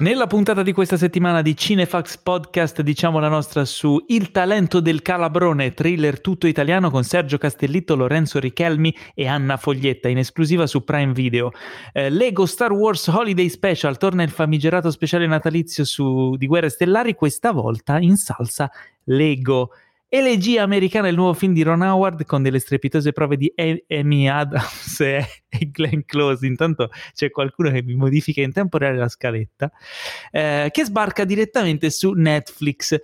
Nella puntata di questa settimana di Cinefax Podcast diciamo la nostra su Il talento del calabrone, thriller tutto italiano con Sergio Castellitto, Lorenzo Richelmi e Anna Foglietta in esclusiva su Prime Video. Eh, Lego Star Wars Holiday Special torna il famigerato speciale natalizio su, di Guerre Stellari, questa volta in salsa Lego. Elegia americana il nuovo film di Ron Howard con delle strepitose prove di Amy Adams e Glenn Close. Intanto c'è qualcuno che mi modifica in tempo reale la scaletta, eh, che sbarca direttamente su Netflix.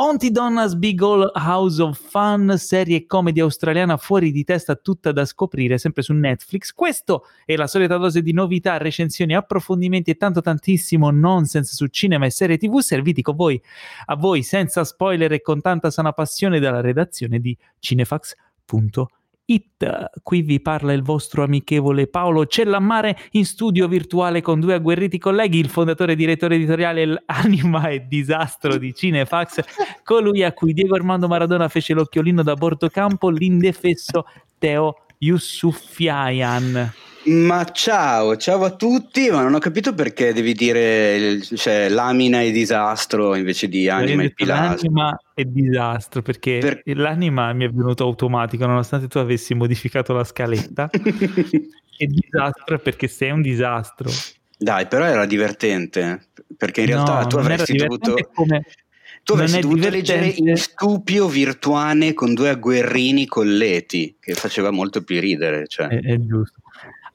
Onti Donna's Big Old House of Fun, serie comedy australiana fuori di testa tutta da scoprire, sempre su Netflix. Questo è la solita dose di novità, recensioni, approfondimenti e tanto tantissimo nonsense su cinema e serie tv serviti con voi, a voi senza spoiler e con tanta sana passione dalla redazione di cinefax.it. It. Qui vi parla il vostro amichevole Paolo Cellammare in studio virtuale con due agguerriti colleghi, il fondatore e direttore editoriale Anima e Disastro di Cinefax, colui a cui Diego Armando Maradona fece l'occhiolino da bordo campo, l'indefesso Teo Yusufiayan. Ma ciao, ciao a tutti, ma non ho capito perché devi dire cioè, lamina e disastro invece di anima e pilastro. L'anima e disastro, perché per... l'anima mi è venuto automatico nonostante tu avessi modificato la scaletta. e disastro perché sei un disastro. Dai, però era divertente, perché in realtà no, tu avresti dovuto... Come... Tu avresti dovuto leggere in stupio virtuane con due agguerrini colleti, che faceva molto più ridere. Cioè. È, è giusto.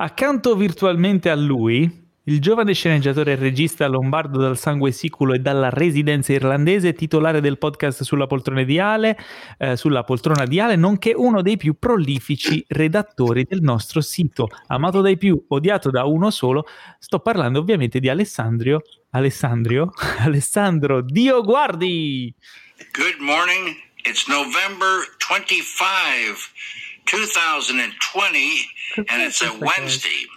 Accanto virtualmente a lui, il giovane sceneggiatore e regista lombardo dal sangue siculo e dalla residenza irlandese, titolare del podcast sulla poltrona di Ale, eh, sulla poltrona di Ale, nonché uno dei più prolifici redattori del nostro sito, amato dai più, odiato da uno solo. Sto parlando ovviamente di Alessandro, Alessandro, Alessandro Dio Guardi. Good morning. It's November 25. 2020 and it's a Wednesday.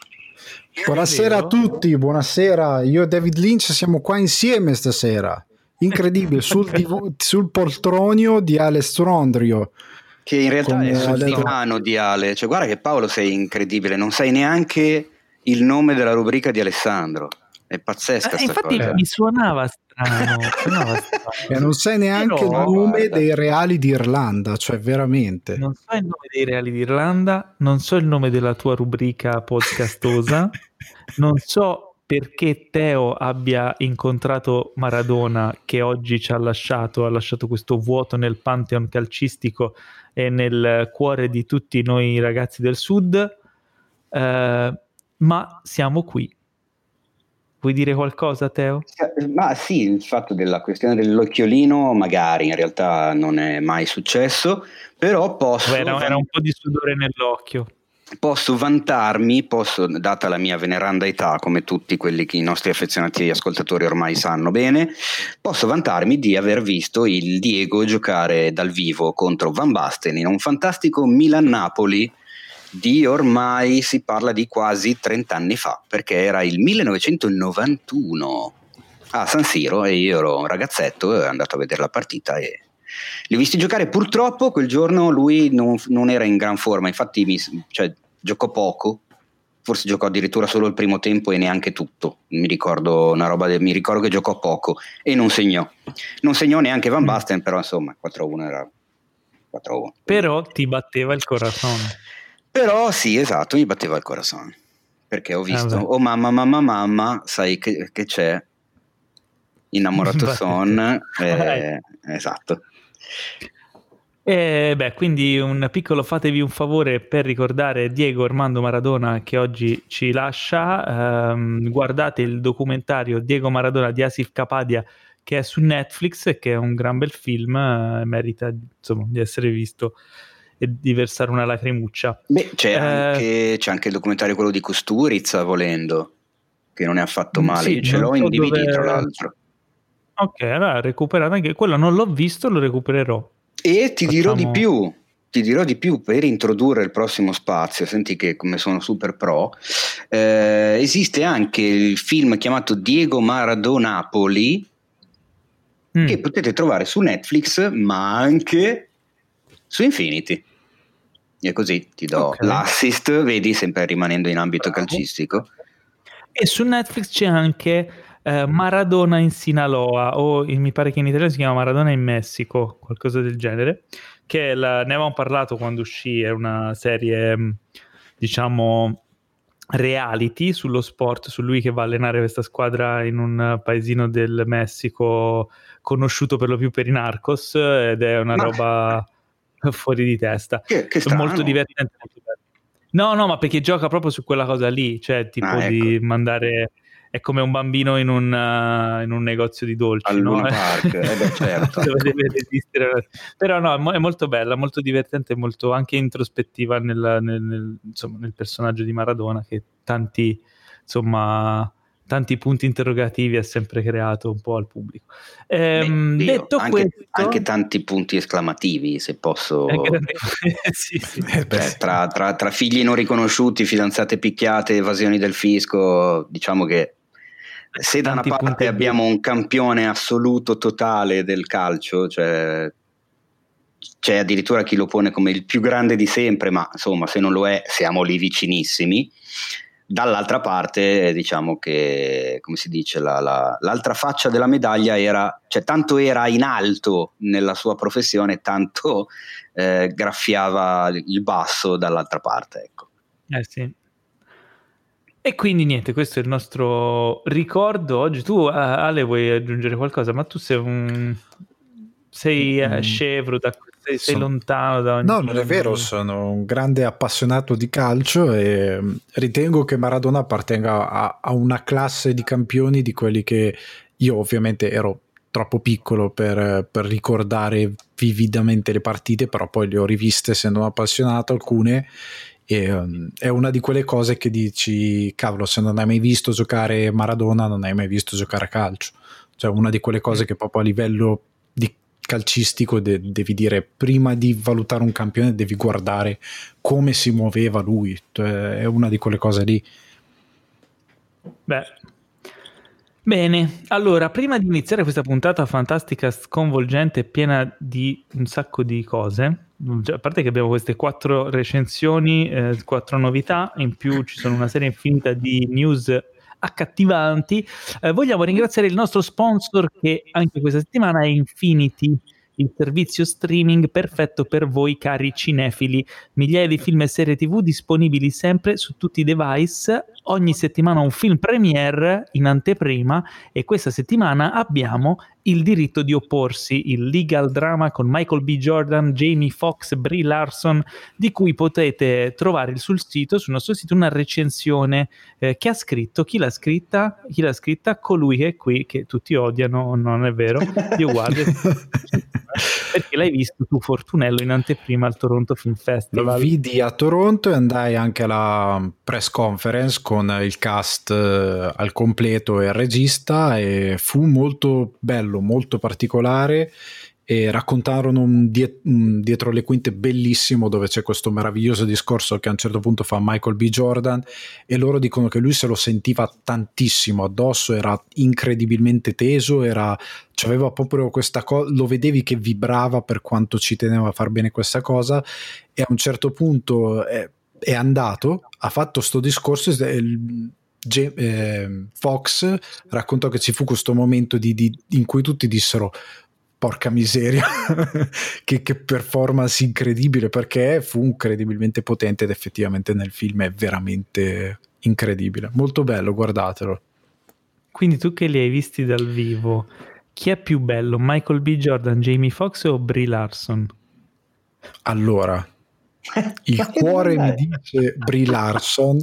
Buonasera a tutti, buonasera. Io e David Lynch siamo qua insieme stasera. Incredibile, sul, div- sul poltronio di Alessandro. Che in realtà è sul divano di Ale. Cioè, guarda che Paolo sei incredibile, non sai neanche il nome della rubrica di Alessandro. È pazzesca. Eh, infatti cosa. mi suonava strano. suonava strano. E non sai neanche Però, il nome guarda. dei reali d'Irlanda, cioè veramente. Non so il nome dei reali d'Irlanda, non so il nome della tua rubrica podcastosa, non so perché Teo abbia incontrato Maradona che oggi ci ha lasciato, ha lasciato questo vuoto nel pantheon calcistico e nel cuore di tutti noi ragazzi del sud, eh, ma siamo qui Vuoi dire qualcosa, Teo? Ma sì, il fatto della questione dell'occhiolino magari in realtà non è mai successo, però posso... Era, era un po' di sudore nell'occhio. Posso vantarmi, posso, data la mia veneranda età, come tutti quelli che i nostri affezionati ascoltatori ormai sanno bene, posso vantarmi di aver visto il Diego giocare dal vivo contro Van Basten in un fantastico Milan-Napoli di ormai si parla di quasi 30 anni fa, perché era il 1991 a San Siro e io ero un ragazzetto e ero andato a vedere la partita e li ho visti giocare. Purtroppo quel giorno lui non, non era in gran forma, infatti mi, cioè, giocò poco, forse giocò addirittura solo il primo tempo e neanche tutto. Mi ricordo una roba, de, mi ricordo che giocò poco e non segnò. Non segnò neanche Van mm. Basten, però insomma 4-1 era 4-1. Però ti batteva il corazon. Però sì, esatto, mi batteva il corazon. Perché ho visto, ah, oh mamma, mamma, mamma, sai che, che c'è? Innamorato son. Eh, esatto. E beh, quindi un piccolo fatevi un favore per ricordare Diego Armando Maradona che oggi ci lascia. Um, guardate il documentario Diego Maradona di Asif Kapadia che è su Netflix, che è un gran bel film, eh, merita insomma, di essere visto e di versare una lacrimuccia. Beh, c'è, eh, anche, c'è anche il documentario quello di Costurizza, volendo, che non è affatto male. Sì, Ce l'ho so in DVD, dove... tra l'altro. Ok, allora recuperato anche quello, non l'ho visto, lo recupererò. E ti Facciamo... dirò di più, ti dirò di più per introdurre il prossimo spazio, senti che come sono super pro, eh, esiste anche il film chiamato Diego Maradonapoli mm. che potete trovare su Netflix ma anche su Infinity. E così ti do okay. l'assist, vedi, sempre rimanendo in ambito Bravo. calcistico. E su Netflix c'è anche eh, Maradona in Sinaloa o mi pare che in italiano si chiama Maradona in Messico, qualcosa del genere, che la, ne avevamo parlato quando uscì, è una serie mm, diciamo reality sullo sport, su lui che va a allenare questa squadra in un paesino del Messico conosciuto per lo più per i narcos ed è una ma... roba fuori di testa. Che, che molto divertente, No, no, ma perché gioca proprio su quella cosa lì, cioè tipo ah, ecco. di mandare è come un bambino in un, uh, in un negozio di dolci. Al no? Park, eh beh, certo. Però no, è molto bella, molto divertente, molto anche introspettiva nel, nel, nel, insomma, nel personaggio di Maradona che tanti, insomma, tanti punti interrogativi ha sempre creato un po' al pubblico. Ehm, Beh, detto anche, questo, anche tanti punti esclamativi, se posso. sì, sì. Eh, cioè, tra, tra, tra, figli non riconosciuti, fidanzate picchiate, evasioni del fisco, diciamo che se da una parte abbiamo un campione assoluto totale del calcio, cioè c'è addirittura chi lo pone come il più grande di sempre, ma insomma, se non lo è, siamo lì vicinissimi. Dall'altra parte, diciamo che, come si dice, la, la, l'altra faccia della medaglia era, cioè tanto era in alto nella sua professione, tanto eh, graffiava il basso dall'altra parte. Ecco. Eh sì. E quindi niente, questo è il nostro ricordo. Oggi tu, Ale, vuoi aggiungere qualcosa? Ma tu sei un... sei uh, scevro da sei, sei lontano da ogni... No, non è vero, sono un grande appassionato di calcio e mm, ritengo che Maradona appartenga a, a una classe di campioni di quelli che io ovviamente ero troppo piccolo per, per, ricordare vividamente le partite, però poi le ho riviste essendo appassionato alcune e um, è una di quelle cose che dici cavolo se non hai mai visto giocare Maradona non hai mai visto giocare a calcio. Cioè una di quelle cose che proprio a livello di calcistico de- devi dire prima di valutare un campione devi guardare come si muoveva lui. Cioè, è una di quelle cose lì. Beh. Bene, allora, prima di iniziare questa puntata fantastica, sconvolgente, piena di un sacco di cose, a parte che abbiamo queste quattro recensioni, eh, quattro novità, in più ci sono una serie infinita di news accattivanti. Eh, vogliamo ringraziare il nostro sponsor che anche questa settimana è Infinity il servizio streaming perfetto per voi cari cinefili. Migliaia di film e serie tv disponibili sempre su tutti i device. Ogni settimana un film premiere in anteprima e questa settimana abbiamo il diritto di opporsi, il legal drama con Michael B. Jordan, Jamie Foxx, Brie Larson, di cui potete trovare sul sito, sul nostro sito, una recensione eh, che ha scritto, chi l'ha scritta? Chi l'ha scritta? Colui che è qui, che tutti odiano, non è vero? Io guardo, perché l'hai visto tu Fortunello in anteprima al Toronto Film Festival. Lo vidi a Toronto e andai anche alla press conference con il cast eh, al completo e il regista e fu molto bello bello, molto particolare e raccontarono un, die- un, dietro le quinte bellissimo dove c'è questo meraviglioso discorso che a un certo punto fa Michael B. Jordan e loro dicono che lui se lo sentiva tantissimo addosso, era incredibilmente teso, era, aveva proprio questa cosa, lo vedevi che vibrava per quanto ci teneva a far bene questa cosa e a un certo punto è, è andato, ha fatto sto discorso e G- eh, Fox raccontò che ci fu questo momento di, di, in cui tutti dissero porca miseria che, che, performance incredibile perché fu incredibilmente potente ed effettivamente nel film è veramente incredibile. Molto bello guardatelo. Quindi tu che li hai visti dal vivo chi è più bello Michael B. Jordan Jamie Foxx o Brie Larson? Allora il cuore mi dice Brie Larson.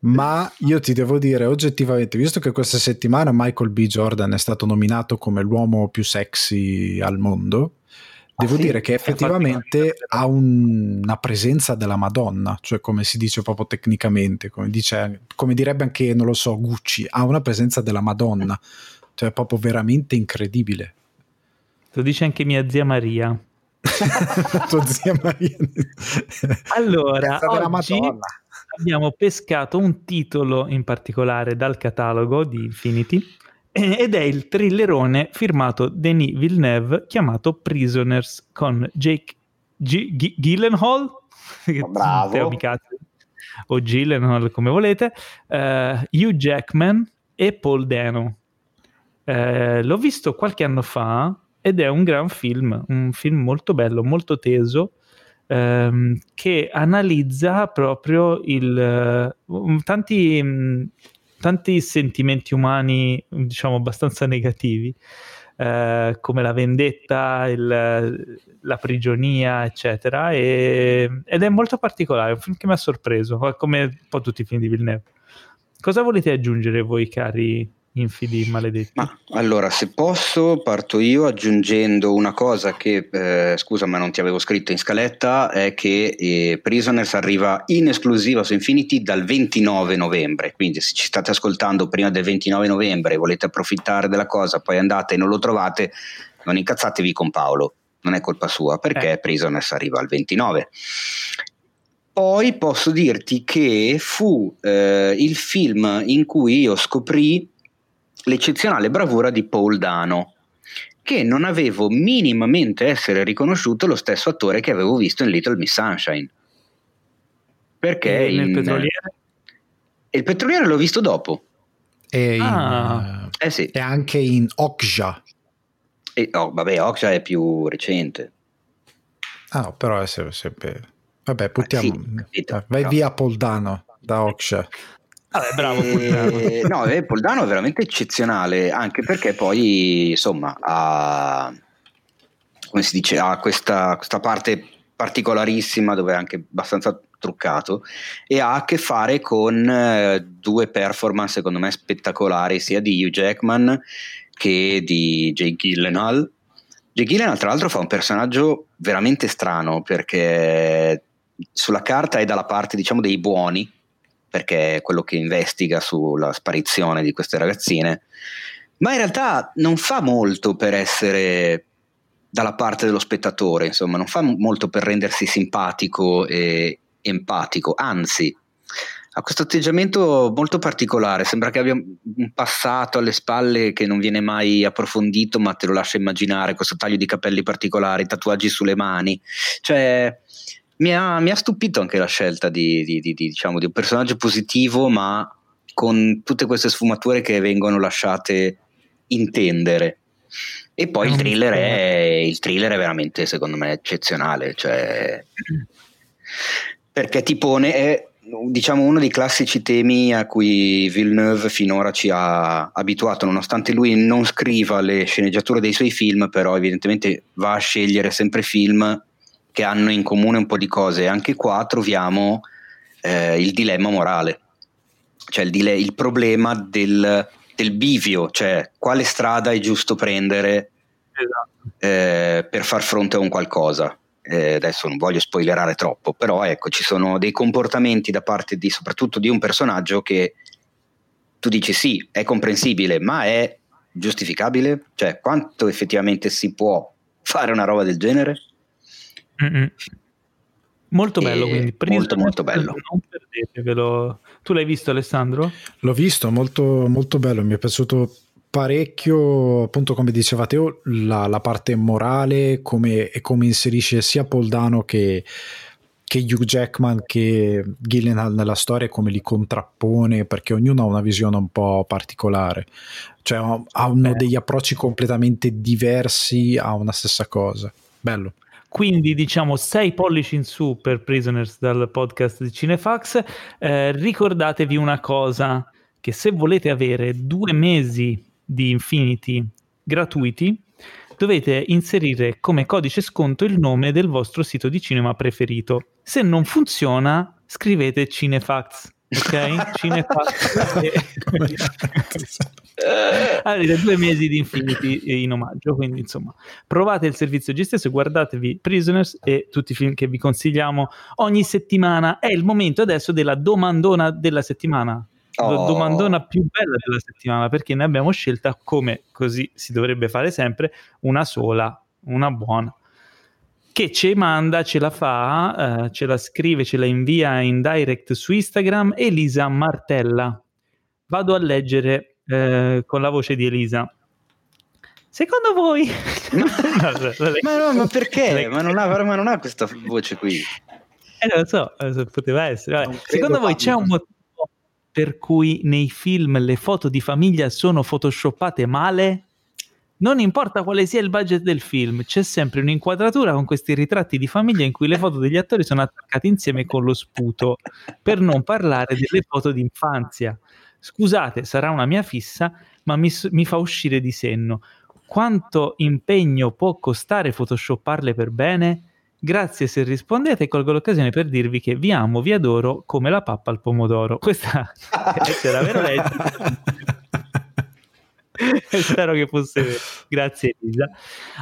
Ma io ti devo dire oggettivamente visto che questa settimana Michael B. Jordan è stato nominato come l'uomo più sexy al mondo devo ah, sì? dire che effettivamente ha un, una presenza della Madonna cioè come si dice proprio tecnicamente come, dice, come direbbe anche non lo so Gucci ha una presenza della Madonna cioè è proprio veramente incredibile. Lo dice anche mia zia Maria tua zia Maria. allora, oggi abbiamo pescato un titolo in particolare dal catalogo di Infinity ed è il thrillerone firmato Denis Villeneuve chiamato Prisoners con Jake G- G- Gyllenhaal oh, bravo o Gyllenhaal come volete, uh, Hugh Jackman e Paul Dano. Uh, l'ho visto qualche anno fa ed è un gran film, un film molto bello, molto teso, um, che analizza proprio il, uh, tanti, um, tanti sentimenti umani, diciamo, abbastanza negativi. Uh, come la vendetta, il, la prigionia, eccetera. E, ed è molto particolare, è un film che mi ha sorpreso, come un po' tutti i film di Villeneuve. Cosa volete aggiungere voi, cari infidi maledetti? Ma allora, se posso, parto io aggiungendo una cosa che, eh, scusa, ma non ti avevo scritto in scaletta, è che eh, Prisoners arriva in esclusiva su Infinity dal 29 novembre. Quindi, se ci state ascoltando prima del 29 novembre e volete approfittare della cosa, poi andate e non lo trovate, non incazzatevi con Paolo. Non è colpa sua perché eh. Prisoners arriva al 29. Poi posso dirti che fu eh, il film in cui io scoprì l'eccezionale bravura di Paul Dano, che non avevo minimamente essere riconosciuto lo stesso attore che avevo visto in Little Miss Sunshine. Perché e in... petroliere? il petroliere l'ho visto dopo. E, Ah. in, Eh sì. e anche in Okja. E, oh, vabbè, Okja è più recente. Ah, no, però è se- sempre... Vabbè, buttiamo... sì, capito, vai però- via Poldano da Okja. Vabbè, bravo. Eh, no, eh, Poldano è veramente eccezionale, anche perché poi, insomma, ha, come si dice, ha questa, questa parte particolarissima dove è anche abbastanza truccato e ha a che fare con eh, due performance secondo me spettacolari sia di Hugh Jackman che di Jake Gyllenhaal Jake Gyllenhaal tra l'altro fa un personaggio veramente strano perché sulla carta è dalla parte diciamo dei buoni perché è quello che investiga sulla sparizione di queste ragazzine ma in realtà non fa molto per essere dalla parte dello spettatore, insomma, non fa molto per rendersi simpatico e empatico, anzi, ha questo atteggiamento molto particolare, sembra che abbia un passato alle spalle che non viene mai approfondito, ma te lo lascia immaginare, questo taglio di capelli particolari, tatuaggi sulle mani, cioè mi ha, mi ha stupito anche la scelta di, di- di- di, diciamo, di un personaggio positivo, ma con tutte queste sfumature che vengono lasciate intendere. E poi il thriller è, il thriller è veramente, secondo me, eccezionale. Cioè, perché ti pone, è diciamo uno dei classici temi a cui Villeneuve finora ci ha abituato, nonostante lui non scriva le sceneggiature dei suoi film, però evidentemente va a scegliere sempre film che hanno in comune un po' di cose. Anche qua troviamo eh, il dilemma morale, cioè il, dile- il problema del, del bivio, cioè quale strada è giusto prendere Esatto. eh, per far fronte a un qualcosa. Eh, adesso non voglio spoilerare troppo, però ecco, ci sono dei comportamenti da parte di soprattutto di un personaggio che tu dici sì, è comprensibile, ma è giustificabile? Cioè, quanto effettivamente si può fare una roba del genere? Mm-mm. Molto E bello, quindi molto, molto bello. Non perdetevelo. Tu l'hai visto, Alessandro? L'ho visto, molto, molto bello, mi è piaciuto parecchio, appunto come diceva Teo, la, la parte morale come, e come inserisce sia Poldano che, che Hugh Jackman che Gyllenhaal nella storia e come li contrappone perché ognuno ha una visione un po' particolare cioè ha- hanno Beh. degli approcci completamente diversi a una stessa cosa bello Quindi diciamo 6 pollici in su per Prisoners dal podcast di Cinefax. Eh, ricordatevi una cosa, che se volete avere due mesi di Infinity gratuiti, dovete inserire come codice sconto il nome del vostro sito di cinema preferito. Se non funziona, scrivete Cinefax. Ok? Cinefax. Avete due mesi di Infinity in omaggio, quindi insomma provate il servizio G stesso, guardatevi Prisoners e tutti i film che vi consigliamo ogni settimana. È il momento adesso della domandona della settimana. La Oh. domandona più bella della settimana perché ne abbiamo scelta come così si dovrebbe fare sempre una sola, una buona che ci manda, ce la fa, eh, ce la scrive, ce la invia in direct su Instagram Elisa Martella. Vado a leggere eh, con la voce di Elisa. Secondo voi? Ma no, ma perché? Ma non, ha, ma non ha questa voce qui. Eh, lo so, eh, poteva essere. Vabbè. Non Secondo voi c'è un motivo per cui nei film le foto di famiglia sono photoshoppate male? Non importa quale sia il budget del film, c'è sempre un'inquadratura con questi ritratti di famiglia in cui le foto degli attori sono attaccate insieme con lo sputo, per non parlare delle foto d'infanzia. Scusate, sarà una mia fissa, ma mi, mi fa uscire di senno. Quanto impegno può costare photoshopparle per bene? Grazie se rispondete e colgo l'occasione per dirvi che vi amo, vi adoro come la pappa al pomodoro. Questa c'era vero legge. Spero che fosse vero. Grazie Elisa.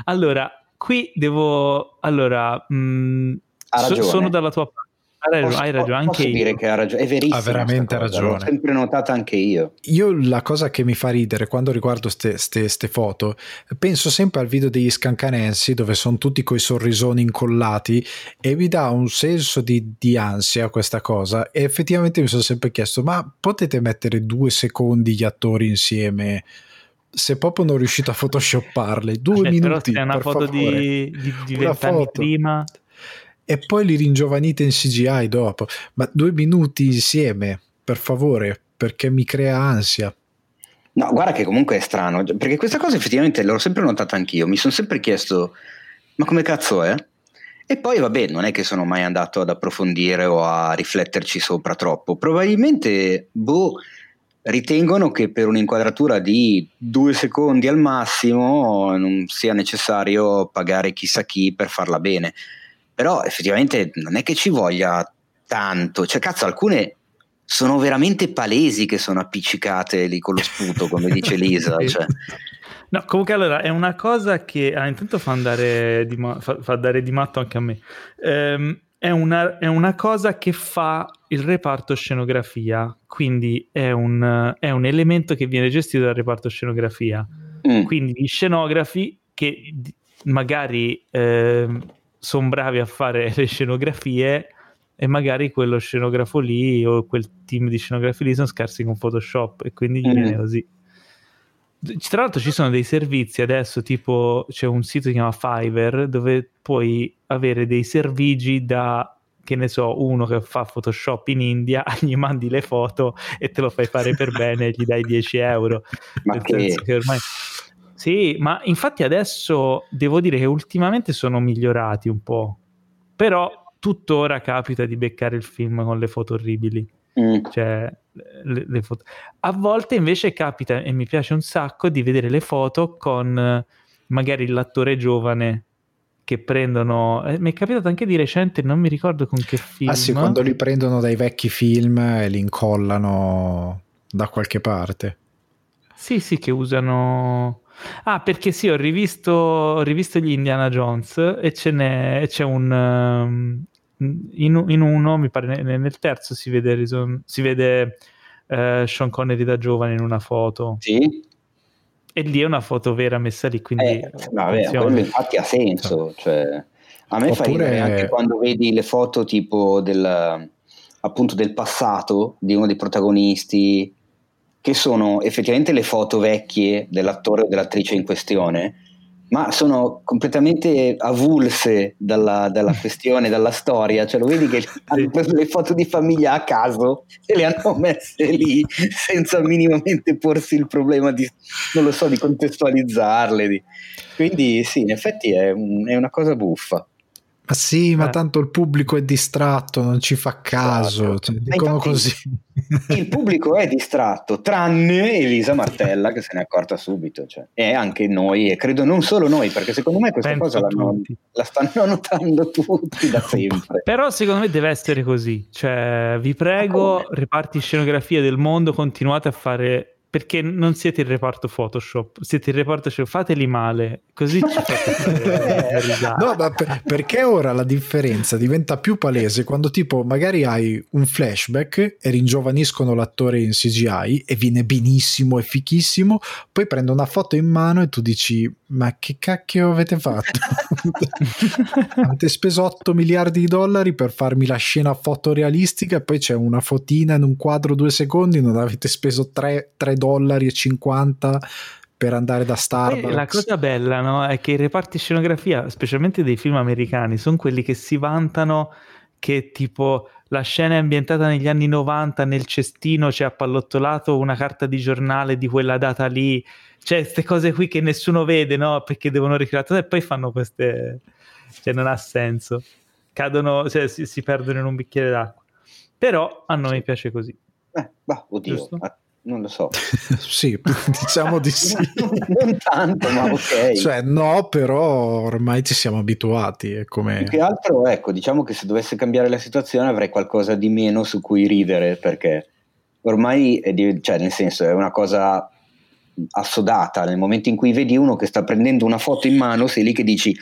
Allora, qui devo... Allora, mh, Ha so- sono dalla tua parte. Hai ragione, Posso- hai ragione, anche posso io. dire che ha ragione. È verissimo. Ha veramente ragione. L'ho sempre notata anche io. Io la cosa che mi fa ridere quando riguardo queste foto, penso sempre al video degli scancanensi dove sono tutti coi sorrisoni incollati e mi dà un senso di, di ansia questa cosa e effettivamente mi sono sempre chiesto ma potete mettere due secondi gli attori insieme se proprio non riuscite a photoshopparle due Eh, minuti però una per foto favore. di, di, di Una vent'anni foto. prima... e poi li ringiovanite in CGI dopo ma due minuti insieme per favore perché mi crea ansia No, guarda che comunque è strano, perché questa cosa effettivamente l'ho sempre notata anch'io. Mi sono sempre chiesto, ma come cazzo è? E poi vabbè, non è che sono mai andato ad approfondire o a rifletterci sopra troppo. Probabilmente, boh, ritengono che per un'inquadratura di due secondi al massimo non sia necessario pagare chissà chi per farla bene. Però effettivamente non è che ci voglia tanto. Cioè, cazzo, alcune sono veramente palesi che sono appiccicate lì con lo sputo, come dice Lisa. Cioè. No, comunque allora è una cosa che ah, intanto fa andare di, ma- fa, fa dare di matto anche a me. Ehm, è, una, è una cosa che fa il reparto scenografia, quindi è un, è un elemento che viene gestito dal reparto scenografia. Mm. Quindi gli scenografi che magari sono bravi a fare le scenografie e magari quello scenografo lì o quel team di scenografi lì sono scarsi con Photoshop e quindi gli Mm. viene così. Tra l'altro ci sono dei servizi adesso, tipo c'è un sito che si chiama Fiverr dove puoi avere dei servigi da, che ne so, uno che fa Photoshop in India, gli mandi le foto e te lo fai fare per bene e gli dai 10 euro. Ma che... che ormai... Sì, ma infatti adesso devo dire che ultimamente sono migliorati un po', però tuttora capita di beccare il film con le foto orribili. Mm. Cioè, le, le foto. A volte invece capita, e mi piace un sacco, di vedere le foto con eh, magari l'attore giovane che prendono. eh, mi è capitato anche di recente, non mi ricordo con che film. Ah sì, quando li prendono dai vecchi film e li incollano da qualche parte. Sì, sì, che usano. Ah, perché sì, ho rivisto, ho rivisto gli Indiana Jones e ce n'è, e c'è un. um, in, in uno, mi pare nel, nel terzo, si vede, Rison- si vede eh, Sean Connery da giovane in una foto. Sì? E lì è una foto vera messa lì, quindi. Eh, vabbè, funziona. quello infatti ha senso. Cioè, a me fa Oppure- ridere anche quando vedi le foto tipo del, appunto del passato di uno dei protagonisti, che sono effettivamente le foto vecchie dell'attore o dell'attrice in questione, ma sono completamente avulse dalla, dalla questione, dalla storia. Cioè, lo vedi che hanno preso le foto di famiglia a caso e le hanno messe lì senza minimamente porsi il problema di, non lo so, di contestualizzarle. di- Quindi sì, in effetti è, un- è una cosa buffa. Ma sì, ma Eh. tanto il pubblico è distratto, non ci fa caso, Esatto. cioè, Ma dicono infatti- così. Il pubblico è distratto, tranne Elisa Martella che se ne è accorta subito. Cioè. E anche noi, e credo non solo noi, perché secondo me questa Penso cosa tutti. la stanno notando tutti da sempre. Però secondo me deve essere così. Cioè, vi prego, reparti scenografia del mondo, continuate a fare. Perché non siete il reparto Photoshop, siete il reparto cioè, fateli male, così ci fate fare. No, ma per- perché ora la differenza diventa più palese quando tipo magari hai un flashback e ringiovaniscono l'attore in CGI e viene benissimo e fichissimo, poi prende una foto in mano e tu dici ma che cacchio avete fatto? avete speso 8 miliardi di dollari per farmi la scena fotorealistica e poi c'è una fotina in un quadro due secondi, non avete speso 3, 3 dollari e 50 per andare da Poi Starbucks. la cosa bella no, è che i reparti scenografia, specialmente dei film americani, sono quelli che si vantano che tipo la scena è ambientata negli anni 90, nel cestino c'è appallottolato una carta di giornale di quella data lì, cioè queste cose qui che nessuno vede, no? Perché devono ricreare e poi fanno queste... cioè non ha senso. Cadono, cioè si, si perdono in un bicchiere d'acqua. Però a noi piace così. Eh, bah, oddio, Giusto? ah, non lo so. sì, diciamo di sì. non tanto, ma ok. Cioè, no, però ormai ci siamo abituati. È come... Più che altro, ecco, diciamo che se dovesse cambiare la situazione avrei qualcosa di meno su cui ridere, perché ormai, è di- cioè, nel senso, è una cosa assodata. Nel momento in cui vedi uno che sta prendendo una foto in mano, sei lì che dici...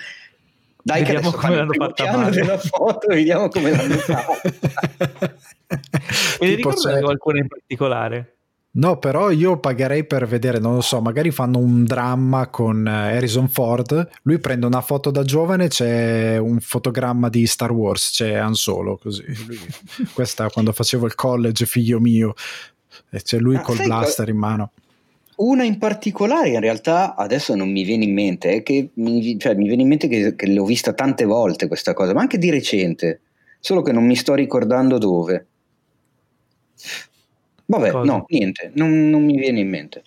Dai Vediamo che adesso come l'hanno fatta piano male." della foto, vediamo come l'hanno fatta. Me ne ricordate qualcuno in particolare? No, però io pagherei per vedere, non lo so, magari fanno un dramma con eh, Harrison Ford, lui prende una foto da giovane, c'è un fotogramma di Star Wars, c'è Han Solo, così. Lui- questa quando facevo il college, figlio mio, e c'è lui Ah, col blaster in mano. Una in particolare, in realtà, adesso non mi viene in mente, è che mi, cioè, mi viene in mente che, che l'ho vista tante volte questa cosa, ma anche di recente, solo che non mi sto ricordando dove. Vabbè, Cosa? no, niente, non, non mi viene in mente.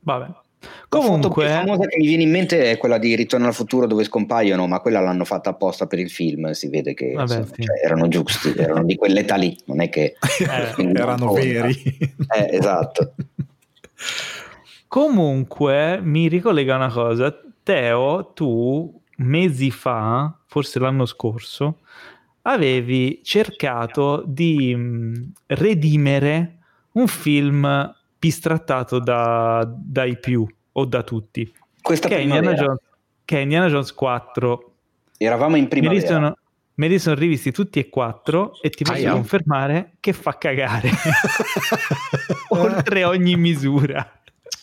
Vabbè. La Comunque, famosa che mi viene in mente è quella di Ritorno al futuro dove scompaiono, ma quella l'hanno fatta apposta per il film, si vede che Vabbè, insomma, sì. cioè, erano giusti, erano di quell'età lì, non è che... Eh, Erano veri. Eh, esatto. comunque mi ricollega una cosa. Teo, tu mesi fa, forse l'anno scorso, avevi cercato di mh, redimere un film bistrattato da, dai più o da tutti, Questa che è, Indiana primavera, Jones, che è Indiana Jones 4. eravamo in Me li, primavera. sono, me li sono rivisti tutti e quattro e ti posso Aia. confermare che fa cagare oltre ogni misura.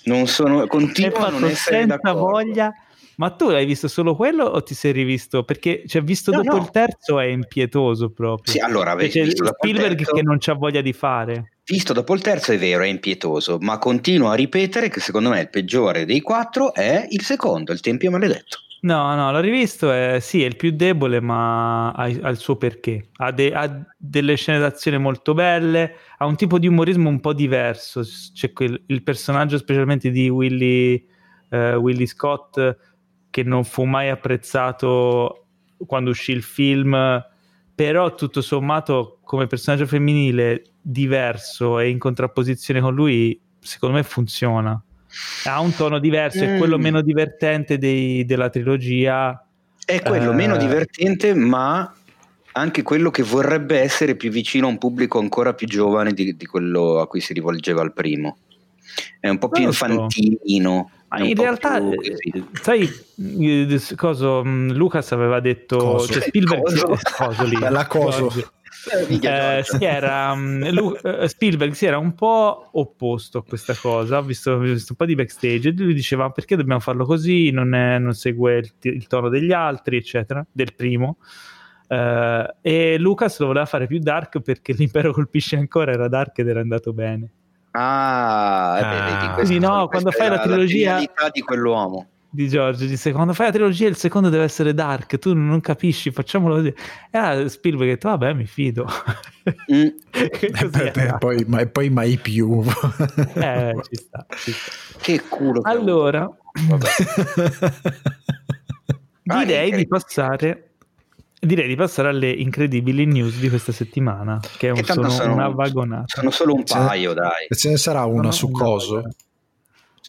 Non sono, continuo a non essere senza d'accordo. voglia. Ma tu hai visto solo quello o ti sei rivisto? Perché cioè, visto No, dopo no. il terzo è impietoso proprio. Sì, allora, Cioè, vedi, c'è Spielberg terzo- che non c'ha voglia di fare. Visto dopo il terzo è vero, è impietoso, ma continuo a ripetere che secondo me il peggiore dei quattro è il secondo, il Tempio Maledetto. No, no, l'ho rivisto, è, sì, è il più debole, ma ha, ha il suo perché. Ha, de- ha delle scene d'azione molto belle, ha un tipo di umorismo un po' diverso. C'è quel- il personaggio, specialmente di Willy, eh, Willy Scott, che non fu mai apprezzato quando uscì il film, però tutto sommato, come personaggio femminile diverso e in contrapposizione con lui, secondo me funziona. Ha un tono diverso, è quello Mm. meno divertente dei- della trilogia. È quello Eh. meno divertente, ma anche quello che vorrebbe essere più vicino a un pubblico ancora più giovane di, di quello a cui si rivolgeva al primo. È un po' più Non lo in realtà, più eh, sai, eh, coso, mh, Lucas aveva detto, Coso. cioè Spielberg, Coso. coso lì, Bella coso. Eh, Eh, si era, mh, Lu- Spielberg si era un po' opposto a questa cosa, ho visto, ho visto un po' di backstage e lui diceva perché dobbiamo farlo così, non, è- non segue il, il tono degli altri, eccetera, del primo. Eh, e Lucas lo voleva fare più dark perché l'impero colpisce ancora, era dark ed era andato bene. Ah, eh, beh, Ah. vedi, questa- Quindi no, quando fai la trilogia- genialità di quell'uomo. di Giorgio disse quando fai la trilogia il secondo deve essere dark tu non capisci facciamolo così e allora Spielberg ha detto vabbè mi fido Mm. Che Eh, beh, beh, poi, ma, poi mai più. Eh, ci sta, ci sta. Che culo. che allora. Ah, direi di passare direi di passare alle incredibili news di questa settimana che è un- sono, sono- una vagonata Sono solo un Ce- paio, dai. E ce ne sarà una Sono su una coso? vagonata.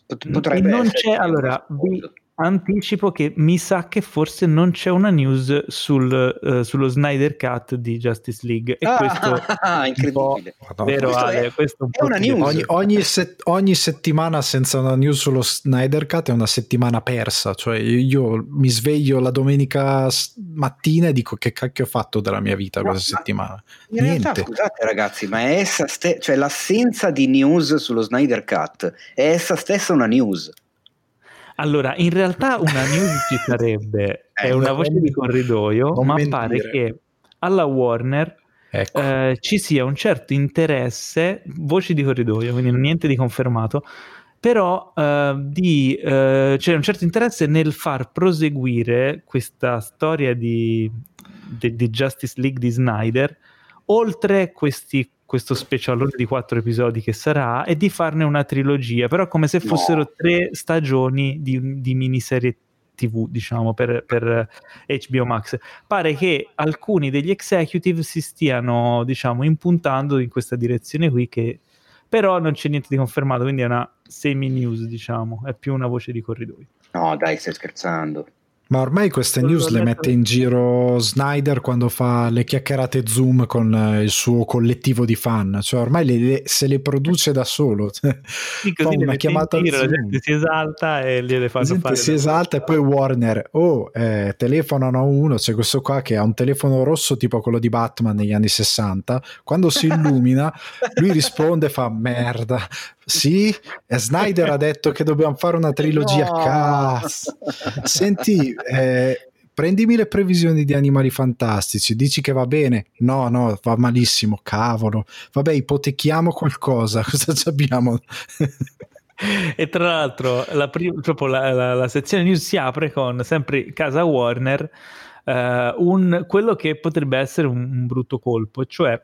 Pot- Potrebbe non essere c'è, allora, vi anticipo che mi sa che forse non c'è una news sul, eh, sullo Snyder Cut di Justice League e Ah, questo ah, incredibile. Madonna. vero Questo Ale, è- questo un è po' una news. Ogni, ogni set- ogni settimana senza una news sullo Snyder Cut è una settimana persa. Cioè, io mi sveglio la domenica mattina e dico che cacchio ho fatto della mia vita Ma- questa ma- settimana. In realtà, Niente. scusate ragazzi, ma è essa ste- cioè l'assenza di news sullo Snyder Cut è essa stessa una news. Allora, in realtà una news ci sarebbe, è Eh, una voce di corridoio, ma mentire. pare che alla Warner Ecco. eh, ci sia un certo interesse, voci di corridoio, quindi niente di confermato, però eh, di, eh, c'è un certo interesse nel far proseguire questa storia di di, di Justice League di Snyder, oltre questi, questo specialone di quattro episodi che sarà, e di farne una trilogia, però come se fossero no. tre stagioni di, di miniserie TV, diciamo, per, per, HBO Max. Pare che alcuni degli executive si stiano, diciamo, impuntando in questa direzione qui, che però non c'è niente di confermato, quindi è una semi-news, diciamo, è più una voce di corridoio. No, dai, stai scherzando. Ma ormai queste news le mette in giro Snyder quando fa le chiacchierate Zoom con eh, il suo collettivo di fan, cioè ormai le, le, se le produce da solo. Sì, così una chiamata giro, la gente si esalta e gliele fanno la fare. Si esalta e poi Warner, oh, eh, telefonano uno, c'è questo qua che ha un telefono rosso tipo quello di Batman negli anni 60, quando si illumina lui risponde fa merda, sì, e Snyder ha detto che dobbiamo fare una trilogia. No. Cazzo. Senti, eh, prendimi le previsioni di Animali Fantastici, dici che va bene? No, no, va malissimo, cavolo. Vabbè, ipotechiamo qualcosa, cosa abbiamo? e tra l'altro la, prim- la, la, la, sezione news si apre con sempre casa Warner, uh, un, quello che potrebbe essere un, un brutto colpo, cioè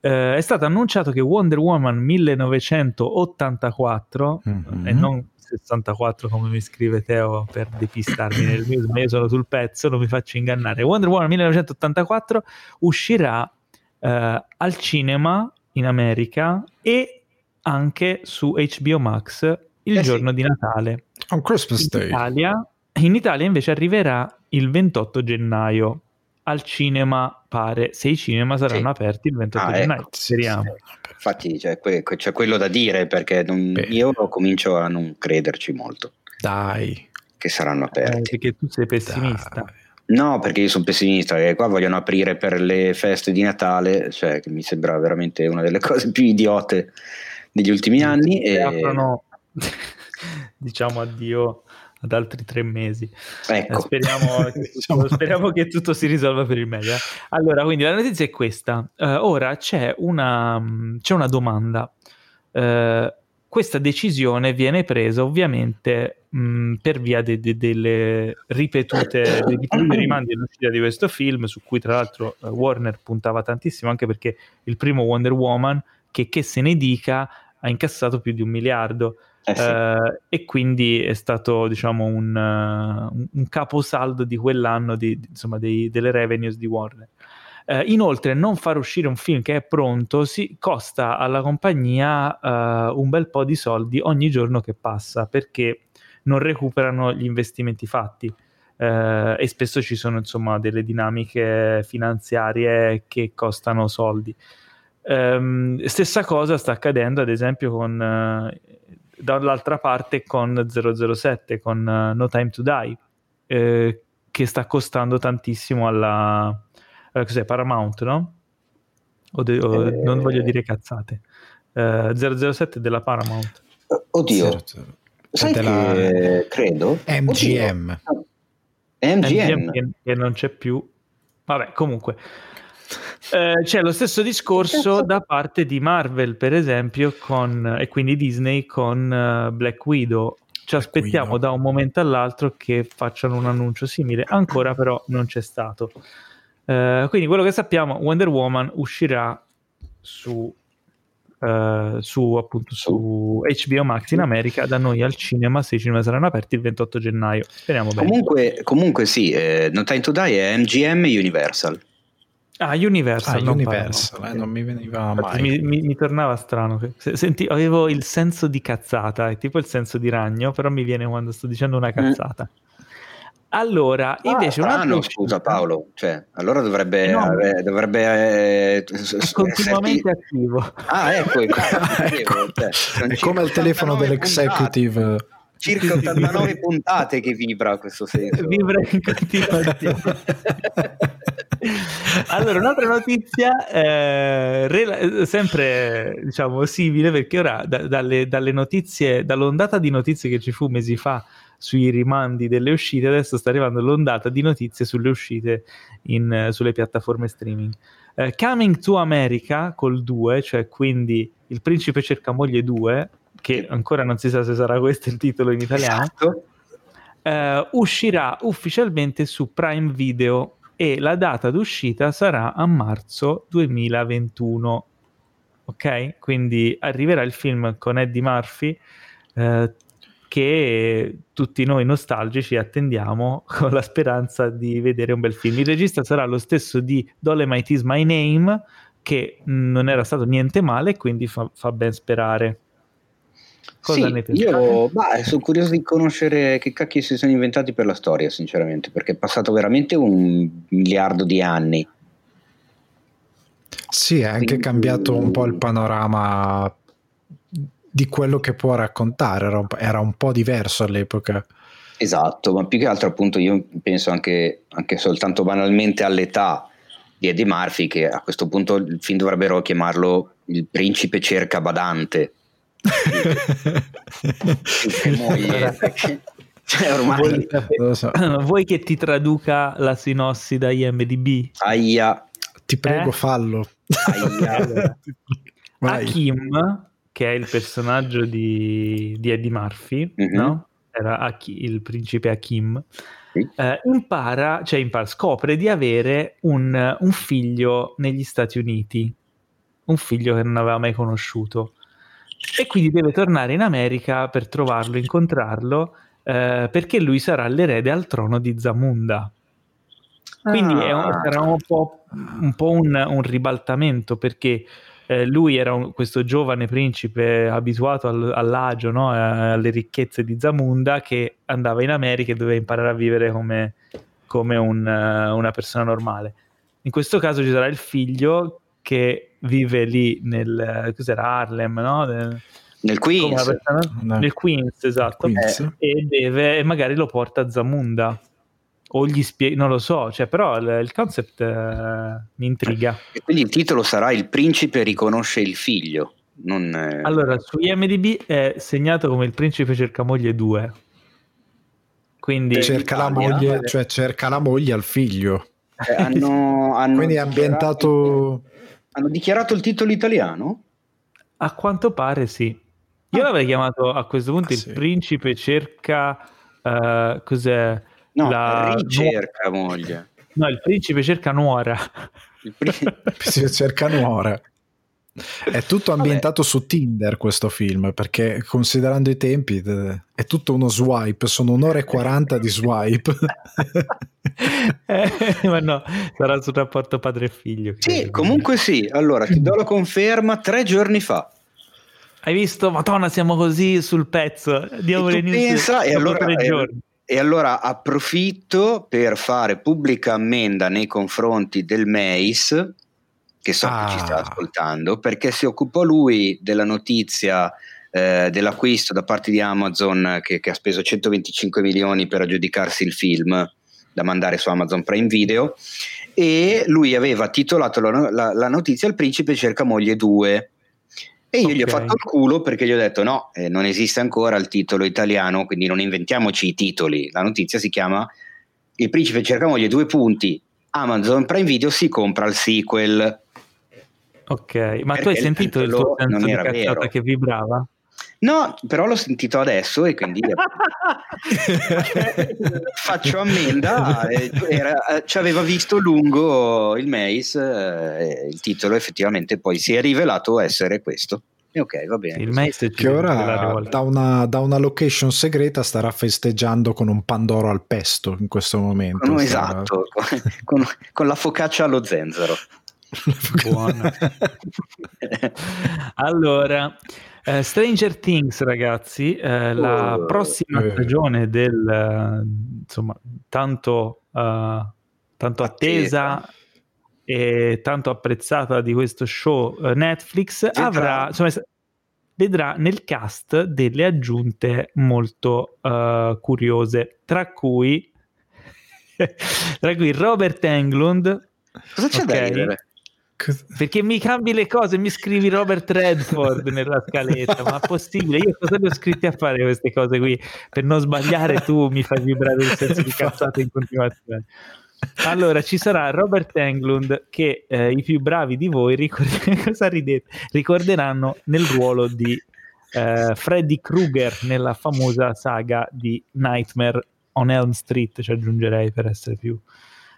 eh, è stato annunciato che Wonder Woman 1984 mm-hmm. e non 64 come mi scrive Teo per depistarmi nel news, ma io sono sul pezzo, non mi faccio ingannare. Wonder Woman 1984 uscirà eh, al cinema in America e anche su HBO Max il eh giorno sì. di Natale. On Christmas Day. In Italia, in Italia invece arriverà il 28 gennaio al cinema pare, se i cinema saranno sì. aperti il 28 ah, gennaio, ecco, speriamo. Sì, Infatti c'è, que- c'è, quello da dire perché non, io comincio a non crederci molto. Dai. Che saranno aperti. Eh, perché tu sei pessimista. Dai. No, perché io sono pessimista e qua vogliono aprire per le feste di Natale, cioè che mi sembra veramente una delle cose più idiote degli ultimi anni. E... Aprono, diciamo addio ad altri tre mesi. Ecco. Eh, speriamo, che tutto, diciamo. speriamo, che tutto, si risolva per il meglio. Allora, quindi la notizia è questa. Uh, ora c'è una, c'è una domanda. Uh, questa decisione viene presa ovviamente mh, per via de- de- delle ripetute dei rimandi all'uscita di questo film, su cui tra l'altro uh, Warner puntava tantissimo, anche perché il primo Wonder Woman, che, che se ne dica, ha incassato più di un miliardo. Eh uh, e quindi è stato diciamo un, uh, un caposaldo di quell'anno di, insomma, dei, delle revenues di Warner. Uh, inoltre, non far uscire un film che è pronto si costa alla compagnia un bel po' di soldi ogni giorno che passa perché non recuperano gli investimenti fatti. e spesso ci sono insomma delle dinamiche finanziarie che costano soldi. Um, stessa cosa sta accadendo ad esempio con dall'altra parte con 007, con uh, No Time to Die, eh, che sta costando tantissimo alla eh, cos'è, Paramount, no? O de- o, eh... Non voglio dire cazzate. Uh, 007 della Paramount. Oddio, 00. sai della... che credo? MGM. Oddio. MGM. Che, che non c'è più. Vabbè, comunque. Eh, c'è lo stesso discorso da parte di Marvel, per esempio, con, e quindi Disney con uh, Black Widow. Ci aspettiamo da un momento all'altro che facciano un annuncio simile, ancora però non c'è stato. Uh, quindi quello che sappiamo, Wonder Woman uscirà su, uh, su, appunto, su HBO Max in America, da noi al cinema, se i cinema saranno aperti il 28 gennaio. Speriamo bene. Comunque, comunque sì, eh, No Time to Die è MGM Universal. Ah, Universal. Ah, non Universal, eh, non mi veniva mai. Mi, mi, mi tornava strano. Senti, avevo il senso di cazzata, è tipo il senso di ragno, però mi viene quando sto dicendo una mm. cazzata. Mm. Allora, ah, invece ah, no, scusa Paolo, cioè, allora dovrebbe, no, avere, dovrebbe eh, è continuamente esserti... attivo. Ah, ecco, ecco. cioè, è come il telefono dell'executive. Puntate circa 89 puntate che vibra questo senso. Vibra in continuazione. allora, un'altra notizia, eh, rela- sempre diciamo simile, perché ora da- dalle, dalle notizie, dall'ondata di notizie che ci fu mesi fa sui rimandi delle uscite, adesso sta arrivando l'ondata di notizie sulle uscite in, sulle piattaforme streaming. Uh, Coming to America col 2, cioè quindi Il principe cerca moglie 2, che ancora non si sa se sarà questo il titolo in italiano, esatto. uh, uscirà ufficialmente su Prime Video e la data d'uscita sarà a marzo 2021. Ok? Quindi arriverà il film con Eddie Murphy eh, che tutti noi nostalgici attendiamo con la speranza di vedere un bel film. Il regista sarà lo stesso di Dolemite is My Name, che non era stato niente male, quindi fa, fa ben sperare. Cosa sì, ne pensate? Io bah, sono curioso di conoscere che cacchio si sono inventati per la storia, sinceramente, perché è passato veramente un miliardo di anni. Sì, è anche Quindi... cambiato un po' il panorama di quello che può raccontare, era un, era un po' diverso all'epoca. Esatto, ma più che altro appunto io penso anche, anche soltanto banalmente all'età di Eddie Murphy che a questo punto il film dovrebbero chiamarlo il principe cerca badante che moglie cioè ormai vuoi, so. vuoi che ti traduca la sinossi da IMDB? Aia. Ti prego, eh? fallo. Aia. Hakim, che è il personaggio di, di Eddie Murphy, mm-hmm. no? Era Aki, il principe Hakim. Sì. Eh, impara, cioè impara, scopre di avere un, un figlio negli Stati Uniti, un figlio che non aveva mai conosciuto e quindi deve tornare in America per trovarlo, incontrarlo, eh, perché lui sarà l'erede al trono di Zamunda. Quindi ah. un, sarà un po', un, po un, un ribaltamento perché eh, lui era questo giovane principe abituato al, all'agio, no? alle ricchezze di Zamunda, che andava in America e doveva imparare a vivere come, come una persona normale. In questo caso ci sarà il figlio che vive lì nel cos'era Harlem, no? Nel, nel Queens. Persona, nel Queens, esatto. Queens. Eh, e, deve, e magari lo porta a Zamunda. O gli spiega, non lo so, cioè, però il, il concept eh, mi intriga. E quindi il titolo sarà Il principe riconosce il figlio. Non, eh... Allora, su IMDb è segnato come Il principe cerca moglie 2. Quindi cerca la moglie, cioè cerca la moglie al figlio. Eh, hanno, hanno quindi è ambientato hanno dichiarato il titolo italiano? A quanto pare sì. Io ah. l'avrei chiamato a questo punto ah, il sì. principe cerca... Uh, cos'è? No, la ricerca nu- moglie. No, il principe cerca nuora. Il principe cerca nuora. È tutto ambientato Vabbè. su Tinder questo film, perché considerando i tempi è tutto uno swipe, sono un'ora e quaranta di swipe. eh, ma no, sarà sul rapporto padre e figlio. Sì, comunque sì. Allora, ti do la conferma tre giorni fa. Hai visto? Madonna, siamo così sul pezzo. Diamo e le pensa, e allora, e, e allora approfitto per fare pubblica ammenda nei confronti del MEIS che so ah. che ci sta ah. ascoltando, perché si occupò lui della notizia eh, dell'acquisto da parte di Amazon che, che, ha speso 125 milioni per aggiudicarsi il film da mandare su Amazon Prime Video e lui aveva titolato la, la, la notizia Il principe cerca moglie 2 e io okay. gli ho fatto il culo perché gli ho detto no, eh, non esiste ancora il titolo italiano, quindi non inventiamoci i titoli, la notizia si chiama Il principe cerca moglie due punti, Amazon Prime Video si compra il sequel Ok, ma Perché tu hai sentito il tuo senso di cacciata vero. che vibrava? No, però l'ho sentito adesso e quindi faccio ammenda. Era, ci aveva visto lungo il Mace, eh, il titolo effettivamente poi si è rivelato essere questo. E ok, va bene. Il Mace che ora da una, da una, location segreta starà festeggiando con un pandoro al pesto in questo momento. No, esatto, con, con, con la focaccia allo zenzero. Buona. allora, uh, Stranger Things, ragazzi, uh, la oh, prossima eh. stagione del uh, insomma tanto, tanto attesa e tanto apprezzata di questo show Netflix avrà insomma, vedrà nel cast delle aggiunte molto curiose, tra cui tra cui Robert Englund Cosa c'è okay. da ridere? Perché mi cambi le cose, mi scrivi Robert Redford nella scaletta, ma è possibile? Io cosa le ho scritte a fare queste cose qui? Per non sbagliare tu mi fai vibrare il senso di cazzata in continuazione. Allora, ci sarà Robert Englund che eh, i più bravi di voi ricord- ricorderanno nel ruolo di eh, Freddy Krueger nella famosa saga di Nightmare on Elm Street, ci aggiungerei per essere più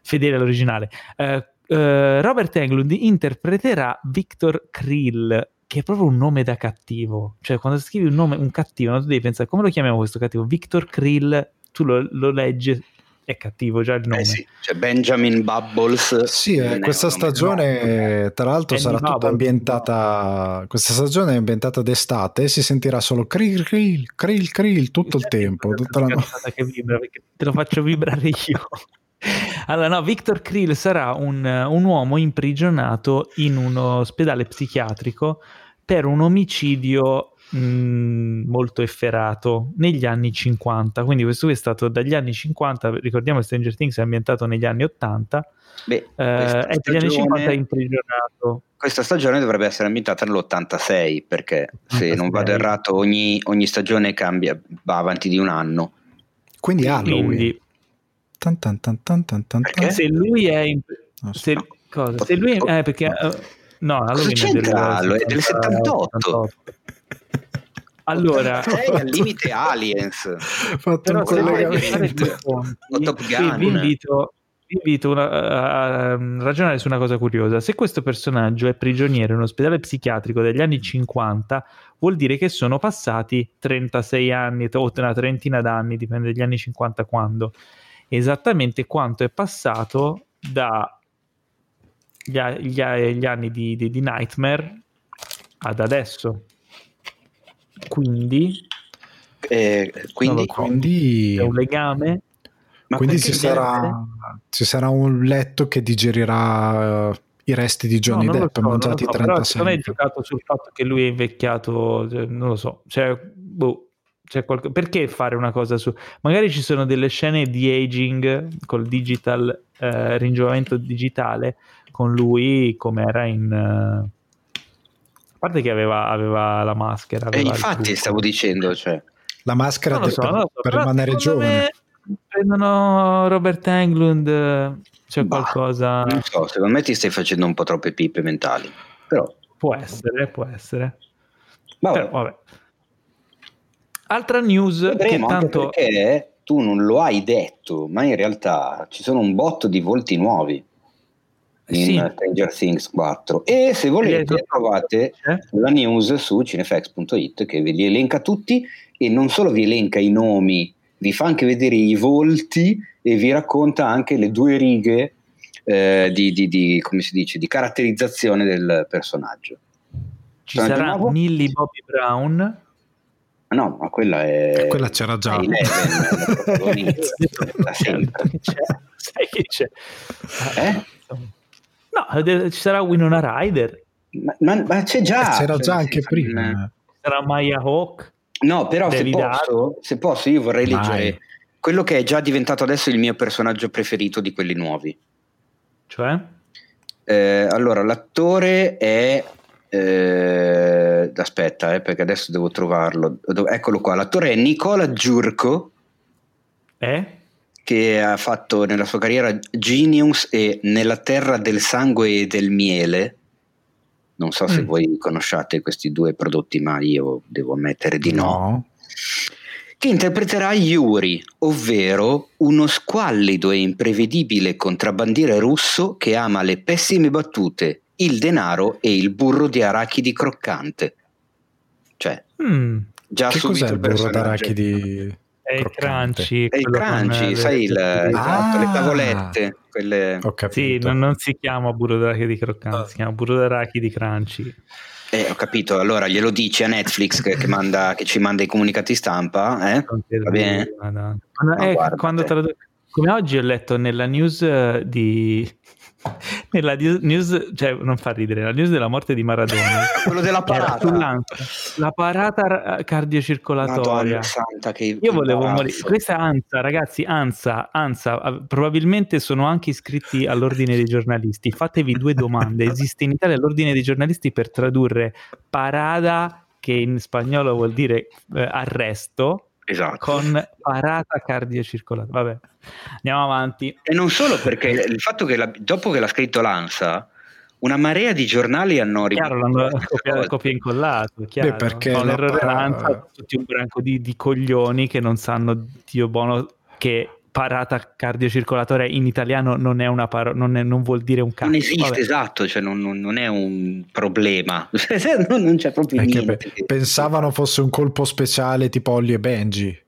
fedele all'originale. Eh, eh, Robert Englund interpreterà Victor Krill, che è proprio un nome da cattivo. Cioè, quando scrivi un nome, un cattivo, no, tu devi pensare come lo chiamiamo questo cattivo? Victor Krill, tu lo, lo leggi, è cattivo già il nome. Eh sì, c'è Benjamin Bubbles. Sì, eh, questa stagione, tra l'altro, Andy sarà tutta Bubble. ambientata. Questa stagione è ambientata d'estate e si sentirà solo krill, krill, krill, krill tutto il tempo. Tutta la... Che vibra, perché te lo faccio vibrare io. Allora, no, Victor Krill sarà un, un uomo imprigionato in un ospedale psichiatrico per un omicidio mh, molto efferato negli anni 50. Quindi questo qui è stato dagli anni 50, ricordiamo che Stranger Things è ambientato negli anni 80, Beh, eh, e dagli anni 50 è stagione- imprigionato. Questa stagione dovrebbe essere ambientata nell'86 perché se 86. non vado errato ogni, ogni stagione cambia, va avanti di un anno. Quindi Halloween. Quindi Tan tan tan tan tan tan Perché? se lui è... in- so. se, cosa? Se lui è... eh, perché... eh, no, Halloween è c'entra? del- È del 78. Allora, Sei al limite Aliens. Fatto però un collegamento. O Top Gun. vi invito, vi invito una- a, a ragionare su una cosa curiosa. Se questo personaggio è prigioniero in un ospedale psichiatrico degli anni 50, vuol dire che sono passati 36 anni o una trentina d'anni, dipende dagli anni 50 quando. Esattamente quanto è passato da gli, anni di, di- di Nightmare ad adesso. Quindi Eh, quindi, so. Quindi, c'è un legame ma quindi ci, sarà, ci sarà un letto che digerirà eh, i resti di Johnny No, Depp so, mangiati so, però 36 secondo me è giocato sul fatto che lui è invecchiato, cioè, non lo so, cioè, boh, qualche- perché fare una cosa su... Magari ci sono delle scene di aging col digital, eh, ringiovanimento digitale con lui come era in... eh, A parte che aveva, aveva la maschera. Eh, aveva il infatti stavo dicendo, cioè, la maschera so, per, so, per rimanere giovane Prendono Robert Englund, eh, c'è Bah, qualcosa... non so, secondo me ti stai facendo un po' troppe pippe mentali. Però, Può essere, può essere. vabbè, Però, vabbè. Altra news che vedremo anche tanto... perché tu non lo hai detto, ma in realtà ci sono un botto di volti nuovi in Sì. Stranger Things 4 e se volete Esatto. trovate Eh? la news su cinefx.it che ve li elenca tutti e non solo vi elenca i nomi, vi fa anche vedere i volti e vi racconta anche le due righe eh, di, di- di- come si dice, di caratterizzazione del personaggio. Ci Sono sarà? Millie Bobby Brown. No, ma quella è... quella c'era già è Eleven, da sempre. Sai che c'è? Eh? No, ci sarà Winona Ryder, Ma, ma- ma c'è già. c'era cioè, già anche senso, prima ci sarà Maya Hawk. No, però se posso, se posso, io vorrei Mai. leggere quello che è già diventato adesso il mio personaggio preferito di quelli nuovi. Cioè? Eh, allora, l'attore è. Eh, aspetta, eh, perché adesso devo trovarlo. Eccolo qua. L'attore è Nicola Giurco, Eh? che ha fatto nella sua carriera Genius e Nella terra del sangue e del miele. Non so se Mm. voi conosciate questi due prodotti, ma io devo ammettere di no. no Che interpreterà Yuri, ovvero uno squallido e imprevedibile contrabbandiere russo che ama le pessime battute, il denaro e il burro di arachidi croccante. Cioè, Mm, già che subito cos'è il burro d'arachidi è il croccante? crunchy. È il crunchy, sai, le- il, esatto, le Ah. tavolette, quelle... ho capito Sì, non, non si chiama burro d'arachidi croccante, Ah. si chiama burro d'arachidi crunchy. Eh, ho capito, allora glielo dici a Netflix che, che manda- che ci manda i comunicati stampa, eh? Va bene? Madonna. Quando- No, eh, guarda quando te. tradu- come oggi ho letto nella news eh, di nella news cioè non fa ridere la news della morte di Maradona Quello della parata. la parata ra- cardiocircolatoria. Che io volevo morire. Questa ANSA ragazzi ANSA ANSA probabilmente sono anche iscritti all'ordine dei giornalisti. Fatevi due domande. Esiste in Italia l'ordine dei giornalisti per tradurre parada che in spagnolo vuol dire eh, arresto Esatto. con parata cardiocircolatoria. Vabbè, andiamo avanti. E non solo perché il fatto che la- dopo che l'ha scritto l'ANSA, una marea di giornali hanno Chiaro, l'hanno copia, copia e incollato. Chiaro. Beh, perché Fa un la errore para- l'ANSA, tutti un branco di, di coglioni che non sanno Dio buono che parata cardiocircolatoria in italiano non è una parola, non, non, vuol dire un cazzo. Non esiste, Vabbè. esatto, cioè non, non, non, è un problema, non, c'è proprio Perché niente. pensavano fosse un colpo speciale tipo Ollie e Benji.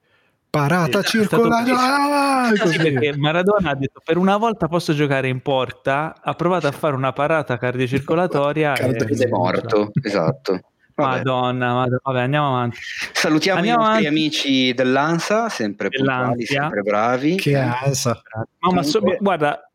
Parata esatto, circolare, ah, sì, perché Maradona ha detto per una volta posso giocare in porta, ha provato a fare una parata cardiocircolatoria ed è morto, esatto. Vabbè. Madonna, madonna, vabbè, andiamo avanti. Salutiamo andiamo i nostri avanti. amici dell'ANSA, sempre puntuali, sempre bravi. Che ANSA. No, ma so, guarda,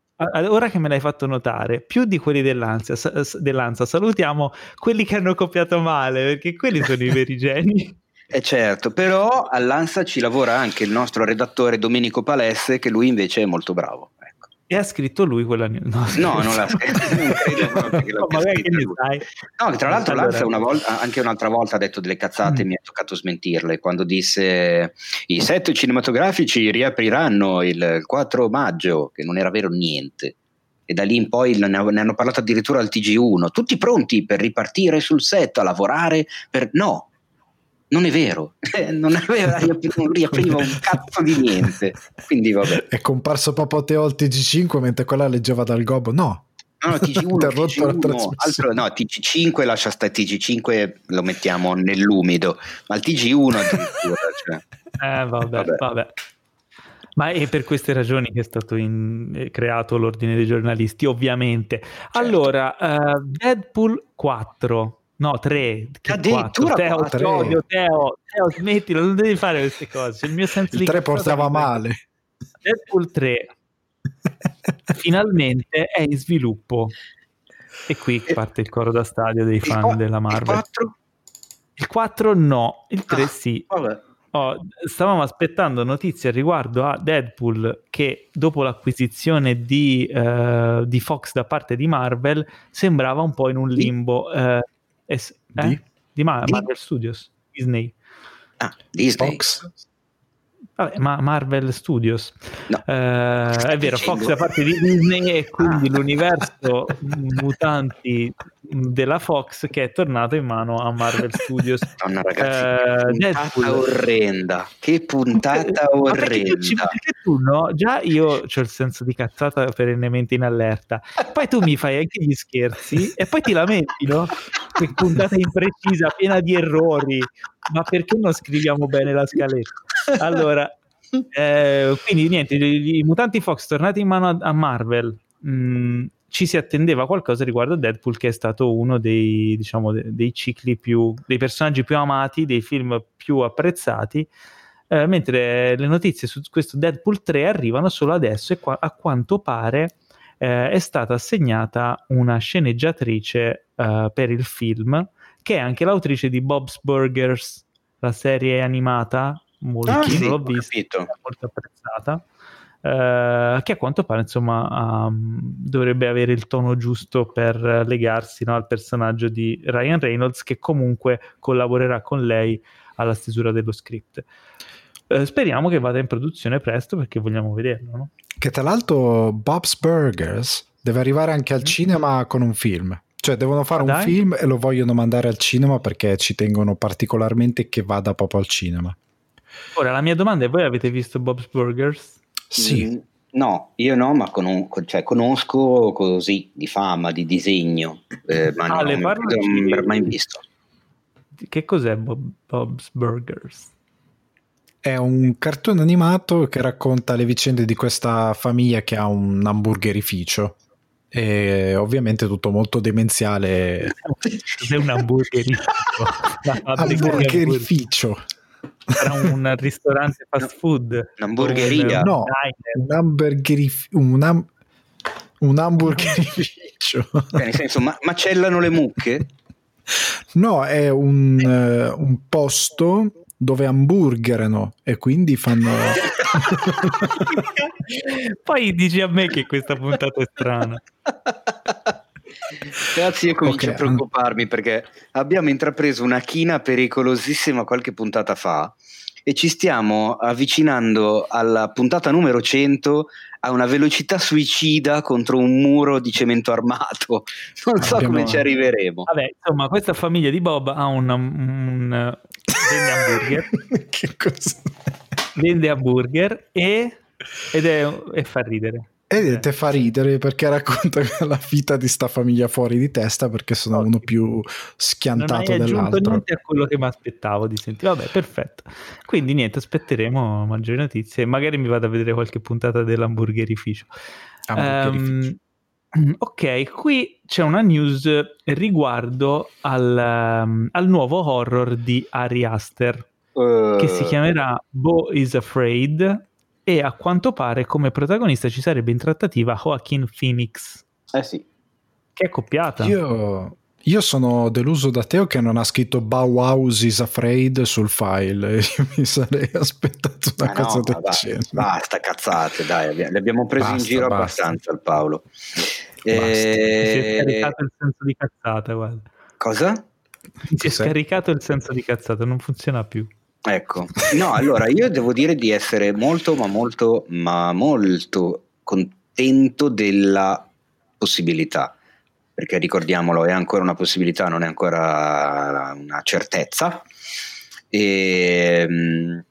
ora che me l'hai fatto notare, più di quelli dell'ANSA, dell'ANSA, salutiamo quelli che hanno copiato male, perché quelli sono i veri geni. Eh certo, però all'ANSA ci lavora anche il nostro redattore Domenico Palesse, che lui invece è molto bravo. E ha scritto lui quella news. No, no non l'ha scritto. Non credo no, tra l'altro. Lanza volta, anche un'altra volta ha detto delle cazzate, mm. mi è toccato smentirle, quando disse i set cinematografici riapriranno il 4 maggio, che non era vero niente. E da lì in poi ne hanno parlato addirittura al TG1, tutti pronti per ripartire sul set a lavorare per... No, non è vero, non, aveva, non riapriva un cazzo di niente. Quindi vabbè. È comparso proprio Teo al TG5 mentre quella leggeva dal gobo. No. No, no, TG1, TG1 altro, no, TG5 lascia stare TG5 lo mettiamo nell'umido, ma il TG1 addirittura. Cioè. Eh, vabbè, vabbè. vabbè. Ma è per queste ragioni che è stato in, creato l'ordine dei giornalisti, ovviamente. Certo. Allora, uh, Deadpool 4 No, tre. Addirittura Teo, tre. Odio, Teo, Teo, smettilo, non devi fare queste cose. Il mio senso il 3 portava male. Deadpool 3 finalmente è in sviluppo. E qui parte il coro da stadio dei fan il, della Marvel. Il 4? Il 4 no, il 3 ah, sì. Oh, stavamo aspettando notizie riguardo a Deadpool che dopo l'acquisizione di, uh, di, Fox da parte di Marvel sembrava un po' in un limbo. Uh, Es- eh? di? di Mar- di? Marvel Studios, Disney. Ah, Disney. Fox. Vabbè, ma Marvel Studios. No. Eh, è vero, Fox è parte di Disney e quindi ah. l'universo mutanti della Fox che è tornato in mano a Marvel Studios. Madonna ragazzi, eh, puntata orrenda. Che puntata orrenda. Perché tu, perché tu no? Già io ho il senso di cazzata perennemente in allerta. Poi tu mi fai anche gli scherzi e poi ti lamenti, no? Che puntata imprecisa, piena di errori. Ma perché non scriviamo bene la scaletta? Allora, eh, quindi niente, i, mutanti Fox tornati in mano a, a Marvel. Mh, mm, ci si attendeva qualcosa riguardo a Deadpool, che è stato uno dei, diciamo, dei cicli più, dei personaggi più amati, dei film più apprezzati. Eh, mentre le notizie su questo Deadpool 3 arrivano solo adesso e qua, a quanto pare eh, è stata assegnata una sceneggiatrice eh, per il film che è anche l'autrice di Bob's Burgers, la serie animata molto, ah, sì, l'ho vista, molto apprezzata. Uh, che a quanto pare insomma um, dovrebbe avere il tono giusto per legarsi no, al personaggio di Ryan Reynolds che comunque collaborerà con lei alla stesura dello script uh, speriamo che vada in produzione presto perché vogliamo vederlo no? che tra l'altro Bob's Burgers deve arrivare anche al mm. cinema con un film cioè devono fare ah, un film e lo vogliono mandare al cinema perché ci tengono particolarmente che vada proprio al cinema Ora la mia domanda è: voi avete visto Bob's Burgers? Sì. Mm, no, io no, ma con, cioè, conosco così di fama, di disegno, eh, ma ah, non, non l'ho mai visto. Che cos'è Bob, Bob's Burgers? È un cartone animato che racconta le vicende di questa famiglia che ha un hamburgerificio. E ovviamente tutto molto demenziale. Cos'è un hamburgerificio? hamburgerificio. Era un ristorante fast food. Un'hamburgeria. Un, no, un ham- un hamburgerificio. Cioè, nel senso, ma- macellano le mucche? No, è un, uh, un posto dove hamburgerano e quindi fanno... Poi dici a me che questa puntata è strana. Ragazzi, io comincio okay. a preoccuparmi perché abbiamo intrapreso una china pericolosissima qualche puntata fa e ci stiamo avvicinando alla puntata numero 100 a una velocità suicida contro un muro di cemento armato. Non so abbiamo... come ci arriveremo. Vabbè, insomma, questa famiglia di Bob ha un, un vende hamburger. che cosa? Vende hamburger e Ed è, e fa ridere. E Eh. te fa ridere perché racconta la vita di sta famiglia fuori di testa perché sono Ottimo. uno più Non schiantato hai aggiunto dell'altro. niente a quello che mi aspettavo di sentire. Vabbè, perfetto. Quindi niente, aspetteremo maggiori notizie. Magari mi vado a vedere qualche puntata dell'hamburgerificio. Hamburgerificio. Ehm, ok, qui c'è una news riguardo al, um, al nuovo horror di Ari Aster che si Eh, chiamerà Bo is Afraid e a quanto pare come protagonista ci sarebbe in trattativa Joaquin Phoenix Eh sì. che è accoppiata. Io, io sono deluso da Teo che non ha scritto Bauhaus is afraid sul file. Io mi sarei aspettato una Ma no, cosa ma del va- genere. basta cazzate, dai, le abbiamo prese in Basta, giro basta. abbastanza il Paolo. Si è Eh, scaricato il senso di cazzata, guarda. cosa? Si è Cos'è? scaricato il senso di cazzata, non funziona più. Ecco, no, allora io devo dire di essere molto, ma molto, ma molto contento della possibilità, perché ricordiamolo, è ancora una possibilità, non è ancora una certezza. E, mh,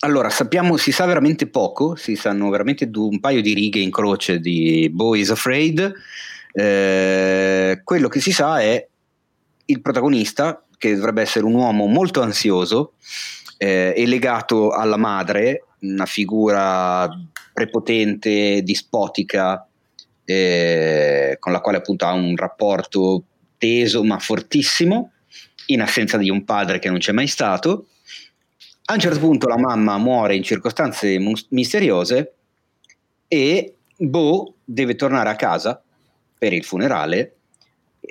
allora, sappiamo, si sa veramente poco, si sanno veramente un paio di righe in croce di Boys Afraid. Eh, quello che si sa è il protagonista, che dovrebbe essere un uomo molto ansioso eh, e legato alla madre, una figura prepotente, dispotica, eh, con la quale appunto ha un rapporto teso ma fortissimo, in assenza di un padre che non c'è mai stato. A un certo punto la mamma muore in circostanze misteriose e Bo deve tornare a casa per il funerale,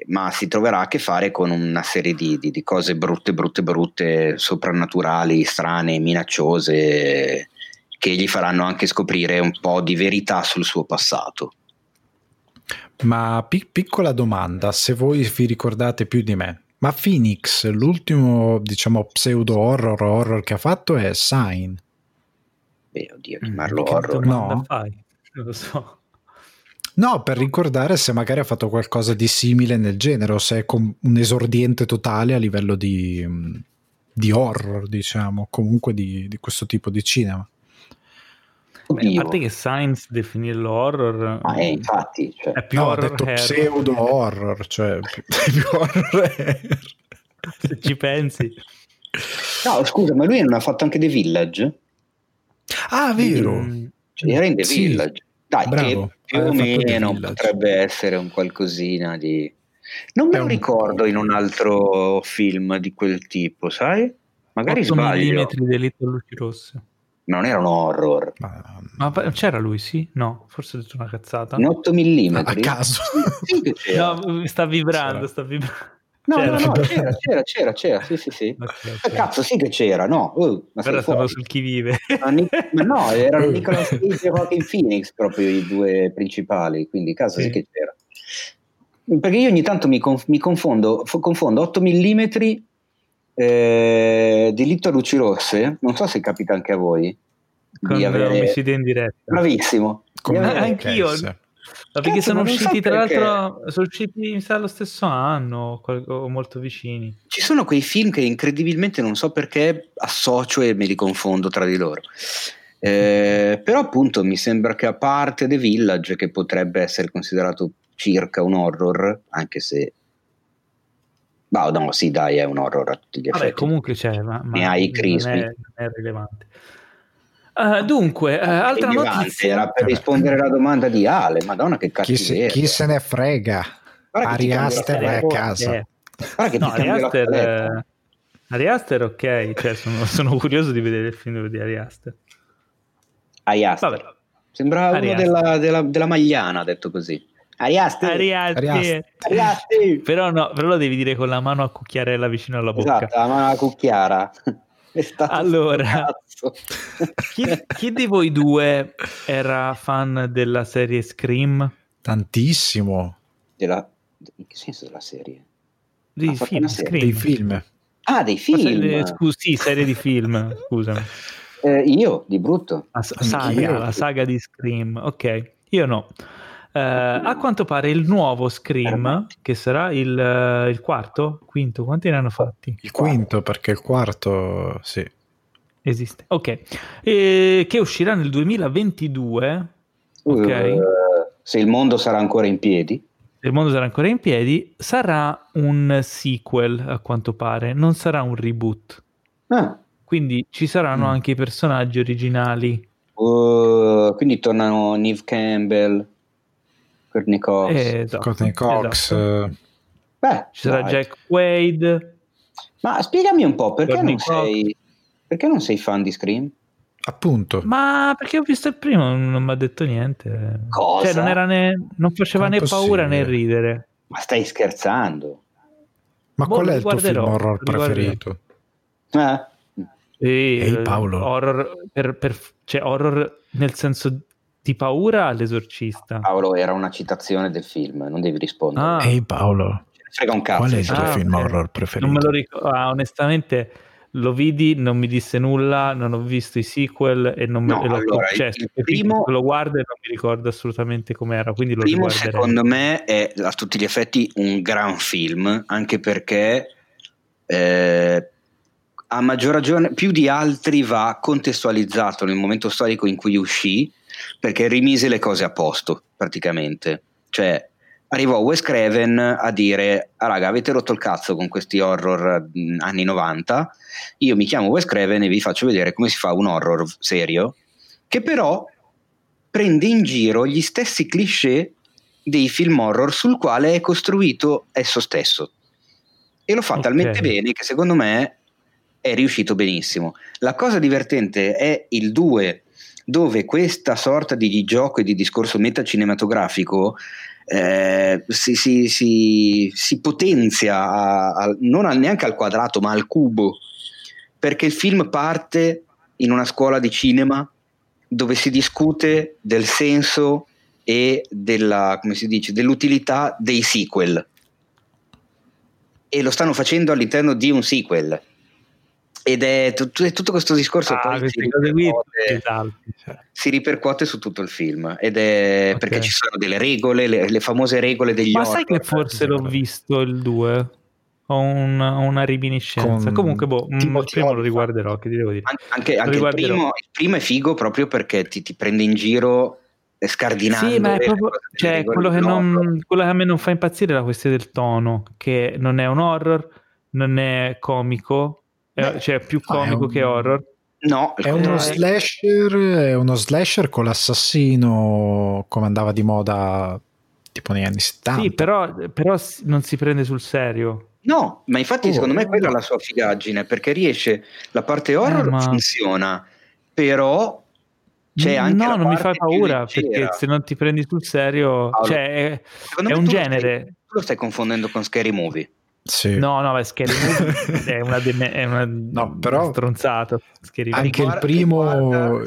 ma si troverà a che fare con una serie di, di- di cose brutte, brutte, brutte, soprannaturali, strane, minacciose, che gli faranno anche scoprire un po' di verità sul suo passato. Ma pi- piccola domanda, se voi vi ricordate più di me, ma Phoenix, l'ultimo diciamo pseudo horror horror che ha fatto è Sign. Beh, oddio, chiamarlo Che horror. no? fai? Non lo so. No, per ricordare se magari ha fatto qualcosa di simile nel genere o se è com- un esordiente totale a livello di, mm, di horror, diciamo, comunque di, di questo tipo di cinema. Beh, a parte che Science definirlo horror Ah, eh, infatti, cioè, è più No, ho horror detto pseudo horror, cioè più, più horror. se ci pensi. No, scusa, ma lui non ha fatto anche The Village? Ah, vero. Mm, Cioè, era in The Sì, Village. Dai, bravo, che più o meno potrebbe essere un qualcosina di... Non me È lo ricordo in un altro film di quel tipo, sai? Magari 8 sbaglio. mm delitto a luci rosse. Non era un horror. Ma- Ma c'era lui, sì? No, forse ho detto una cazzata. In 8 mm. a caso. No, sta vibrando, C'era. sta vibrando. No, c'era. no, no, c'era, c'era, c'era, c'era, sì, sì, sì. Ok, Eh, ok. cazzo, sì che c'era, no? Uh, ma Però stavo sul chi vive. Ma, Ni- ma no, erano Uh. Nicolas Cage e Joaquin Phoenix proprio i due principali, quindi cazzo sì, Sì. che c'era. Perché io ogni tanto mi, conf- mi confondo, f- confondo 8 mm eh, delitto a luci rosse, non so se capita anche a voi. Con di avere... omicidio in diretta. Bravissimo. Come- Di avere- Ah, anch'io. Ma perché Cazzo, sono non so usciti, tra perché. l'altro, sono usciti mi sa, lo stesso anno o molto vicini. Ci sono quei film che incredibilmente non so perché associo e me li confondo tra di loro. Eh, però appunto mi sembra che a parte The Village, che potrebbe essere considerato circa un horror, anche se... Bah, no, sì, dai, è un horror a tutti gli Vabbè, effetti. comunque c'è, ma, ma Ne hai i non, crispi. è, non è rilevante. Eh, dunque, eh, altra notizia. Era per rispondere alla domanda di Ale, madonna che Chi se, cattiveria. chi se ne frega? Ari Aster è a casa. Eh, Guarda che no, Ari Aster, eh, Ari Aster, ok, cioè, sono, sono curioso di vedere il film di Ari Aster. Ari Aster. Vabbè. Sembra Ari uno Aster. della, della, della Magliana, detto così. Ari Aster. Ari Ari Aster. Ari Aster. Però no, però lo devi dire con la mano a cucchiarella vicino alla bocca. Esatto, la mano cucchiara. È stato Allora. Chi, chi di voi due era fan della serie Scream? Tantissimo Della- in che senso della serie? Fatto film, serie? Dei film. Ah, dei film. serie- scusi, sì, serie di film, scusami. Eh, io, di brutto. La saga, la saga di Scream, ok. Io no. Eh, a quanto pare il nuovo Scream, che sarà il, eh, il quarto, quinto, quanti ne hanno fatti? Il quinto, perché il quarto, sì. Esiste, ok. E che uscirà nel 2022. Ok. Uh, se il mondo sarà ancora in piedi. Se il mondo sarà ancora in piedi, sarà un sequel a quanto pare, non sarà un reboot. Ah, Quindi ci saranno Mm. anche i personaggi originali. uh, quindi tornano Neve Campbell, Courtney Cox. Eh, esatto, Courtney Cox. esatto. eh, Beh, Ci sarà dai. Jack Wade. Ma spiegami un po', perché non, sei, perché non sei fan di Scream? appunto. Ma perché ho visto il primo, non mi ha detto niente. Cosa? Cioè, non, era né, non faceva Com'è né paura né ridere. Ma stai scherzando? Ma Boh, qual è il tuo film horror preferito? Eh? Sì, Ehi, eh, Paolo. Horror, per, per- cioè, horror nel senso di paura all'esorcista. Paolo, era una citazione del film, non devi rispondere. Ah. Ehi Paolo, Ce ne frega un cazzo. qual è il tuo Ah, film ok. horror preferito? Non me lo ricordo. Ah, onestamente, lo vidi, non mi disse nulla, non ho visto i sequel e non me No, l'ho allora, cioè, il primo- lo guardo e non mi ricordo assolutamente com'era, quindi lo primo, riguarderei. secondo me, è a tutti gli effetti un gran film, anche perché eh, a maggior ragione, più di altri, va contestualizzato nel momento storico in cui uscì, perché rimise le cose a posto, praticamente. Cioè, arrivò Wes Craven a dire, ah raga, avete rotto il cazzo con questi horror anni 90, io mi chiamo Wes Craven e vi faccio vedere come si fa un horror serio, che però prende in giro gli stessi cliché dei film horror sul quale è costruito esso stesso. E lo fa Ok. talmente bene che secondo me è riuscito benissimo. La cosa divertente è il 2, dove questa sorta di gioco e di discorso metacinematografico eh, si, si- si- si potenzia a- a- non al- neanche al quadrato ma al cubo. Perché il film parte in una scuola di cinema dove si discute del senso e della, dice, dell'utilità dei sequel. E lo stanno facendo all'interno di un sequel ed è, tut- è tutto questo discorso Ah, poi si ripercuote, cioè. si ripercuote su tutto il film ed è Ok. perché ci sono delle regole le, le famose regole degli Ma sai che horror. forse l'ho visto il 2? Ho un- una reminiscenza. Con Comunque, boh, mm, Timothy il primo lo riguarderò. Che ti devo dire? An- anche, anche il, primo, il primo è figo proprio perché ti, ti prende in giro scardinando Sì, ma è proprio. Cioè, quello che, non, quello che a me non fa impazzire è la questione del tono, che non è un horror, non è comico, Beh, cioè più comico un- che horror. no È uno Eh. slasher, è uno slasher con l'assassino come andava di moda tipo negli anni 70. Sì, però, però non si prende sul serio. No, ma infatti Oh, secondo me quella è la sua figaggine, perché riesce, la parte horror Eh, ma- funziona, però c'è anche no, la non mi fa paura perché se non ti prendi sul serio, Paolo, cioè, è, è un tu lo genere. stai- tu lo stai confondendo con Scary Movie. Sì. No, no, è Scary Movie è una, deme- è una No, però- stronzata. Anche il primo-.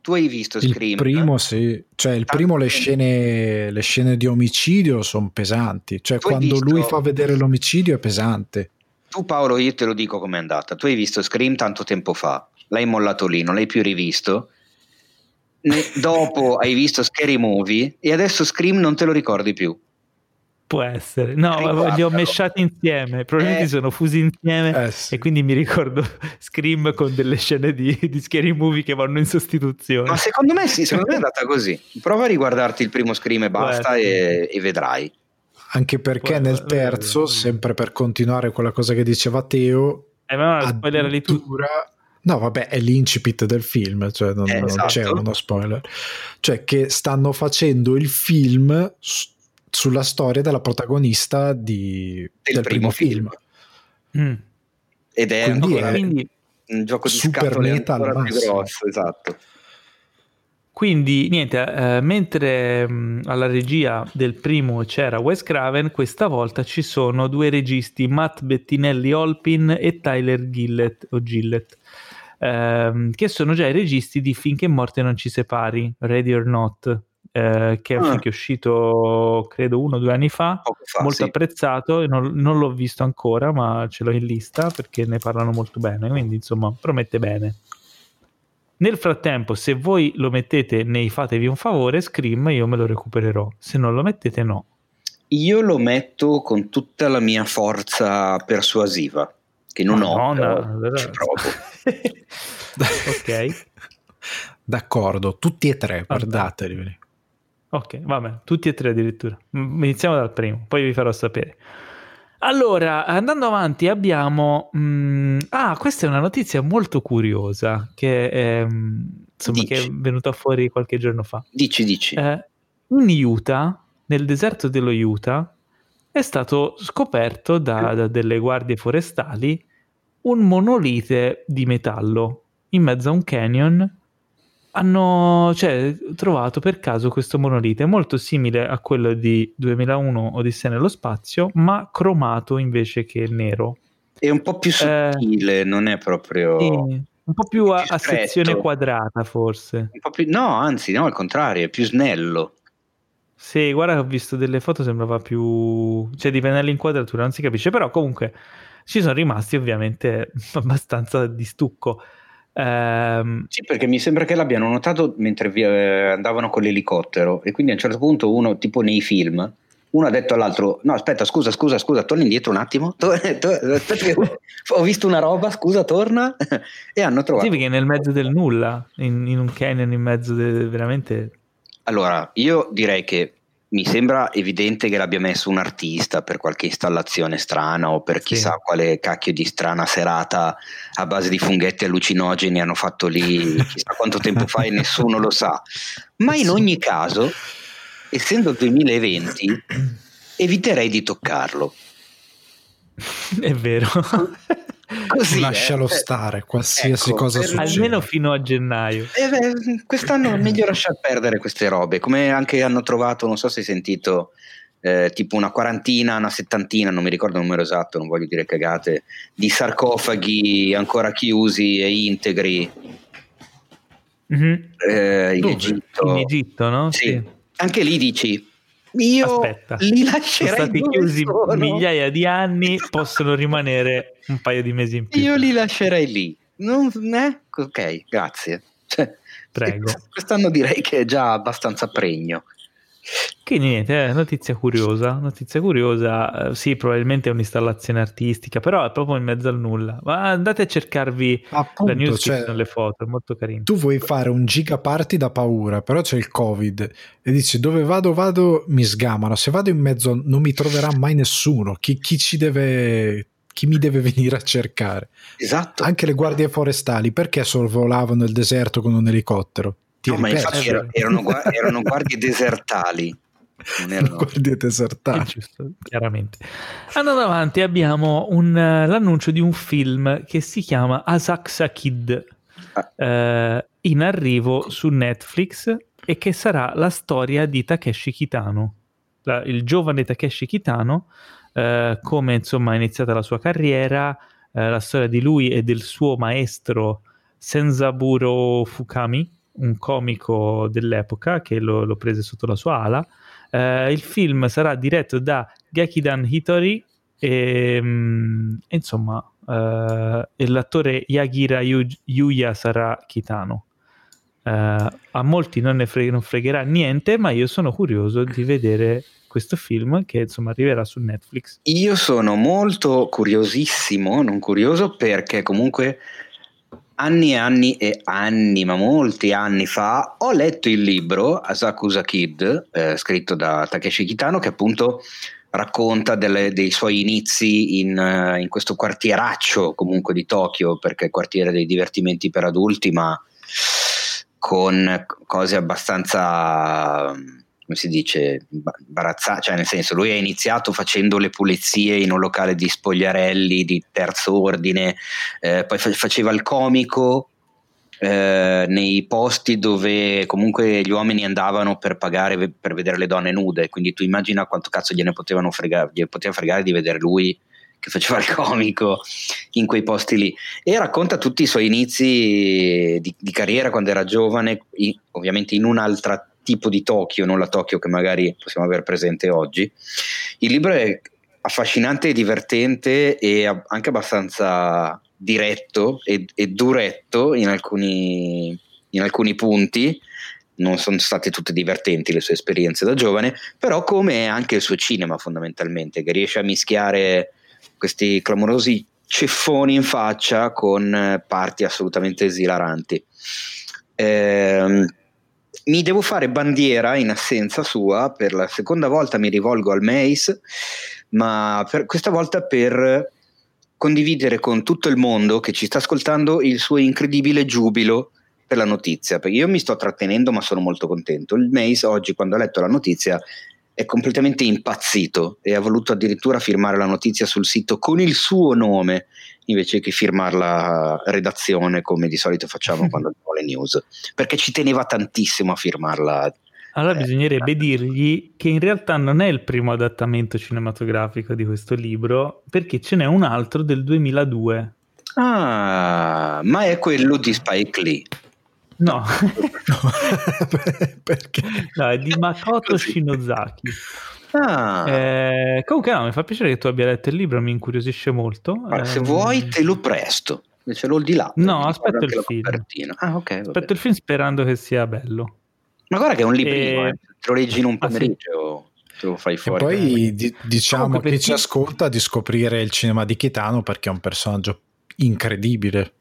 Tu hai visto Il Scream? primo, sì, cioè il Tanto primo le scene, le scene di omicidio sono pesanti, cioè Tu quando visto- lui fa vedere l'omicidio è pesante. Tu Paolo, io te lo dico com'è andata. Tu hai visto Scream tanto tempo fa, l'hai mollato lì, non l'hai più rivisto. Ne- dopo hai visto Scary Movie e adesso Scream non te lo ricordi più. Può essere. No, ma li ho Riguardalo. mesciati insieme, probabilmente Eh. sono fusi insieme Eh, sì. e quindi mi ricordo Scream con delle scene di, di Scary Movie che vanno in sostituzione. Ma secondo me sì, secondo me è andata così. Prova a riguardarti il primo Scream e basta e, e vedrai. Anche perché Poi- nel eh, terzo, eh, sempre per continuare con la cosa che diceva Teo, Eh, ma no, spoilerali tu. addirittura... No, vabbè, è l'incipit del film, cioè non, Eh, non esatto. c'è uno spoiler. Cioè che stanno facendo il film sulla storia della protagonista di- del, primo, film. Mm. Ed è Quindi ancora è- Quindi, un gioco di super scatole meta al ancora più massimo. grosso, esatto. quindi, niente, eh, mentre mh, alla regia del primo c'era Wes Craven, questa volta ci sono due registi, Matt Bettinelli Olpin e Tyler Gillett, o Gillett, ehm, che sono già i registi di Finché morte non ci separi, Ready or Not, eh, che è un Ah. film che è uscito credo uno o due anni fa, fa, molto sì. apprezzato, non, non l'ho visto ancora, ma ce l'ho in lista perché ne parlano molto bene, quindi insomma promette bene. Nel frattempo, se voi lo mettete nei fatevi un favore, Scream, io me lo recupererò. Se non lo mettete, no. Io lo metto con tutta la mia forza persuasiva, che non ho, Madonna, però allora- ci provo. ok. D'accordo, tutti e tre, guardateli. Ok, vabbè, tutti e tre addirittura. Iniziamo dal primo, poi vi farò sapere. Allora, andando avanti, abbiamo. Mh, mm, ah, questa è una notizia molto curiosa che è, insomma, che è venuta fuori qualche giorno fa. Dici, dici. Eh, in Utah, nel deserto dello Utah, è stato scoperto da, da delle guardie forestali un monolite di metallo in mezzo a un canyon hanno cioè, trovato per caso questo monolite molto simile a quello di 2001 Odissea nello spazio, ma cromato invece che nero. È un po' più sottile, eh, non è proprio... Sì, un po' più, più a, a, sezione quadrata forse. Più, no, anzi, no, al contrario, è più snello. Sì, guarda ho visto delle foto, sembrava più... cioè dipende dall'inquadratura, non si capisce, però comunque ci sono rimasti ovviamente abbastanza di stucco. Um, sì, perché mi sembra che l'abbiano notato mentre eh, andavano con l'elicottero e quindi a un certo punto uno, tipo nei film, uno ha detto all'altro: No, aspetta, scusa, scusa, scusa, torna indietro un attimo. To- to- ho visto una roba, scusa, torna. e hanno trovato. Sì, perché nel mezzo del nulla, in, in un canyon, in mezzo del veramente. Allora, io direi che mi sembra evidente che l'abbia messo un artista per qualche installazione strana o per chissà sì. quale cacchio di strana serata a base di funghetti allucinogeni hanno fatto lì chissà quanto tempo fa e nessuno lo sa. Ma in ogni caso, essendo il 2020, eviterei di toccarlo. È vero. Così, Lascialo eh. stare, qualsiasi ecco, cosa succeda. Almeno fino a gennaio. Eh beh, quest'anno è meglio lasciare perdere queste robe, come anche hanno trovato, non so se hai sentito, eh, tipo una quarantina, una settantina, non mi ricordo il numero esatto, non voglio dire cagate, di sarcofagi ancora chiusi e integri mm-hmm. eh, in, Egitto. in Egitto. no? Sì. sì. Anche lì dici, io Aspetta, li lascerei sono stati chiusi sono. migliaia di anni, possono rimanere un paio di mesi in più. Io li lascerei lì. Non, eh? Ok, grazie. Cioè, Prego. Quest'anno direi che è già abbastanza pregno. Quindi niente, eh, notizia curiosa, notizia curiosa, eh, sì probabilmente è un'installazione artistica, però è proprio in mezzo al nulla, ma andate a cercarvi Appunto, la news cioè, le foto, è molto carino. Tu vuoi fare un giga party da paura, però c'è il covid e dici dove vado vado mi sgamano, se vado in mezzo non mi troverà mai nessuno, chi, chi ci deve chi mi deve venire a cercare? Esatto. Anche le guardie forestali, perché sorvolavano il deserto con un elicottero? Ti no, ma infatti erano, erano, erano guardie desertali. Non erano guardie desertali. Giusto, chiaramente. Andando avanti abbiamo un, l'annuncio di un film che si chiama Asakusa Kid ah. eh, in arrivo su Netflix e che sarà la storia di Takeshi Kitano, la, il giovane Takeshi Kitano, eh, come insomma è iniziata la sua carriera, eh, la storia di lui e del suo maestro Senzaburo Fukami, un comico dell'epoca che lo, lo prese sotto la sua ala. Eh, il film sarà diretto da Gekidan Hitori e, mm, e insomma eh, l'attore Yagira Yuya sarà Kitano. Eh, a molti non ne fre- non fregherà niente, ma io sono curioso di vedere questo film che insomma arriverà su Netflix. Io sono molto curiosissimo, non curioso perché comunque anni e anni e anni, ma molti anni fa, ho letto il libro Asakusa Kid, eh, scritto da Takeshi Kitano, che appunto racconta delle, dei suoi inizi in, uh, in, questo quartieraccio comunque di Tokyo, perché è quartiere dei divertimenti per adulti, ma con cose abbastanza come si dice, imbarazzante, cioè nel senso lui ha iniziato facendo le pulizie in un locale di spogliarelli di terzo ordine, eh, poi faceva il comico eh, nei posti dove comunque gli uomini andavano per pagare per vedere le donne nude, quindi tu immagina quanto cazzo gliene potevano fregare, gli poteva fregare di vedere lui che faceva il comico in quei posti lì. E racconta tutti i suoi inizi di, di carriera quando era giovane, in, ovviamente in un'altra tipo di Tokyo, non la Tokyo che magari possiamo avere presente oggi. Il libro è affascinante e divertente e anche abbastanza diretto e, e duretto in alcuni, in alcuni punti. Non sono state tutte divertenti le sue esperienze da giovane, però come anche il suo cinema fondamentalmente, che riesce a mischiare questi clamorosi ceffoni in faccia con eh, parti assolutamente esilaranti. Eh, mi devo fare bandiera in assenza sua, per la seconda volta mi rivolgo al Mace, ma per, questa volta per condividere con tutto il mondo che ci sta ascoltando il suo incredibile giubilo per la notizia, perché io mi sto trattenendo ma sono molto contento. Il Mace oggi quando ha letto la notizia è completamente impazzito e ha voluto addirittura firmare la notizia sul sito con il suo nome invece che firmarla redazione come di solito facciamo quando abbiamo le news, perché ci teneva tantissimo a firmarla. Allora eh, bisognerebbe dirgli che in realtà non è il primo adattamento cinematografico di questo libro, perché ce n'è un altro del 2002. Ah, ma è quello di Spike Lee. No, perché? No, è di Makoto Shinozaki. Ah. Eh, comunque no, mi fa piacere che tu abbia letto il libro, mi incuriosisce molto. Allora, eh, se vuoi te lo presto, ce l'ho di là. No, aspetto il film. Ah, okay, aspetto il film sperando che sia bello. Ma guarda che è un librino, e... eh. te lo leggi in un pomeriggio. Ah, sì. lo fai fuori. E poi di- diciamo che ci ascolta di scoprire il cinema di Kitano perché è un personaggio incredibile.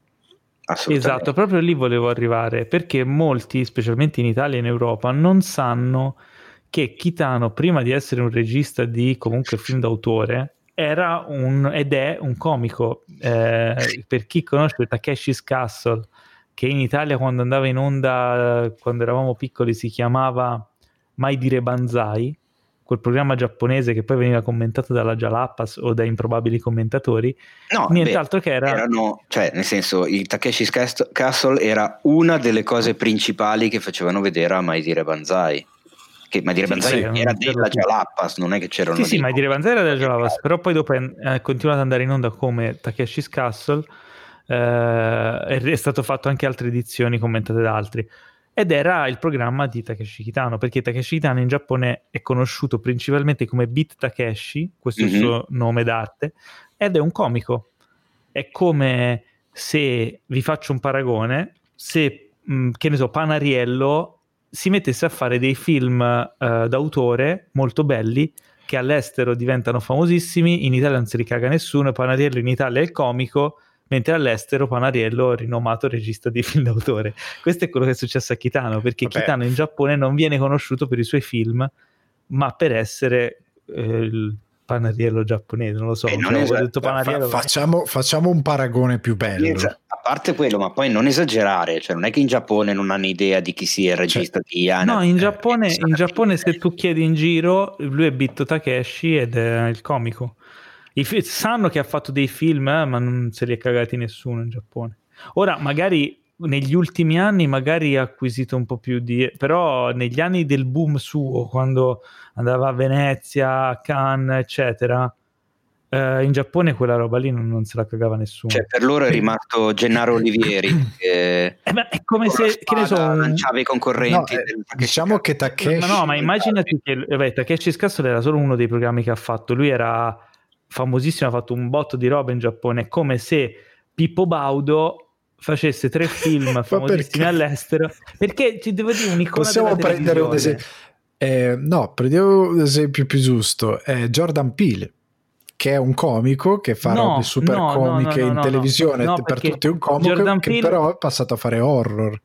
Esatto, proprio lì volevo arrivare perché molti, specialmente in Italia e in Europa, non sanno che Kitano, prima di essere un regista di comunque film d'autore, era un, ed è un comico. Eh, per chi conosce Takeshi's Castle, che in Italia quando andava in onda, quando eravamo piccoli, si chiamava Mai dire Banzai, quel programma giapponese che poi veniva commentato dalla Jalapas o da improbabili commentatori, no, nient'altro che era... Erano, cioè, nel senso, il Takeshi's Castle era una delle cose principali che facevano vedere a Mai dire Banzai che Mai dire sì, Banzai sì, era della Jalapas, non è che c'erano... Sì, sì, Mai dire Banzai era della Jalapas, però poi dopo è, è continuato ad andare in onda come Takeshi's Castle, eh, è stato fatto anche altre edizioni commentate da altri. Ed era il programma di Takeshi Kitano, perché Takeshi Kitano in Giappone è conosciuto principalmente come Beat Takeshi, questo mm-hmm. è il suo nome d'arte, ed è un comico. È come se vi faccio un paragone, se, mh, che ne so, Panariello si mettesse a fare dei film uh, d'autore molto belli che all'estero diventano famosissimi, in Italia non si ricaga nessuno, Panariello in Italia è il comico, mentre all'estero Panariello è rinomato regista di film d'autore. Questo è quello che è successo a Kitano, perché Vabbè. Kitano in Giappone non viene conosciuto per i suoi film, ma per essere eh, il panariello giapponese, non lo so. Eh, non esag- detto panariello, fa- facciamo, facciamo, un paragone più bello. Esag- a parte quello, ma poi non esagerare, cioè non è che in Giappone non hanno idea di chi sia il cioè, regista cioè, di Anna. No, in Giappone, in Giappone se tu chiedi in giro, lui è Bitto Takeshi ed è il comico. I fi- sanno che ha fatto dei film, eh, ma non se li è cagati nessuno in Giappone. Ora, magari negli ultimi anni magari ha acquisito un po' più di... però negli anni del boom suo, quando andava a Venezia, a Cannes, eccetera, eh, in Giappone quella roba lì non, non, se la cagava nessuno. Cioè, per loro è rimasto Gennaro Olivieri. che eh, è come se, che ne so, lanciava i concorrenti. No, eh, diciamo che Takeshi... Ma no, ma immaginati che vabbè, Takeshi Castle era solo uno dei programmi che ha fatto. Lui era famosissimo, ha fatto un botto di roba in Giappone. È come se Pippo Baudo facesse tre film famosissimi all'estero. Perché ci devo dire un'icona possiamo prendere un esempio eh, no prendiamo un esempio più giusto è Jordan Peele che è un comico che fa no, robe super no, comiche no, in televisione per tutti un comico Jordan che Peele, però è passato a fare horror.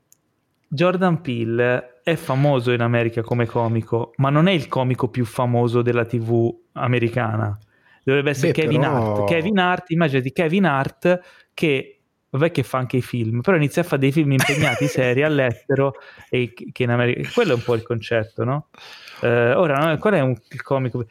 Jordan Peele è famoso in America come comico ma non è il comico più famoso della tv americana dovrebbe essere Beh, Kevin però... Hart Kevin Hart immaginati Kevin Hart che vabbè che fa anche i film, però inizia a fare dei film impegnati seri all'estero e che in America, quello è un po' il concetto, no? Eh, ora, no? qual è un, il comico?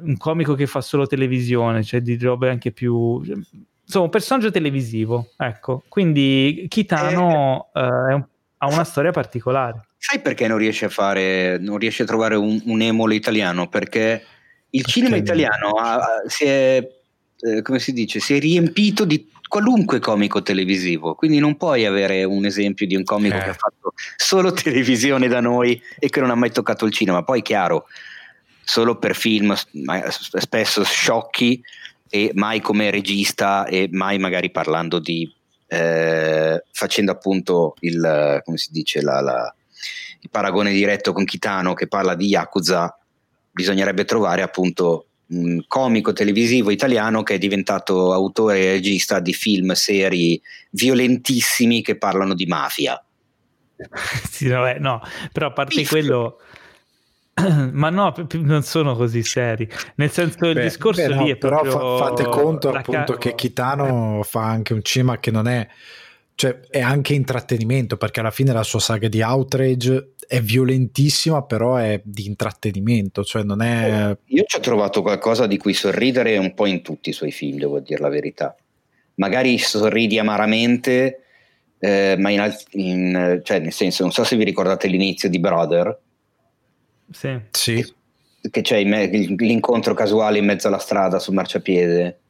Un comico che fa solo televisione, cioè di robe anche più... Insomma, un personaggio televisivo, ecco. Quindi Kitano eh, eh, un, ha una storia particolare. Sai perché non riesce a fare, non riesce a trovare un, un emolo italiano? Perché il perché cinema italiano ha, si è, eh, come si dice, si è riempito di qualunque comico televisivo, quindi non puoi avere un esempio di un comico eh. che ha fatto solo televisione da noi e che non ha mai toccato il cinema. Poi, chiaro, solo per film spesso sciocchi e mai come regista e mai magari parlando di eh, facendo appunto il come si dice la, la, il paragone diretto con Kitano che parla di Yakuza bisognerebbe trovare appunto un comico televisivo italiano che è diventato autore e regista di film, serie violentissimi che parlano di mafia. sì, no, eh, no, però a parte Biff. quello... Ma no, non sono così seri. Nel senso, il beh, discorso beh, no, lì è però proprio. Fa, fate conto appunto ca- che Kitano fa anche un cinema che non è cioè è anche intrattenimento perché alla fine la sua saga di Outrage è violentissima però è di intrattenimento cioè non è io ci ho trovato qualcosa di cui sorridere un po' in tutti i suoi film devo dire la verità. Magari sorridi amaramente eh, ma in, in, cioè nel senso non so se vi ricordate l'inizio di Brother. Sì, sì. che c'è l'incontro casuale in mezzo alla strada sul marciapiede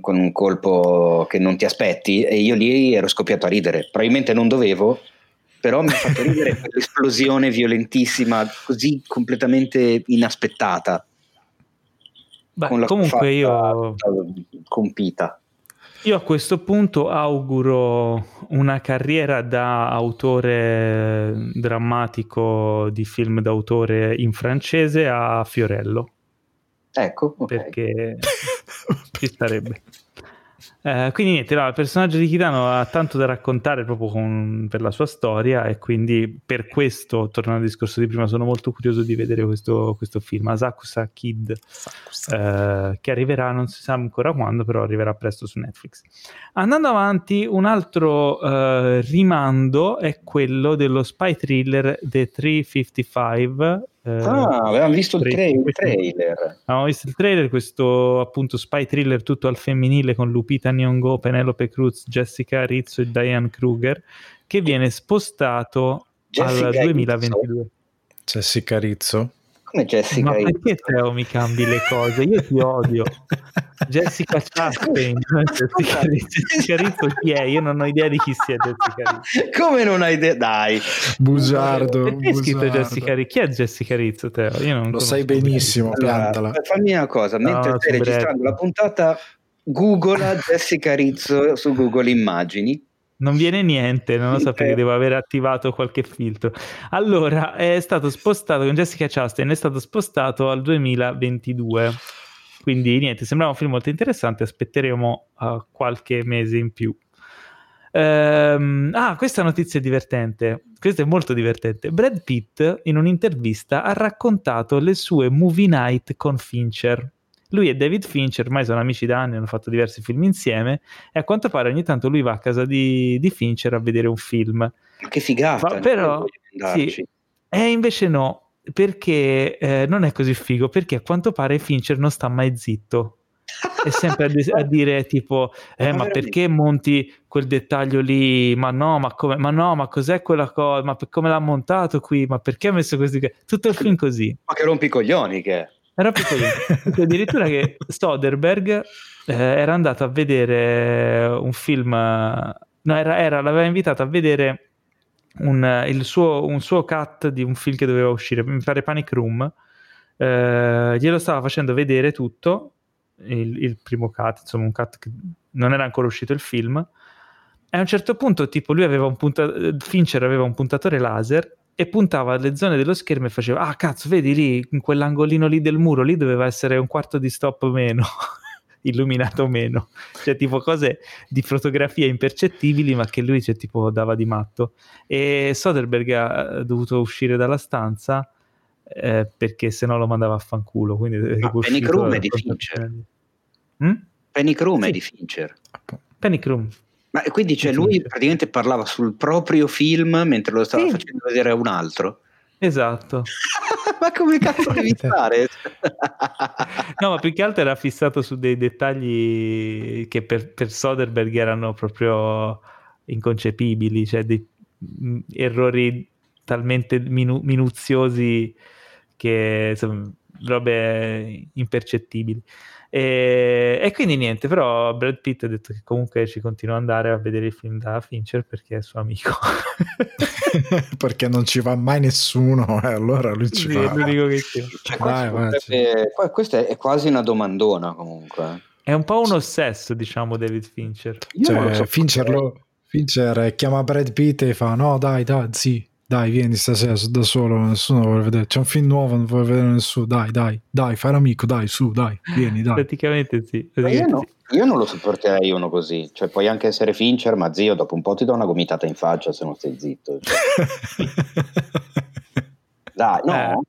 con un colpo che non ti aspetti e io lì ero scoppiato a ridere. Probabilmente non dovevo, però mi ha fatto ridere quell'esplosione violentissima, così completamente inaspettata. Beh, comunque io compita. Io a questo punto auguro una carriera da autore drammatico di film d'autore in francese a Fiorello. Ecco, okay. perché ci starebbe. Eh, quindi niente, no, il personaggio di Kitano ha tanto da raccontare proprio con, per la sua storia e quindi per questo, tornando al discorso di prima, sono molto curioso di vedere questo, questo film, Asakusa Kid, eh, che arriverà, non si sa ancora quando, però arriverà presto su Netflix. Andando avanti, un altro eh, rimando è quello dello spy thriller The 355 eh, ah, avevamo visto il, tra- il, trailer. Avevamo visto il trailer, questo appunto spy thriller tutto al femminile con Lupita Nyong'o, Penelope Cruz, Jessica Rizzo e Diane Kruger, che viene spostato Jessica al 2022. Jessica Rizzo? Come Jessica? Ma perché Teo mi cambi le cose? Io ti odio. Jessica Chastain. Jessica, Jessica Rizzo chi è? Io non ho idea di chi sia Jessica Rizzo. Come non hai idea? Dai. Bugiardo. Perché hai scritto Jessica Rizzo? Chi è Jessica Rizzo, Teo? Io non Lo sai benissimo, piantala. Allora, fammi una cosa, mentre no, stai registrando la puntata, googla Jessica Rizzo su Google Immagini non viene niente, non lo so perché devo aver attivato qualche filtro. Allora, è stato spostato con Jessica Chastain, è stato spostato al 2022. Quindi niente, sembrava un film molto interessante, aspetteremo uh, qualche mese in più. Um, ah, questa notizia è divertente. Questa è molto divertente. Brad Pitt in un'intervista ha raccontato le sue movie night con Fincher. Lui e David Fincher ormai sono amici da anni, hanno fatto diversi film insieme e a quanto pare ogni tanto lui va a casa di, di Fincher a vedere un film. Ma che figata! Ma, però, sì, e invece no, perché eh, non è così figo, perché a quanto pare Fincher non sta mai zitto. è sempre a, a, dire tipo eh, ma, ma perché monti quel dettaglio lì ma no ma, come, ma no ma cos'è quella cosa ma per, come l'ha montato qui ma perché ha messo questi tutto il film così ma che rompi i coglioni che era piccolino. addirittura che Soderbergh eh, era andato a vedere un film, no, era, era, l'aveva invitato a vedere un, suo, un, suo, cut di un film che doveva uscire, mi pare Panic Room. Eh, glielo stava facendo vedere tutto, il, il, primo cut, insomma un cut che non era ancora uscito il film. E a un certo punto, tipo, lui aveva un puntatore, Fincher aveva un puntatore laser e puntava alle zone dello schermo e faceva ah cazzo vedi lì in quell'angolino lì del muro lì doveva essere un quarto di stop meno illuminato meno. Cioè tipo cose di fotografia impercettibili ma che lui cioè, tipo dava di matto. E Soderbergh ha dovuto uscire dalla stanza eh, perché se no lo mandava a fanculo quindi ah, Penny Room è di Fincher. Hm? Penny Room è di Fincher. Penny Room ma quindi cioè, lui praticamente parlava sul proprio film mentre lo stava sì. facendo vedere a un altro. Esatto. ma come cazzo devi fare? no, ma più che altro era fissato su dei dettagli che per, per Soderbergh erano proprio inconcepibili, cioè dei mm, errori talmente minu- minuziosi che insomma, robe impercettibili. E, e, quindi niente, però Brad Pitt ha detto che comunque ci continua ad andare a vedere i film da Fincher perché è suo amico. perché non ci va mai nessuno, eh, allora lui ci sì, va. Cioè, vai, vai, potrebbe... Questa è quasi una domandona comunque. È un po' un ossesso, diciamo, David Fincher. Cioè, so Fincher, lo, Fincher chiama Brad Pitt e fa no dai, dai, sì, dai, vieni stasera da solo, nessuno vuole vedere. C'è un film nuovo, non vuole vedere nessuno. Dai, dai, dai, fai l'amico, dai, su, dai, vieni, dai. Praticamente sì. Ma io, praticamente no- sì. io non lo sopporterei uno così. Cioè, puoi anche essere Fincher, ma zio, dopo un po' ti do una gomitata in faccia se non stai zitto. Cioè, dai, no. Eh.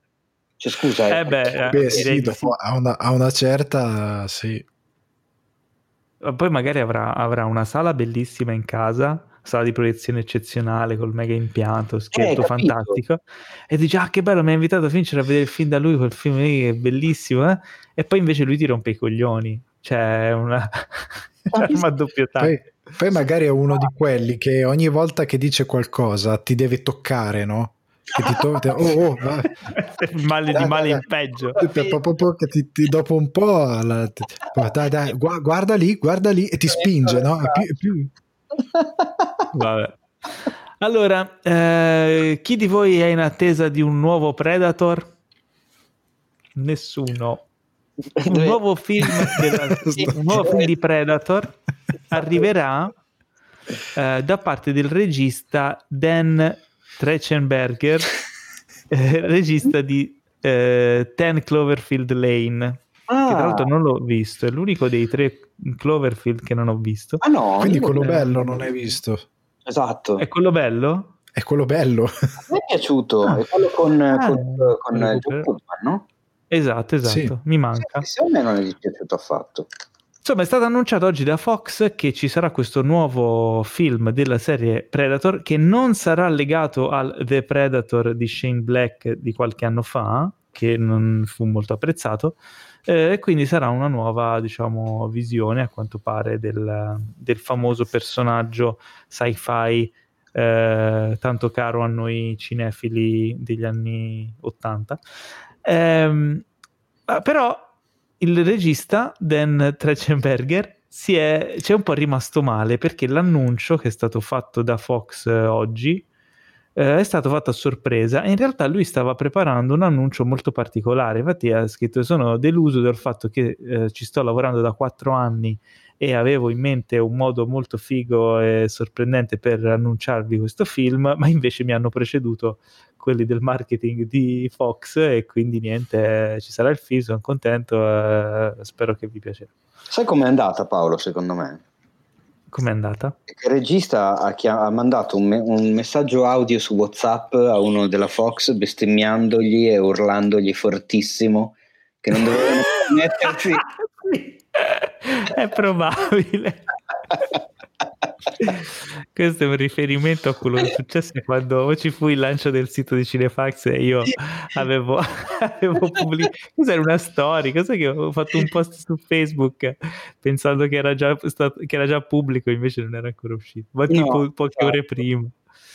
Cioè, scusa, Eh beh, eh, Beh, sì, dopo, a, una, a una certa, sì. Poi magari avrà, avrà una sala bellissima in casa, sala di proiezione eccezionale col mega impianto, scherzo Eh, fantastico, e dice ah che bello, mi ha invitato Fincher a vedere il film da lui, quel film lì che è bellissimo, eh? e poi invece lui ti rompe i coglioni, cioè è una arma a doppio taglio. Poi, poi magari è uno di quelli che ogni volta che dice qualcosa ti deve toccare, no? Che ti to- oh, oh, male di male in peggio. che ti- ti- dopo un po' la- ti- dai, dai, gua- guarda lì, guarda lì e ti spinge, no? Più- più- Vabbè. Allora, eh, chi di voi è in attesa di un nuovo Predator? Nessuno. Un nuovo film, della- un nuovo film di Predator arriverà eh, da parte del regista Dan Trachtenberger, eh, regista di eh, Ten Cloverfield Lane. Che tra Ah, l'altro non l'ho visto, è l'unico dei tre Cloverfield che non ho visto. ah, no, Quindi quello bello non hai visto. Esatto. È quello bello? È quello bello. A me è piaciuto, Ah. è quello con, Ah, con, con eh, recupero. John Goodman, no? Esatto, esatto, Sì. mi manca. Sì, a me non è dispiaciuto affatto. Insomma, è stato annunciato oggi da Fox che ci sarà questo nuovo film della serie Predator che non sarà legato al The Predator di Shane Black di qualche anno fa, che non fu molto apprezzato, eh, e quindi sarà una nuova, diciamo, visione a quanto pare del, del famoso personaggio sci-fi eh, tanto caro a noi cinefili degli anni 80. Ehm, ah, però il regista Dan Trachtenberger si è, ci è un po' rimasto male perché l'annuncio che è stato fatto da Fox eh, oggi eh, è stato fatto a sorpresa e in realtà lui stava preparando un annuncio molto particolare. Infatti ha scritto: Sono deluso del fatto che eh, ci sto lavorando da quattro anni e avevo in mente un modo molto figo e sorprendente per annunciarvi questo film, ma invece mi hanno preceduto quelli del marketing di Fox e quindi niente, ci sarà il film, sono contento, eh, spero che vi piacerà. Sai com'è andata Paolo, secondo me? Com'è andata? Il regista ha, chia- ha mandato un, me- un messaggio audio su WhatsApp a uno della Fox bestemmiandogli e urlandogli fortissimo che non dovevano mettersi. È probabile. Questo è un riferimento a quello che è successo quando ci fu il lancio del sito di Cinefax e io avevo, avevo pubblicato cos'era una storia, cos'è che avevo fatto un post su Facebook pensando che era già, stato, che era già pubblico invece non era ancora uscito, ma No, tipo poche esatto. ore prima.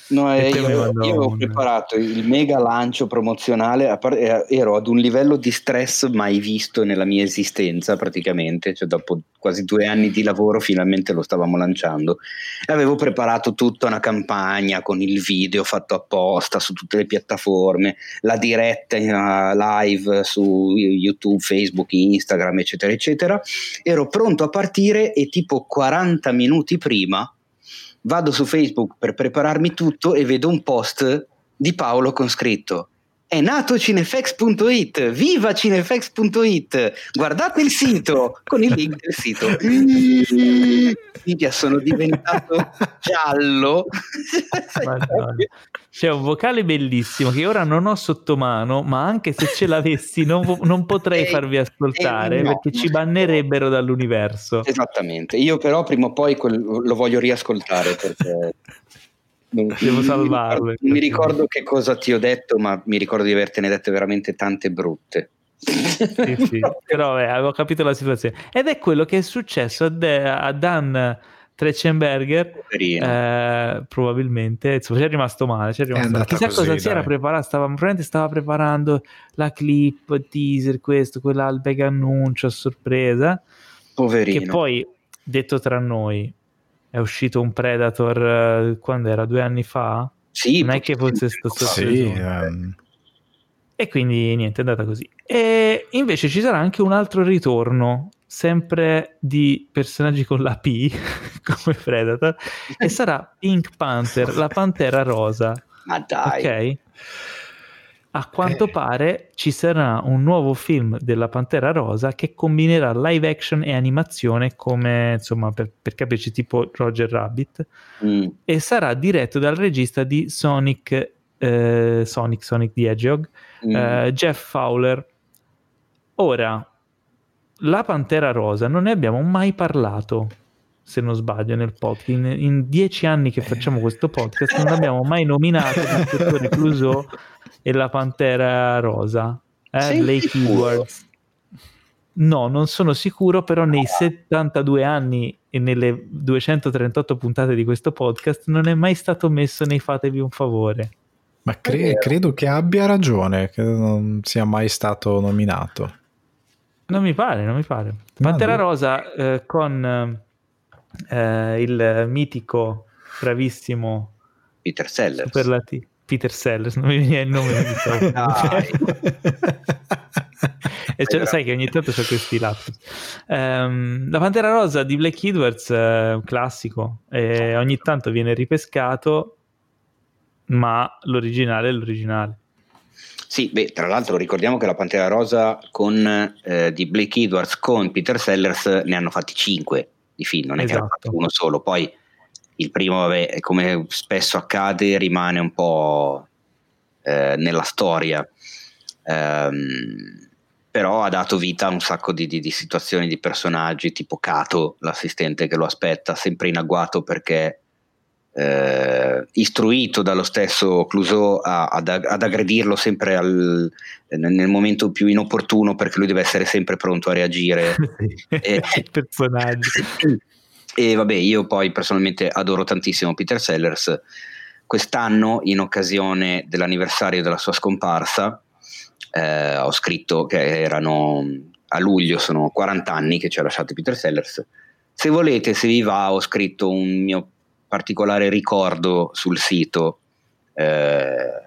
No, eh, io, io avevo un- preparato il mega lancio promozionale, eh, ero ad un livello di stress mai visto nella mia esistenza praticamente, cioè dopo quasi due anni di lavoro finalmente lo stavamo lanciando e avevo preparato tutta una campagna con il video fatto apposta su tutte le piattaforme, la diretta eh, live su YouTube, Facebook, Instagram, eccetera, eccetera. Ero pronto a partire e tipo 40 minuti prima vado su Facebook per prepararmi tutto e vedo un post di Paolo con scritto è nato cinefx.it, viva cinefx.it, guardate il sito con il link del sito. Minchia, sono diventato giallo. C'è un vocale bellissimo che ora non ho sotto mano, ma anche se ce l'avessi non, non potrei Eh, farvi ascoltare eh, no, perché ci bannerebbero dall'universo. Esattamente, io però prima o poi quel- lo voglio riascoltare perché... Non, Devo salvarlo. Non mi ricordo che cosa ti ho detto, ma mi ricordo di avertene dette veramente tante brutte. Sì, sì. Però eh, avevo capito la situazione. Ed è quello che è successo a, De- a Dan Trechenberger, eh, probabilmente, insomma, ci è rimasto male. Ci è rimasto male. andata Chissà così, cosa si era dai. preparato, stava, probabilmente stava preparando la clip, il teaser, questo, quella, il big annuncio a sorpresa, Poverino. che poi, detto tra noi, è uscito un Predator eh, quando era due anni fa? sì, non è che fosse stato- Sì. ehm, E quindi niente, è andata così. E invece ci sarà anche un altro ritorno, sempre di personaggi con la P, come Predator, e sarà Pink Panther, la pantera rosa. Ma dai. Ok? A quanto Eh. pare ci sarà un nuovo film della Pantera Rosa che combinerà live action e animazione come, insomma, per, per capirci, tipo Roger Rabbit, Mm. e sarà diretto dal regista di Sonic, eh, Sonic, Sonic the Hedgehog, Mm. eh, Jeff Fowler. Ora, la Pantera Rosa non ne abbiamo mai parlato, se non sbaglio, nel podcast. In, in dieci anni che facciamo questo podcast non abbiamo mai nominato l'ispettore Clouseau e la Pantera Rosa. Eh, sicuro? Edwards. No, non sono sicuro, però nei 72 anni e nelle 238 puntate di questo podcast non è mai stato messo nei fatevi un favore. Ma cre- credo che abbia ragione, che non sia mai stato nominato. Non mi pare, non mi pare. Pantera boh. Rosa eh, con eh, il mitico, bravissimo, Peter Sellers. superlativo Peter Sellers, non mi viene il nome. e cioè, sai che ogni tanto c'è questi lapsus. Ehm, la Pantera Rosa di Blake Edwards è un classico e ogni tanto viene ripescato, ma l'originale è l'originale. Sì, beh, tra l'altro ricordiamo che la Pantera Rosa con, eh, di Blake Edwards con Peter Sellers ne hanno fatti cinque di film, non è che ne hanno Esatto. fatto uno solo. Poi il primo, vabbè, come spesso accade, rimane un po' eh, nella storia. Ehm, però ha dato vita a un sacco di, di- di situazioni, di personaggi, tipo Cato, l'assistente che lo aspetta, sempre in agguato perché eh, istruito dallo stesso Clouseau a- ad, ad aggredirlo sempre al- nel momento più inopportuno perché lui deve essere sempre pronto a reagire. Il personaggio. E vabbè, io poi personalmente adoro tantissimo Peter Sellers. Quest'anno, in occasione dell'anniversario della sua scomparsa, eh, ho scritto che erano a luglio, sono 40 anni che ci ha lasciato Peter Sellers. Se volete, se vi va, ho scritto un mio particolare ricordo sul sito, eh,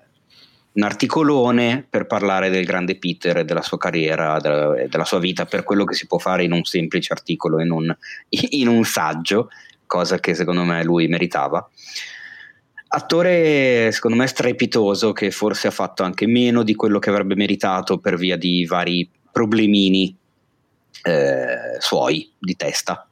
un articolone per parlare del grande Peter e della sua carriera, della, della sua vita, per quello che si può fare in un semplice articolo, in un, in un saggio, cosa che secondo me lui meritava. Attore secondo me strepitoso che forse ha fatto anche meno di quello che avrebbe meritato per via di vari problemini eh, suoi di testa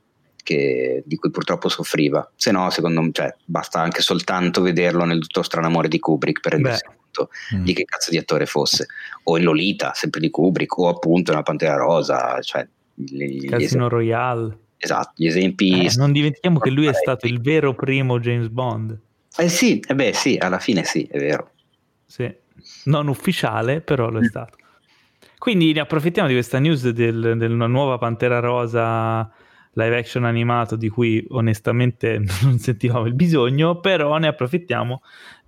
che- di cui purtroppo soffriva. Se no, secondo me, cioè, basta anche soltanto vederlo nel Dottor Strano Amore di Kubrick per rendersi Beh. conto Mm. di che cazzo di attore fosse. O in Lolita, sempre di Kubrick, o appunto nella Pantera Rosa, cioè gli, Casino esempi, Royale. esatto, gli esempi Eh, non dimentichiamo che lui è stato il vero primo James Bond. Eh sì, eh beh sì, alla fine sì, è vero. Sì. Non ufficiale, però Mm. lo è stato. Quindi ne approfittiamo di questa news del- della nuova Pantera Rosa live action animato di cui onestamente non sentivamo il bisogno, però ne approfittiamo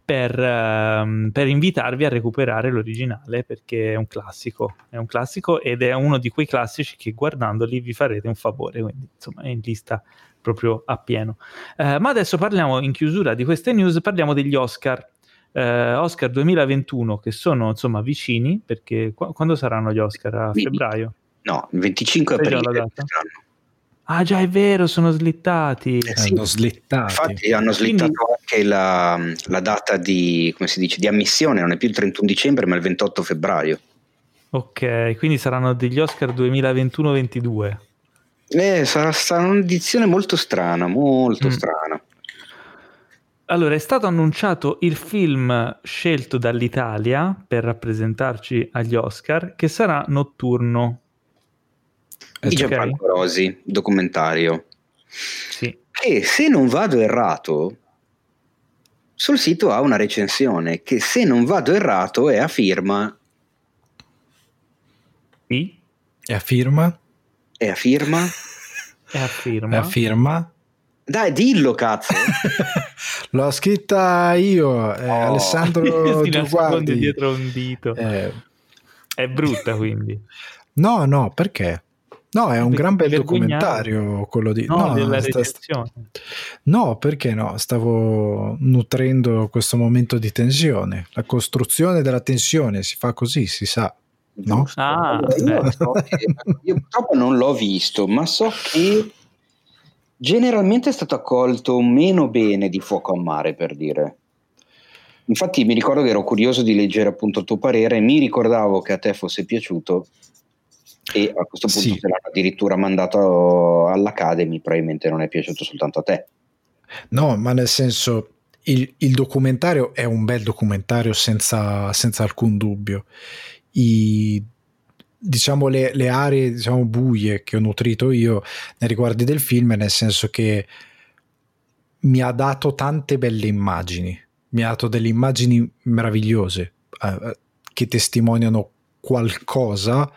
per, ehm, per invitarvi a recuperare l'originale perché è un classico, è un classico ed è uno di quei classici che guardandoli vi farete un favore, quindi insomma è in lista proprio a pieno. Eh, ma adesso parliamo in chiusura di queste news, parliamo degli Oscar. Eh, Oscar 2021 che sono insomma vicini perché qua- quando saranno gli Oscar? A Quindi, febbraio? No, il 25 Sai già aprile. la data? Ah già è vero, sono slittati. Eh sì. Hanno slittati. Infatti hanno slittato Quindi- anche la, la data di, come si dice, di ammissione, non è più il 31 dicembre ma il 28 febbraio. Ok, quindi saranno degli Oscar 2021-22. Eh, sarà, sarà un'edizione molto strana, molto Mm. strana. Allora, è stato annunciato il film scelto dall'Italia per rappresentarci agli Oscar, che sarà Notturno. Di. Gianfranco Rosi, documentario. Sì. Che se non vado errato, sul sito ha una recensione che se non vado errato è a firma, Sì, E a firma? è a firma. è a firma. E a firma? Dai, dillo cazzo. L'ho scritta io, eh, Oh. Alessandro Giuguardi. dietro un dito. Eh, È brutta quindi. no, no, perché? No, è un gran bel documentario quello di... No, della sta- recensione. no, perché no? Stavo nutrendo questo momento di tensione. La costruzione della tensione si fa così, si sa. No? Ah, io, beh. so che- io purtroppo non l'ho visto, ma so che generalmente è stato accolto meno bene di Fuoco a Mare, per dire. Infatti mi ricordo che ero curioso di leggere appunto il tuo parere, mi ricordavo che a te fosse piaciuto e a questo punto Sì. te l'hanno addirittura mandato all'Academy, probabilmente non è piaciuto soltanto a te. No, ma nel senso, il, il documentario è un bel documentario senza, senza alcun dubbio. I, diciamo le, le aree diciamo, buie che ho nutrito io nei riguardi del film, nel senso che mi ha dato tante belle immagini, mi ha dato delle immagini meravigliose eh, che testimoniano qualcosa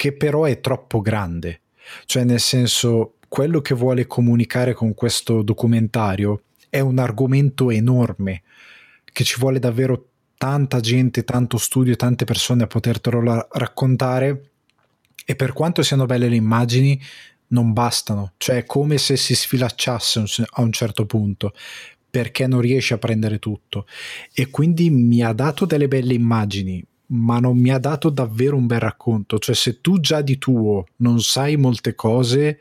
che però è troppo grande. Cioè, nel senso, quello che vuole comunicare con questo documentario è un argomento enorme che ci vuole davvero tanta gente, tanto studio, tante persone a potertelo la- raccontare. E per quanto siano belle le immagini non bastano, cioè è come se si sfilacciasse a un certo punto perché non riesce a prendere tutto. E quindi mi ha dato delle belle immagini ma non mi ha dato davvero un bel racconto. Cioè se tu già di tuo non sai molte cose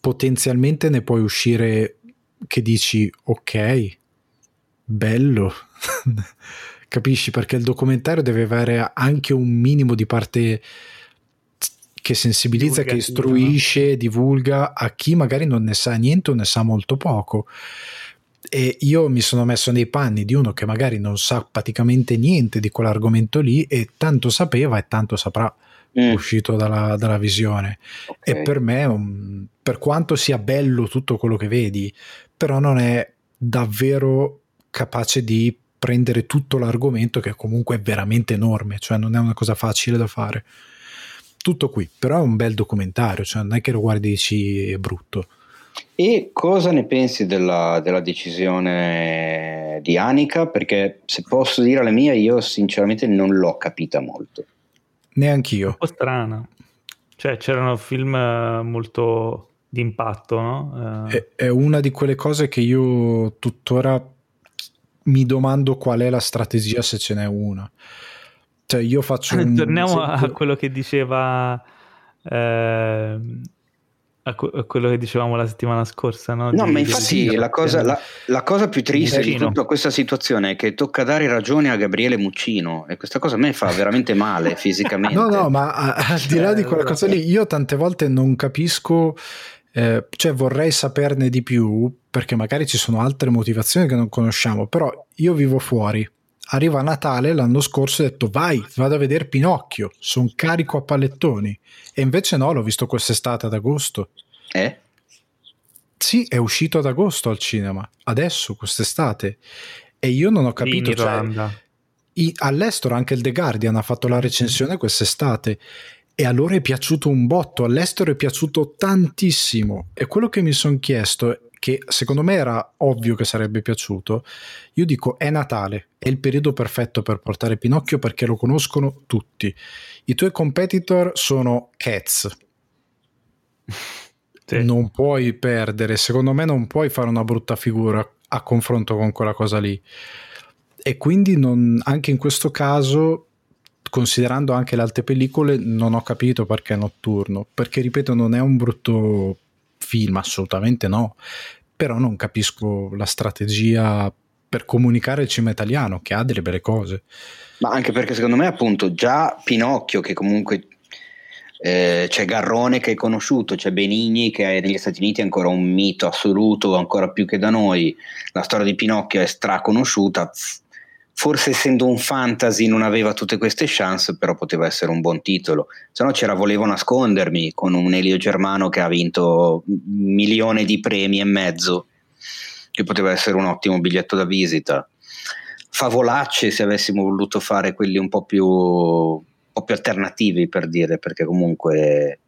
potenzialmente ne puoi uscire che dici ok bello. Capisci? Perché il documentario deve avere anche un minimo di parte che sensibilizza, che istruisce, divulga a chi magari non ne sa niente o ne sa molto poco. E io mi sono messo nei panni di uno che magari non sa praticamente niente di quell'argomento lì e tanto sapeva e tanto saprà Mm, uscito dalla, dalla visione. ok. E per me, um, per quanto sia bello tutto quello che vedi, però non è davvero capace di prendere tutto l'argomento che comunque è veramente enorme, cioè non è una cosa facile da fare. Tutto qui, però è un bel documentario, cioè non è che lo guardi e dici è brutto. E cosa ne pensi della, della decisione di Anika? Perché se posso dire la mia, io sinceramente non l'ho capita molto. Neanch'io. un po' strana. Cioè, c'erano film eh, molto d'impatto, no? Eh, È, è una di quelle cose che io tuttora mi domando qual è la strategia se ce n'è una. Cioè io faccio un Torniamo a esempio- quello che diceva ehm, a, que- a quello che dicevamo la settimana scorsa, no? No, Di- ma infatti la cosa, la, la cosa più triste di Muccino. tutta questa situazione è che tocca dare ragione a Gabriele Muccino e questa cosa a me fa veramente male fisicamente. No, no, ma al di là di quella cosa lì, io tante volte non capisco, eh, cioè vorrei saperne di più, perché magari ci sono altre motivazioni che non conosciamo, però io vivo fuori. Arriva Natale l'anno scorso e ho detto vai, vado a vedere Pinocchio, sono carico a pallettoni. E invece no, l'ho visto quest'estate ad agosto. Eh? Sì, è uscito ad agosto al cinema, adesso, quest'estate. E io non ho in capito, cioè, Irlanda. i- all'estero anche il The Guardian ha fatto la recensione quest'estate e a loro è piaciuto un botto, all'estero è piaciuto tantissimo e quello che mi sono chiesto che secondo me era ovvio che sarebbe piaciuto io dico è Natale è il periodo perfetto per portare Pinocchio perché lo conoscono tutti i tuoi competitor sono Cats Sì. non puoi perdere, secondo me non puoi fare una brutta figura a confronto con quella cosa lì. E quindi non- anche in questo caso, considerando anche le altre pellicole, non ho capito perché è notturno, perché ripeto non è un brutto film, assolutamente no, però non capisco la strategia per comunicare il cinema italiano, che ha delle belle cose. Ma anche perché secondo me appunto già Pinocchio che comunque eh, c'è Garrone che è conosciuto, c'è Benigni che è negli Stati Uniti è ancora un mito assoluto, ancora più che da noi, la storia di Pinocchio è straconosciuta, forse essendo un fantasy non aveva tutte queste chance, però poteva essere un buon titolo, se no c'era Volevo nascondermi con un Elio Germano che ha vinto un milione di premi e mezzo, che poteva essere un ottimo biglietto da visita. Favolacce se avessimo voluto fare quelli un po' più, un po' più alternativi per dire, perché comunque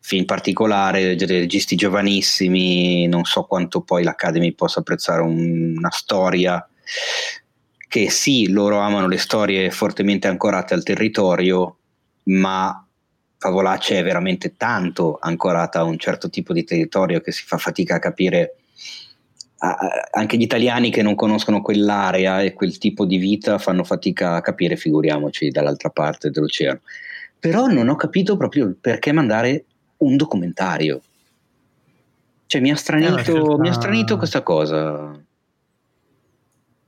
film particolare, registi giovanissimi, non so quanto poi l'Academy possa apprezzare un- una storia che sì, loro amano le storie fortemente ancorate al territorio, ma Favolacce è veramente tanto ancorata a un certo tipo di territorio che si fa fatica a capire anche gli italiani che non conoscono quell'area e quel tipo di vita fanno fatica a capire, figuriamoci, dall'altra parte dell'oceano. Però non ho capito proprio perché mandare un documentario. Cioè mi ha stranito, scelta- mi ha stranito questa cosa.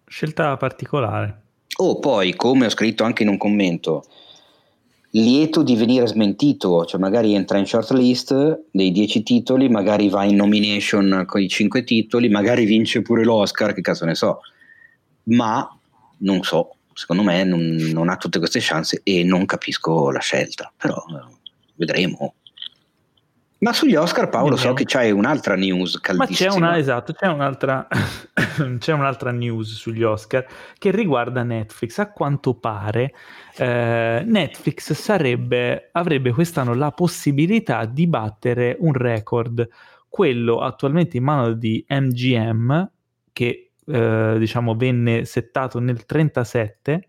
Scelta particolare. Oh, poi, come ho scritto anche in un commento, lieto di venire smentito, cioè magari entra in shortlist dei 10 titoli, magari va in nomination con i 5 titoli, magari vince pure l'Oscar, che cazzo ne so, ma non so, secondo me non, non ha tutte queste chance e non capisco la scelta, però eh, vedremo. Ma sugli Oscar, Paolo, so che c'hai un'altra news caldissima. Ma c'è una, esatto, c'è un'altra, c'è un'altra news sugli Oscar che riguarda Netflix. A quanto pare eh, Netflix sarebbe, avrebbe quest'anno la possibilità di battere un record, quello attualmente in mano di MGM, che eh, diciamo venne settato nel 37,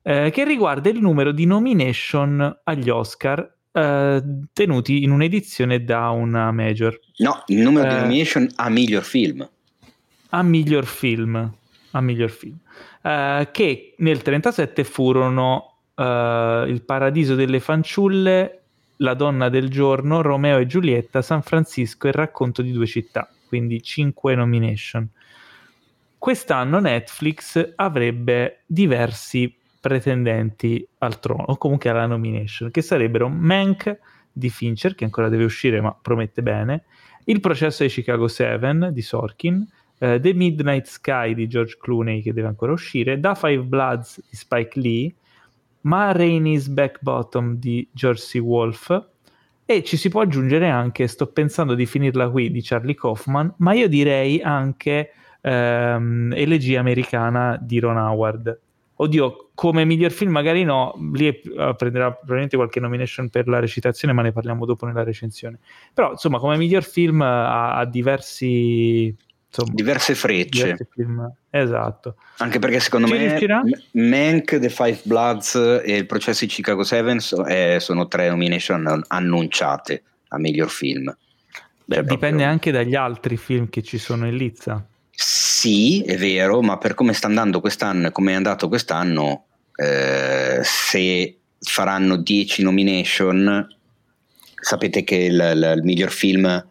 eh, che riguarda il numero di nomination agli Oscar eh, tenuti in un'edizione da una major. No, il numero di eh, nomination a miglior film. A miglior film. A miglior film. Uh, che nel 37 furono uh, Il paradiso delle fanciulle, La donna del giorno, Romeo e Giulietta, San Francisco e Il racconto di due città, quindi 5 nomination. Quest'anno Netflix avrebbe diversi pretendenti al trono, o comunque alla nomination, che sarebbero Mank di Fincher, che ancora deve uscire ma promette bene, Il processo di Chicago 7 di Sorkin, uh, The Midnight Sky di George Clooney che deve ancora uscire, Da Five Bloods di Spike Lee, Ma Rainey's Back Bottom di George C. Wolfe e ci si può aggiungere anche, sto pensando di finirla qui, di Charlie Kaufman, ma io direi anche ehm, Elegia americana di Ron Howard. Oddio, come miglior film magari no, lì uh, prenderà probabilmente qualche nomination per la recitazione, ma ne parliamo dopo nella recensione. Però insomma, come miglior film ha, ha diversi... Insomma, diverse frecce. Diversi esatto. Anche perché secondo Ci me riuscirà? Mank, The Five Bloods e il processo di Chicago 7 eh, sono tre nomination annunciate a miglior film. Beh, Dipende proprio... anche dagli altri film che ci sono in lizza. Sì, è vero, ma per come sta andando quest'anno e come è andato quest'anno, eh, se faranno 10 nomination, sapete che il, il, il, miglior film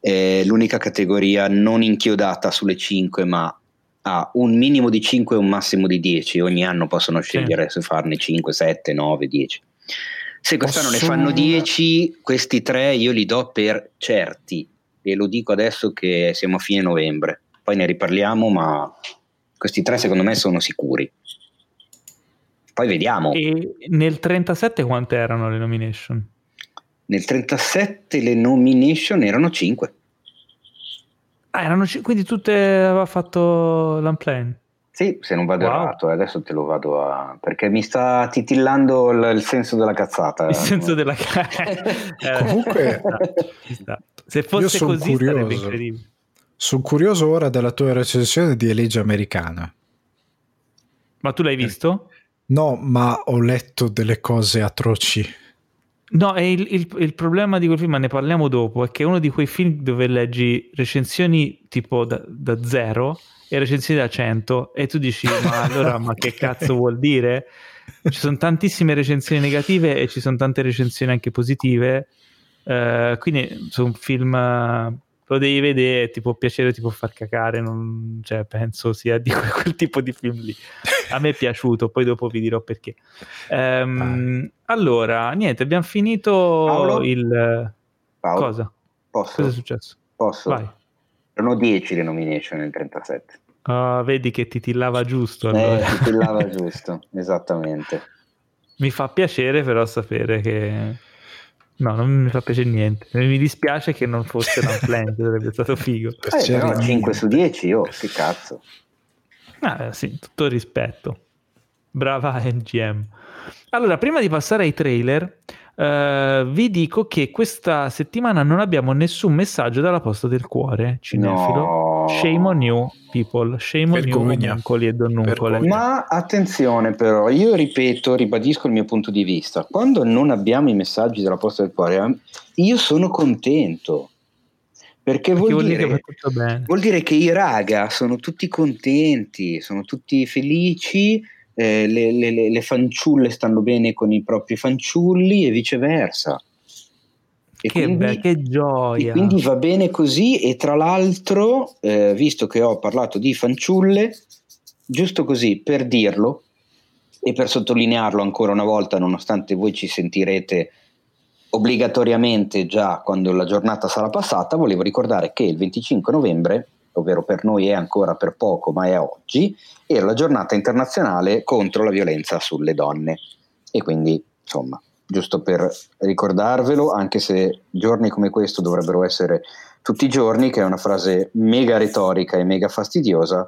è l'unica categoria non inchiodata sulle 5, ma ha un minimo di 5 e un massimo di 10. Ogni anno possono scegliere sì. se farne 5, 7, 9, 10. Se quest'anno Posso... ne fanno 10, questi tre io li do per certi e lo dico adesso che siamo a fine novembre poi ne riparliamo, ma questi tre secondo me sono sicuri. Poi vediamo. E nel 37 quante erano le nomination? Nel 37 le nomination erano 5. Ah, erano c- quindi tutte aveva fatto l'unplane? Sì, se non vado wow. errato, adesso te lo vado a... perché mi sta titillando il, il senso della cazzata. Il senso della cazzata. Comunque, se fosse così curioso. sarebbe incredibile. Sono curioso ora della tua recensione di Elegia Americana. Ma tu l'hai visto? No, ma ho letto delle cose atroci. No, il, il, il, problema di quel film, ma ne parliamo dopo, è che è uno di quei film dove leggi recensioni tipo da, da zero e recensioni da 100 e tu dici ma allora ma che cazzo vuol dire? Ci sono tantissime recensioni negative e ci sono tante recensioni anche positive, uh, quindi su un film lo devi vedere, ti può piacere, ti può far cacare, non, cioè, penso sia di quel, quel, tipo di film lì. A me è piaciuto, poi dopo vi dirò perché. Um, allora, niente, abbiamo finito Paolo? il... Paolo? Cosa? Posso? Cosa è successo? Posso? Vai. Erano 10 le nomination nel 37. Uh, ah, vedi che ti tillava giusto. Eh, allora. Eh, tillava giusto, esattamente. Mi fa piacere però sapere che No, non mi fa piacere niente. Mi dispiace che non fosse un plan, sarebbe stato figo. Eh, però 5 su 10, oh, che cazzo. Ah, sì, tutto rispetto. Brava MGM. Allora, prima di passare ai trailer, Uh, vi dico che questa settimana non abbiamo nessun messaggio dalla posta del cuore cinefilo. No. Shame on you, people. Shame Vergogna. on you, omuncoli e donnuncole. Ma attenzione, però, io ripeto, ribadisco il mio punto di vista. Quando non abbiamo i messaggi dalla posta del cuore, io sono contento. Perché, Perché vuol, vuol, dire, dire vuol dire che i raga sono tutti contenti, sono tutti felici eh, le, le, le, fanciulle stanno bene con i propri fanciulli e viceversa. E che, quindi, be- che gioia! quindi va bene così e tra l'altro, eh, visto che ho parlato di fanciulle, giusto così per dirlo e per sottolinearlo ancora una volta, nonostante voi ci sentirete obbligatoriamente già quando la giornata sarà passata, volevo ricordare che il 25 novembre, ovvero per noi è ancora per poco, ma è oggi, era la giornata internazionale contro la violenza sulle donne. E quindi, insomma, giusto per ricordarvelo, anche se giorni come questo dovrebbero essere tutti i giorni, che è una frase mega retorica e mega fastidiosa,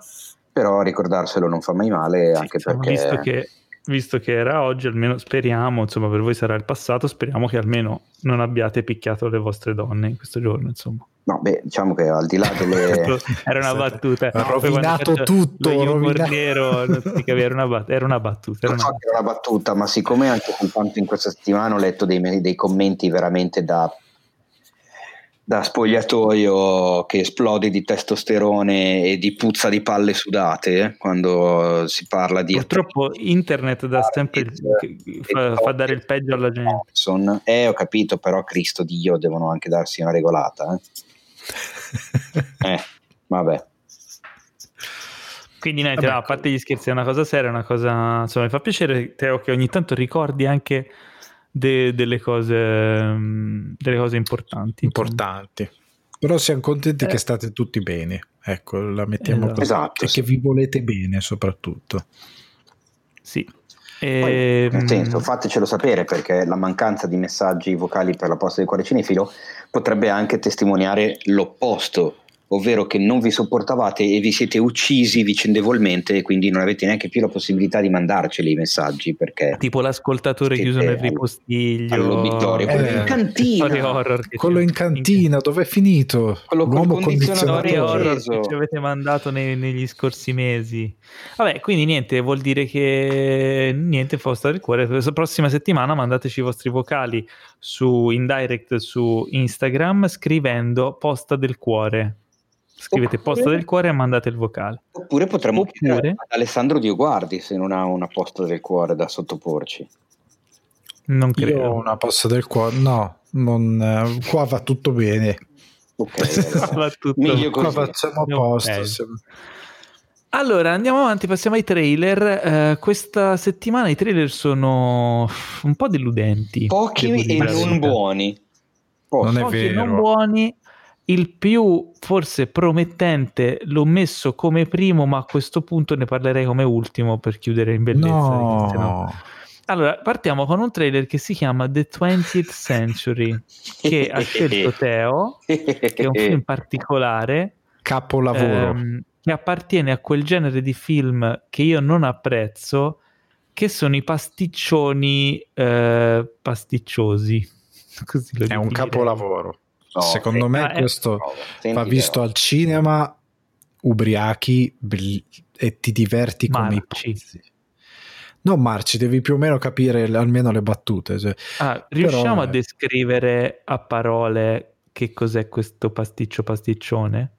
però ricordarselo non fa mai male, sì, anche perché... Visto che, visto che era oggi, almeno speriamo, insomma per voi sarà il passato, speriamo che almeno non abbiate picchiato le vostre donne in questo giorno, insomma. No, beh, diciamo che al di là delle... era una battuta. Ha rovinato tutto. Rovinato. Era, una bat- era una battuta. Era una... So era una battuta, ma siccome anche soltanto in questa settimana ho letto dei, dei commenti veramente da da spogliatoio che esplode di testosterone e di puzza di palle sudate eh, quando si parla di purtroppo internet da sempre fa, fa, dare il peggio alla gente eh ho capito però Cristo Dio devono anche darsi una regolata eh, eh vabbè quindi niente, vabbè, a parte gli scherzi è una cosa seria, una cosa insomma mi fa piacere Teo che ogni tanto ricordi anche de- delle, cose, delle cose importanti. Importanti. Però siamo contenti eh. che state tutti bene. Ecco, la mettiamo esatto. esatto e sì. che vi volete bene soprattutto. Sì. E... Poi, nel ehm, senso, fatecelo sapere perché la mancanza di messaggi vocali per la posta del cuore cinefilo potrebbe anche testimoniare l'opposto ovvero che non vi sopportavate e vi siete uccisi vicendevolmente e quindi non avete neanche più la possibilità di mandarceli i messaggi perché tipo l'ascoltatore chiuso nel ripostiglio. all'obitorio quello eh, in cantina horror quello in cantina dove è finito? Quello l'uomo condizionatore horror che ci avete mandato nei, negli scorsi mesi. Vabbè quindi niente vuol dire che niente Fosta del Cuore. La prossima settimana mandateci i vostri vocali su in direct su Instagram scrivendo posta del cuore Scrivete oppure, posta del cuore e mandate il vocale. Oppure potremmo oppure, chiedere ad Alessandro Dioguardi se non ha una posta del cuore da sottoporci. Non credo. Io ho una posta del cuore, no, non, eh, qua va tutto bene. Ok, va tutto Meglio qua facciamo posto. Allora, andiamo avanti, passiamo ai trailer. Uh, questa settimana i trailer sono un po' deludenti. Pochi e non buoni. Pochi. Non è vero. non buoni il più forse promettente l'ho messo come primo, ma a questo punto ne parlerei come ultimo per chiudere in bellezza. No. no. Allora, partiamo con un trailer che si chiama The 20th Century, che ha scelto Teo, che è un film particolare. Capolavoro. Ehm, che appartiene a quel genere di film che io non apprezzo, che sono i pasticcioni eh, pasticciosi. Così è un capolavoro. No, Secondo se, me questo va visto al cinema ubriachi e ti diverti come i pazzi. Non marci, devi più o meno capire almeno le battute. Cioè. Ah, riusciamo Però, a descrivere a parole che cos'è questo pasticcio pasticcione?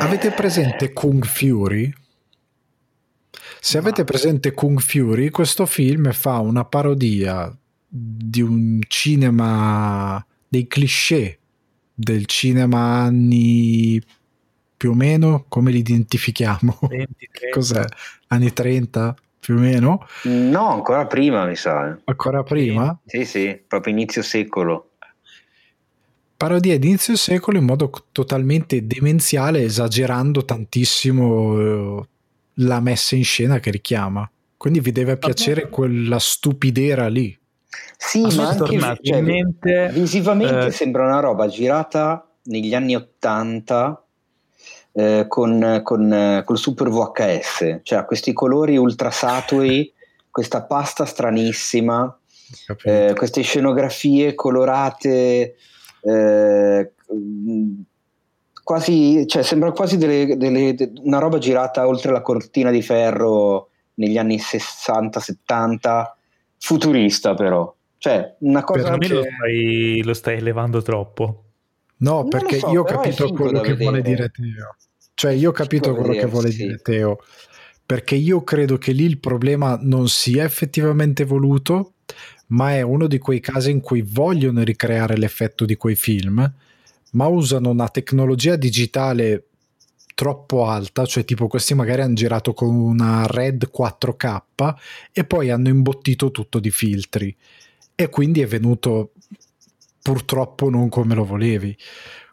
Avete presente Kung Fury? Se Ma... avete presente Kung Fury, questo film fa una parodia di un cinema dei cliché del cinema anni più o meno, come li identifichiamo? 20, Cos'è? Anni 30 più o meno? No, ancora prima mi sa. Ancora prima? Sì, sì, proprio inizio secolo. Parodia di inizio secolo in modo totalmente demenziale, esagerando tantissimo eh, la messa in scena che richiama. Quindi vi deve piacere quella stupidera lì. Sì, ma anche cioè, mente, visivamente eh, sembra una roba girata negli anni Ottanta eh, con, con col super VHS, cioè questi colori ultra saturi, questa pasta stranissima, eh, queste scenografie colorate eh, quasi, cioè sembra quasi delle, delle, una roba girata oltre la cortina di ferro negli anni 60-70 futurista però. Cioè, una cosa per me che... lo, stai, lo stai elevando troppo. No, perché so, io ho capito quello che vuole dire Teo. Cioè, io ho capito quello vedere, che vuole sì. dire Teo. Perché io credo che lì il problema non sia effettivamente voluto, ma è uno di quei casi in cui vogliono ricreare l'effetto di quei film, ma usano una tecnologia digitale troppo alta, cioè tipo questi magari hanno girato con una Red 4K e poi hanno imbottito tutto di filtri e quindi è venuto purtroppo non come lo volevi,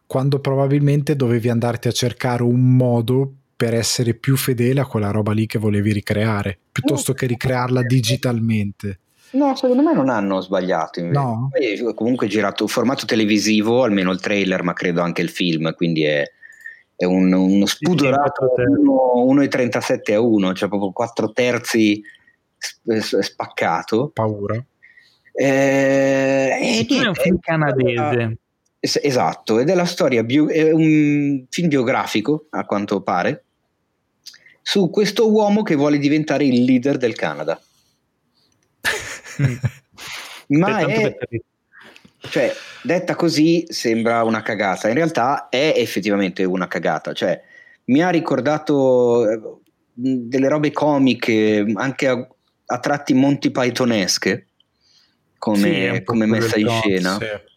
quando probabilmente dovevi andarti a cercare un modo per essere più fedele a quella roba lì che volevi ricreare, piuttosto che ricrearla digitalmente. No, secondo me non hanno sbagliato. Invece. No. Poi, comunque girato un formato televisivo, almeno il trailer, ma credo anche il film, quindi è, è un, uno spudorato Sì, 1,37 a 1, cioè proprio 4 terzi sp- spaccato. Paura. Eh, e film è un niente, film canadese. Es- Esatto, ed è la storia, bio- è un film biografico, a quanto pare, su questo uomo che vuole diventare il leader del Canada. Ma è. Cioè, detta così sembra una cagata, in realtà è effettivamente una cagata, cioè, mi ha ricordato eh, delle robe comiche, anche a, a tratti Monty Pythonesche, come, Sì, come messa in scena. Sì.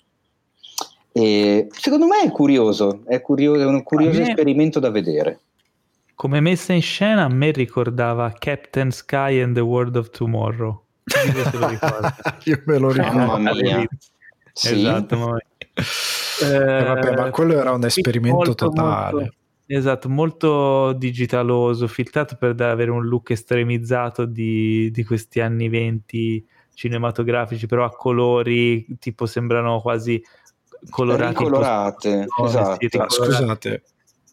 E secondo me è curioso, è, curioso, è un curioso me- esperimento da vedere. Come messa in scena a me ricordava Captain Sky and the World of Tomorrow. Io me lo ricordo. Mamma mia. Sì. Esatto, ma... Eh, vabbè, ma quello era un esperimento molto, totale. molto- esatto, molto digitaloso, filtrato per avere un look estremizzato di, di questi anni 20 cinematografici, però a colori, tipo sembrano quasi colorati. Ricolorate, post- esatto. sì, ricolorati. scusate,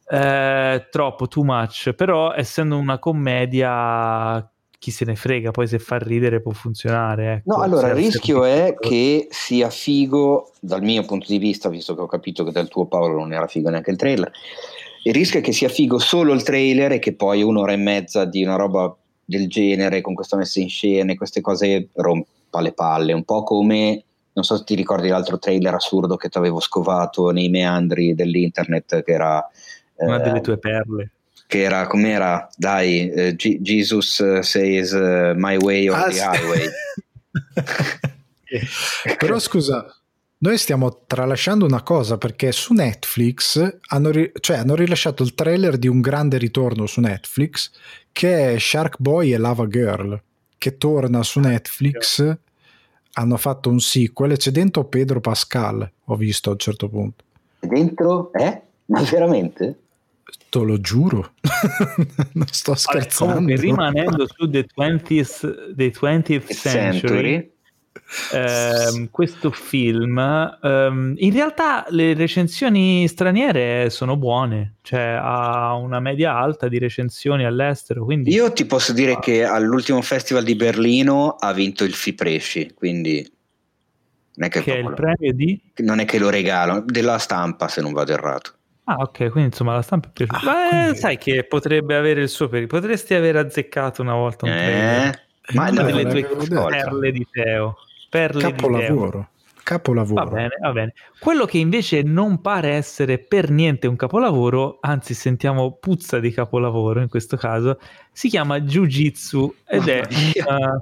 Eh, troppo, too much, però essendo una commedia chi se ne frega, poi se fa ridere può funzionare. Ecco. No, allora il rischio è che sia figo, dal mio punto di vista, visto che ho capito che dal tuo Paolo non era figo neanche il trailer, il rischio è che sia figo solo il trailer e che poi un'ora e mezza di una roba del genere, con questa messa in scena e queste cose rompa le palle, un po' come, non so se ti ricordi l'altro trailer assurdo che ti avevo scovato nei meandri dell'internet, che era... una eh, delle tue perle. Che era com'era dai eh, G- Jesus eh, says eh, my way or Ah, the highway Però scusa, noi stiamo tralasciando una cosa perché su Netflix hanno, ri- cioè, hanno rilasciato il trailer di un grande ritorno su Netflix che è Shark Boy e Lava Girl che torna su Netflix. Hanno fatto un sequel e c'è dentro Pedro Pascal, ho visto a un certo punto. dentro eh? ma veramente? Te lo giuro, non sto scherzando. comunque, rimanendo su The 20th, the 20th Century, ehm, questo film, ehm, in realtà le recensioni straniere sono buone, cioè ha una media alta di recensioni all'estero, quindi io ti posso dire che all'ultimo festival di Berlino ha vinto il Fipresci quindi non è che, che è il premio di... non è che lo regalo della stampa se non vado errato Ah ok, quindi insomma la stampa è piaciuta. Ah, eh, quindi- sai che potrebbe avere il suo periodo, potresti aver azzeccato una volta un trailer. eh? ma Eh, Una delle tue perle di Teo. Perle di Teo. Capolavoro. Capolavoro. Va bene, va bene. Quello che invece non pare essere per niente un capolavoro, anzi sentiamo puzza di capolavoro in questo caso, si chiama Jiu-Jitsu ed è una-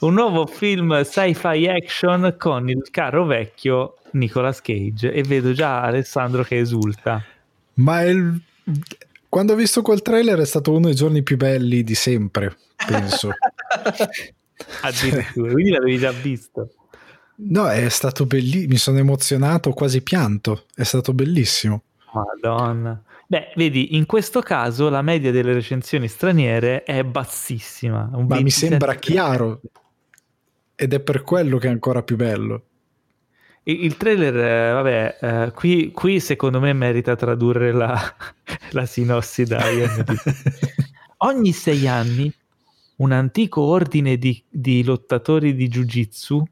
un nuovo film sci-fi action con il caro vecchio Nicolas Cage e vedo già Alessandro che esulta. Ma il- quando ho visto quel trailer è stato uno dei giorni più belli di sempre, penso. Addirittura, quindi l'avevi già visto. No, è stato bellissimo, mi sono emozionato, quasi pianto, è stato bellissimo. Madonna. Beh, vedi, in questo caso la media delle recensioni straniere è bassissima. Ma mi 27%. sembra chiaro ed è per quello che è ancora più bello. Il, il trailer, eh, vabbè, eh, qui, qui secondo me merita tradurre la, la sinossi da. Ogni sei anni un antico ordine di, di lottatori di Jiu-Jitsu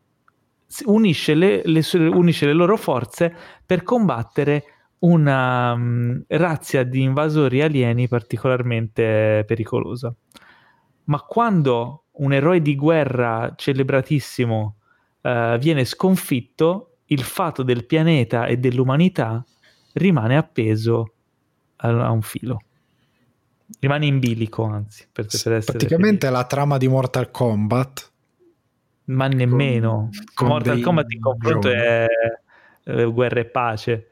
unisce le, le unisce le loro forze per combattere una mm, razzia di invasori alieni particolarmente pericolosa. Ma quando un eroe di guerra celebratissimo eh, viene sconfitto, il fato del pianeta e dell'umanità rimane appeso a, un filo. Rimane in bilico, anzi, per, per Praticamente è la trama di Mortal Kombat. ma nemmeno. con Mortal dei Kombat in confronto droni. è eh, guerra e pace.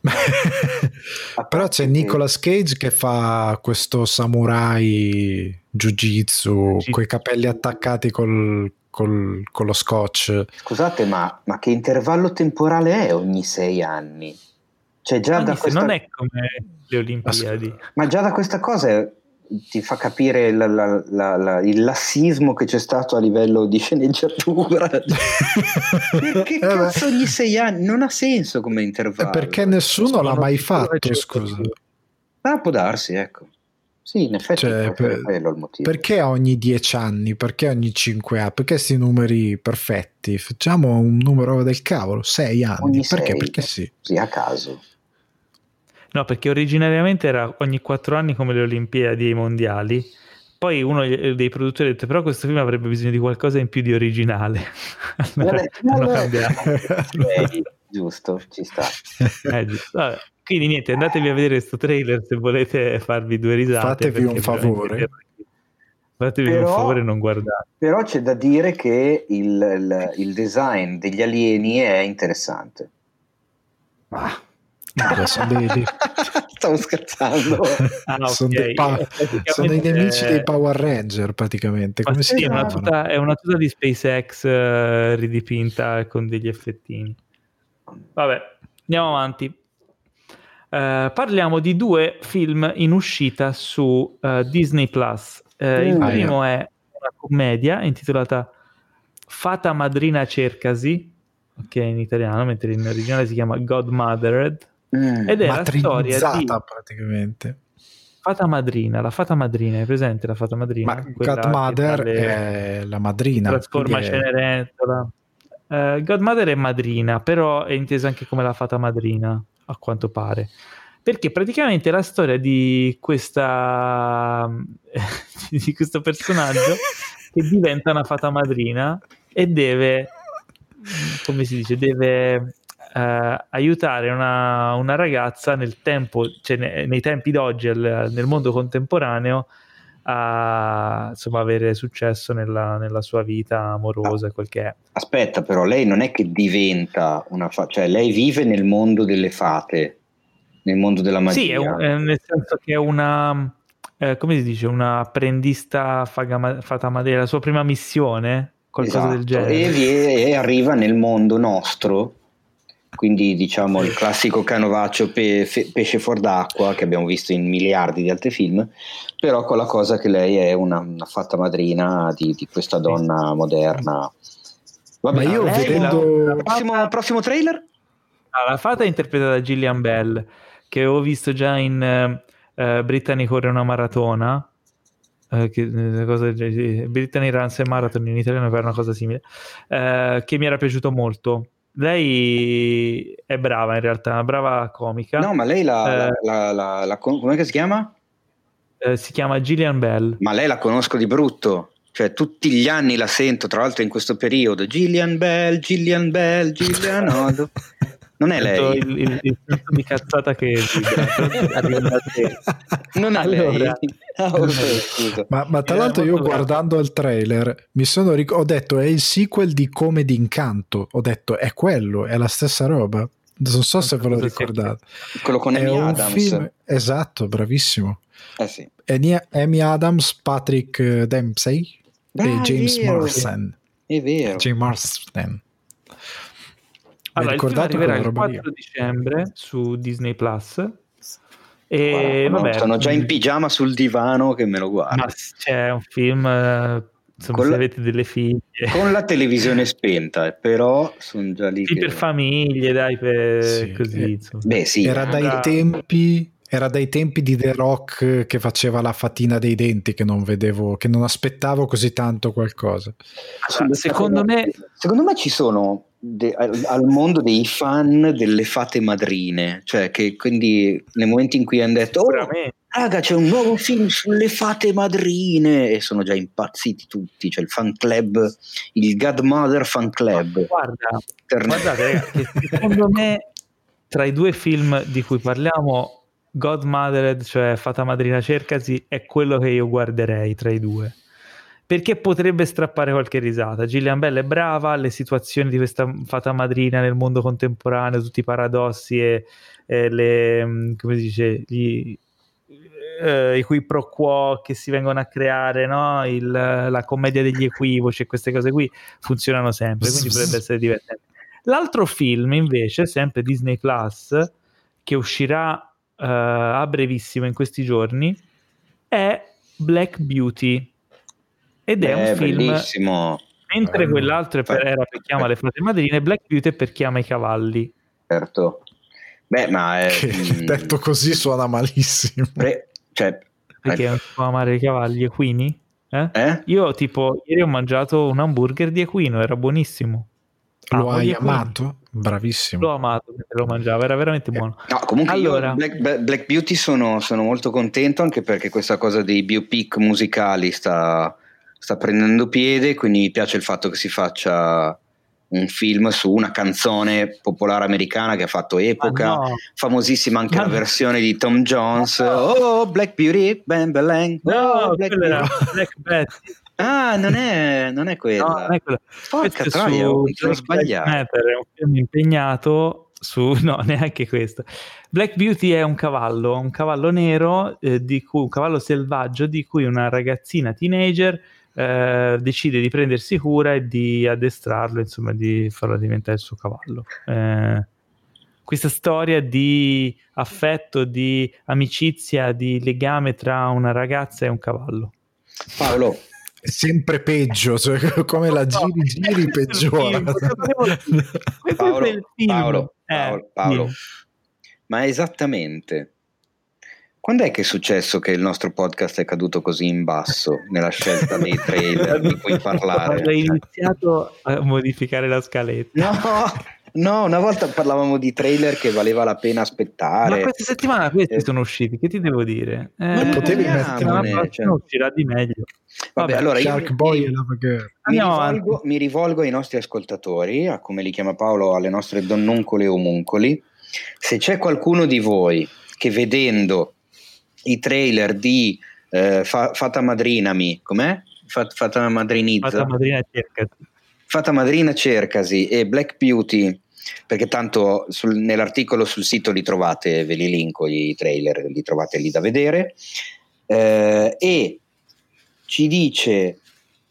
Però c'è Nicolas Cage che fa questo samurai jiu-jitsu con i capelli attaccati col, col, con lo scotch. Scusate, ma, ma, che intervallo temporale è ogni sei anni? Cioè già da questa... Non è come le Olimpiadi. Ma già da questa cosa ti fa capire la, la, la, il lassismo che c'è stato a livello di sceneggiatura. perché eh cazzo ogni sei anni? Non ha senso come intervallo. Perché nessuno l'ha mai fatto, scusa. Ah, può darsi, ecco. Sì, in effetti cioè, per, quello il motivo. Perché ogni dieci anni? Perché ogni cinque anni? Perché questi numeri perfetti? Facciamo un numero del cavolo, sei anni. Ogni perché? Sei, perché sì. Sì, a caso. No, perché originariamente era ogni quattro anni come le Olimpiadi e i mondiali. Poi uno dei produttori ha detto: Però questo film avrebbe bisogno di qualcosa in più di originale. allora, hanno cambiato. Eh, giusto, ci sta. Eh, giusto. Vabbè. Quindi niente, andatevi a vedere questo trailer se volete farvi due risate. Fatevi un favore. Fatevi però, un favore e non guardate. Però c'è da dire che il, il, il design degli alieni è interessante. Ah Adesso vedi. Stavo scherzando. Ah, okay. sono, pa- sono, i nemici dei Power Ranger praticamente. Come sì, è, una tuta, è una tuta di SpaceX uh, ridipinta con degli effettini. Vabbè, andiamo avanti. Uh, parliamo di due film in uscita su uh, Disney Plus. il mm. primo è una commedia intitolata Fata Madrina Cercasi, ok in italiano, mentre in originale si chiama Godmothered Mm, ed è la storia di praticamente. Fata madrina, la fata madrina, è presente la fata madrina? Ma Godmother è la madrina. Trasforma Cenerentola. Uh, Godmother è madrina, però è intesa anche come la fata madrina, a quanto pare. Perché praticamente la storia di questa di questo personaggio che diventa una fata madrina e deve come si dice, deve eh, aiutare una, una, ragazza nel tempo, cioè ne, nei tempi d'oggi, al, nel mondo contemporaneo, a insomma, avere successo nella, nella sua vita amorosa, quel che è. Aspetta, però, lei non è che diventa una fata, cioè lei vive nel mondo delle fate, nel mondo della magia. Sì, è un, è nel senso che è una. Eh, come si dice, una apprendista fata madera, la sua prima missione, qualcosa esatto. del genere. E, e arriva nel mondo nostro quindi diciamo il classico canovaccio pe- fe- pesce fuor d'acqua che abbiamo visto in miliardi di altri film, però con la cosa che lei è una, una fatta madrina di, di, questa donna moderna. Vabbè, Ma io vedendo... La, prossimo, prossimo trailer? Ah, la fata è interpretata da Gillian Bell, che ho visto già in uh, Brittany corre una maratona, Uh, che, cosa, Brittany Runs a Marathon in italiano per una cosa simile, uh, che mi era piaciuto molto. Lei è brava in realtà, una brava comica. No, ma lei la, eh, la, la, la come si chiama? Eh, si chiama Gillian Bell. Ma lei la conosco di brutto. Cioè, tutti gli anni la sento, tra l'altro in questo periodo. Gillian Bell, Gillian Bell, Gillian Odo. Non è lei. Il, il, il di cazzata che Non è allora, lei. Ah, okay, ma, ma, tra l'altro io guardando il trailer mi sono ric- ho detto è il sequel di Come d'incanto. Ho detto è quello, è la stessa roba. Non so se ve lo ricordate. Quello con Amy Adams. Film, esatto, bravissimo. Eh sì. Amy Adams, Patrick Dempsey Beh, e James Marsden. È vero. James Marsden. Allora, il film arriverà il 4 lì? dicembre su Disney Plus. E Guarda, vabbè, sono già in pigiama sul divano che me lo guardo. Ma c'è un film, eh, insomma, con se la, avete delle figlie. Con la televisione spenta, però sono già lì. Sì, che... per famiglie, dai, per sì, così. Eh, beh, sì. Era dai da... tempi era dai tempi di The Rock che faceva la fatina dei denti che non vedevo, che non aspettavo così tanto qualcosa. Allora, secondo, me... secondo me ci sono de, al mondo dei fan delle fate madrine, cioè che quindi nel momento in cui hanno detto oh, raga c'è un nuovo film sulle fate madrine e sono già impazziti tutti, c'è il fan club, il Godmother fan club. Guarda, guardate ragazzi, secondo me tra i due film di cui parliamo Godmothered, cioè Fata Madrina Cercasi, è quello che io guarderei tra i due. perché potrebbe strappare qualche risata. Gillian Bell è brava, le situazioni di questa fata madrina nel mondo contemporaneo, tutti i paradossi e, e le, mm, come si dice, gli, eh, i qui pro quo che si vengono a creare, no? Il, la commedia degli equivoci e queste cose qui funzionano sempre, quindi potrebbe essere divertente. L'altro film invece, sempre Disney Plus, che uscirà uh, a brevissimo in questi giorni, è Black Beauty ed è Eh, un film bellissimo. mentre Bello. quell'altro è per, era per chiama le frate madrine Black Beauty è per chiama i cavalli Certo. Beh, ma è... Che mm, detto così suona malissimo. pre- cioè, perché non si può amare i cavalli equini? Eh? eh? Io tipo ieri ho mangiato un hamburger di equino, era buonissimo. Lo gli hai amato? Bravissimo. L'ho amato lo mangiavo, era veramente buono. No, comunque Allora. io Black, Black- Beauty sono, sono molto contento anche perché questa cosa dei biopic musicali sta, sta prendendo piede, quindi mi piace il fatto che si faccia un film su una canzone popolare americana che ha fatto epoca, no. famosissima anche Ma la no. versione di Tom Jones, No. oh Black Beauty, bam bang, No, oh, Black Beauty. Black Betty. Ah, non è, non è quella. No, non è quella. Porca troia, su ho. Lives Matter, è un film impegnato su no, neanche questo. Black Beauty è un cavallo, un cavallo nero, eh, di cui, un cavallo selvaggio di cui una ragazzina teenager eh, decide di prendersi cura e di addestrarlo, insomma, di farlo diventare il suo cavallo. Eh, questa storia di affetto, di amicizia, di legame tra una ragazza e un cavallo. Paolo, sempre peggio, cioè, come la giri giri peggiora. Questo Paolo, è il film. Paolo, Eh, Paolo, Paolo. ma esattamente quando è che è successo che il nostro podcast è caduto così in basso nella scelta dei trailer di cui parlare? Quando hai iniziato a modificare la scaletta. No, no, una volta parlavamo di trailer che valeva la pena Ma aspettare. questa settimana questi Eh. sono usciti, che ti devo dire? Eh, Ma potevi mettere- settimana cioè. prossima uscirà di meglio. Vabbè, Vabbè, allora io Shark mi- Boy e Lava Girl. mi rivolgo, mi rivolgo ai nostri ascoltatori, a come li chiama Paolo, alle nostre donnuncole e omuncoli. Se c'è qualcuno di voi che vedendo i trailer di eh, Fa- Fata Madrinami, com'è? Fa- Fata Madrinizza, Fata madrina cerca. Fata Madrina Cercasi e Black Beauty, perché tanto sul- nell'articolo sul sito li trovate, ve li linko i trailer, li trovate lì da vedere, eh, e ci dice,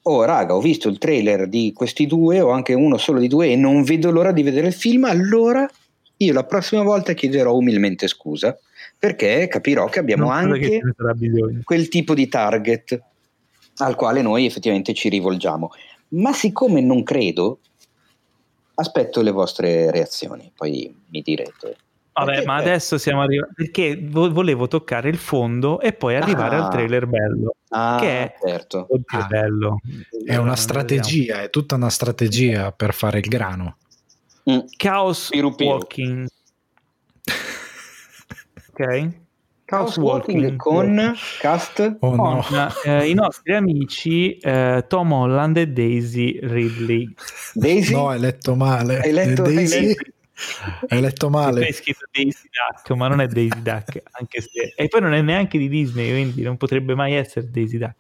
oh raga ho visto il trailer di questi due o anche uno solo di due e non vedo l'ora di vedere il film, allora io la prossima volta chiederò umilmente scusa, perché capirò che abbiamo Non che anche bisogno. quel tipo di target al quale noi effettivamente ci rivolgiamo. Ma siccome non credo, aspetto le vostre reazioni, poi mi direte. Vabbè, Perché- ma adesso siamo arrivati perché vo- volevo toccare il fondo e poi arrivare Ah. al trailer bello. Ah, che è- certo. Oddio, Ah. bello. È una strategia, è tutta una strategia per fare il grano. Mm. Chaos Piru piru. Walking. Ok? Chaos Walking con cast Oh no. Con eh, i nostri amici eh, Tom Holland e Daisy Ridley. Daisy. No, hai letto male. Hai letto- Eh, hai Daisy? letto- Hai letto male. è scritto Daisy Duck, ma non è Daisy Duck, anche se... E poi non è neanche di Disney, quindi non potrebbe mai essere Daisy Duck.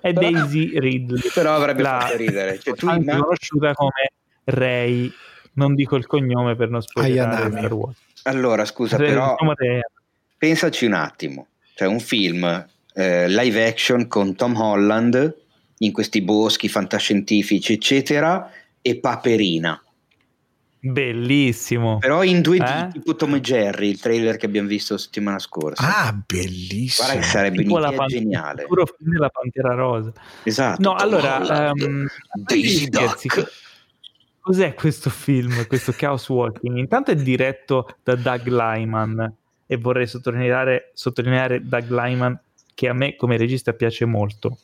È Però- Daisy Ridley. Però avrebbe La- fatto ridere. Cioè, tu anche imma- conosciuta come Ray, non dico il cognome per non spoilerare. Star Wars. Allora, scusa, Ray, però diciamo te- pensaci un attimo. Cioè, un film eh, live action con Tom Holland in questi boschi fantascientifici, eccetera, e Paperina. Bellissimo. Però in 2D, Eh? tipo Tom e Jerry, il trailer che abbiamo visto settimana scorsa. Ah, bellissimo. Guarda che sarebbe Tipo la un'idea pan- geniale. puro film della Pantera Rosa. Esatto. No, Tom allora, Daisy Duck. Cos'è questo film, questo Chaos Walking? Intanto è diretto da Doug Lyman e vorrei sottolineare, sottolineare Doug Lyman che a me come regista piace molto.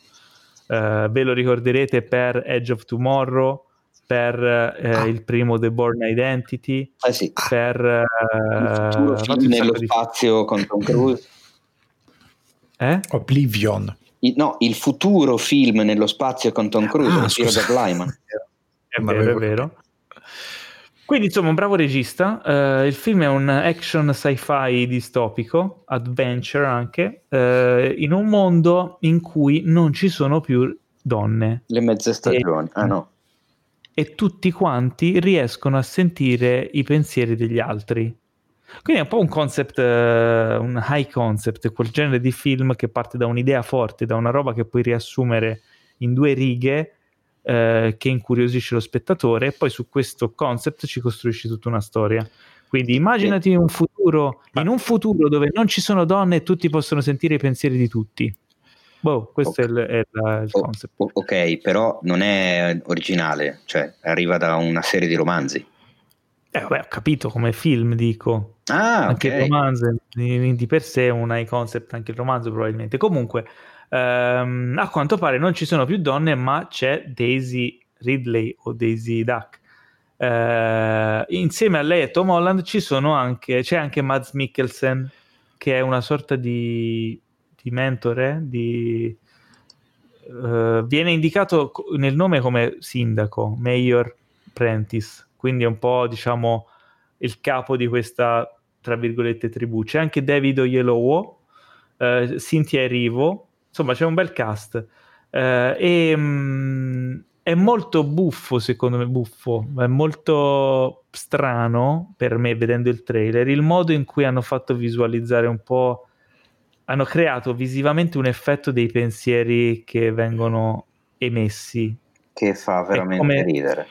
Eh, ve lo ricorderete per Edge of Tomorrow, per eh, Ah. il primo The Born Identity, Eh sì. per... eh, nello di- spazio con Tom Cruise. Eh? Oblivion. Il- no, il futuro film nello spazio con Tom Cruise, Ah, il tiro da Lyman. È vero, è vero. Quindi, insomma, un bravo regista. Eh, il film è un action sci-fi distopico, adventure anche, eh, in un mondo in cui non ci sono più donne. Le mezze stagioni, e, ah no. E tutti quanti riescono a sentire i pensieri degli altri. Quindi è un po' un concept, uh, un high concept, quel genere di film che parte da un'idea forte, da una roba che puoi riassumere in due righe uh, che incuriosisce lo spettatore e poi su questo concept ci costruisci tutta una storia. Quindi immaginati un futuro, in un futuro dove non ci sono donne e tutti possono sentire i pensieri di tutti. Boh, questo okay. è, il, è il concept. ok, però non è originale, cioè arriva da una serie di romanzi. Eh, vabbè, ho capito come film, dico. Ah, anche okay. il romanzo di, di, per sé è un high concept, anche il romanzo probabilmente. Comunque, ehm, a quanto pare non ci sono più donne, ma c'è Daisy Ridley o Daisy Duck. Eh, insieme a lei e Tom Holland ci sono anche, c'è anche Mads Mikkelsen, che è una sorta di, di mentore, di, uh, viene indicato nel nome come sindaco, Mayor Prentice quindi è un po' diciamo il capo di questa tra virgolette tribù. C'è anche David Oyelowo, eh, Cynthia Erivo, insomma c'è un bel cast. Eh, e mh, mm, è molto buffo, secondo me, buffo, è molto strano per me vedendo il trailer il modo in cui hanno fatto visualizzare un po', hanno creato visivamente un effetto dei pensieri che vengono emessi. Che fa veramente come... ridere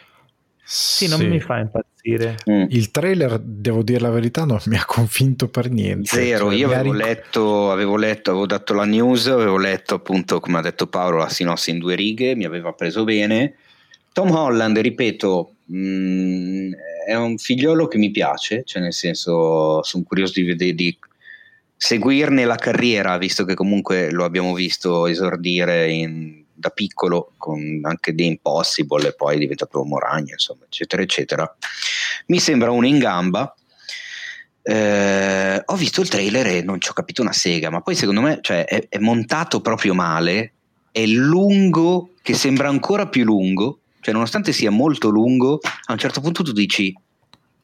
sì, non sì. mi fa impazzire. Mm. Il trailer, devo dire la verità, non mi ha convinto per niente. Zero, cioè, io avevo, ric- letto, avevo letto, avevo dato la news, avevo letto appunto, come ha detto Paolo, la sinossi in due righe, mi aveva preso bene. Tom Holland, ripeto, mh, mm, è un figliolo che mi piace, cioè nel senso sono curioso di, di, di seguirne la carriera, visto che comunque lo abbiamo visto esordire in da piccolo con anche The Impossible e poi è diventato Moragna, insomma, eccetera, eccetera. Mi sembra uno in gamba. Eh, ho visto il trailer e non ci ho capito una sega, ma poi secondo me cioè, è, è, montato proprio male, è lungo, che sembra ancora più lungo, cioè nonostante sia molto lungo, a un certo punto tu dici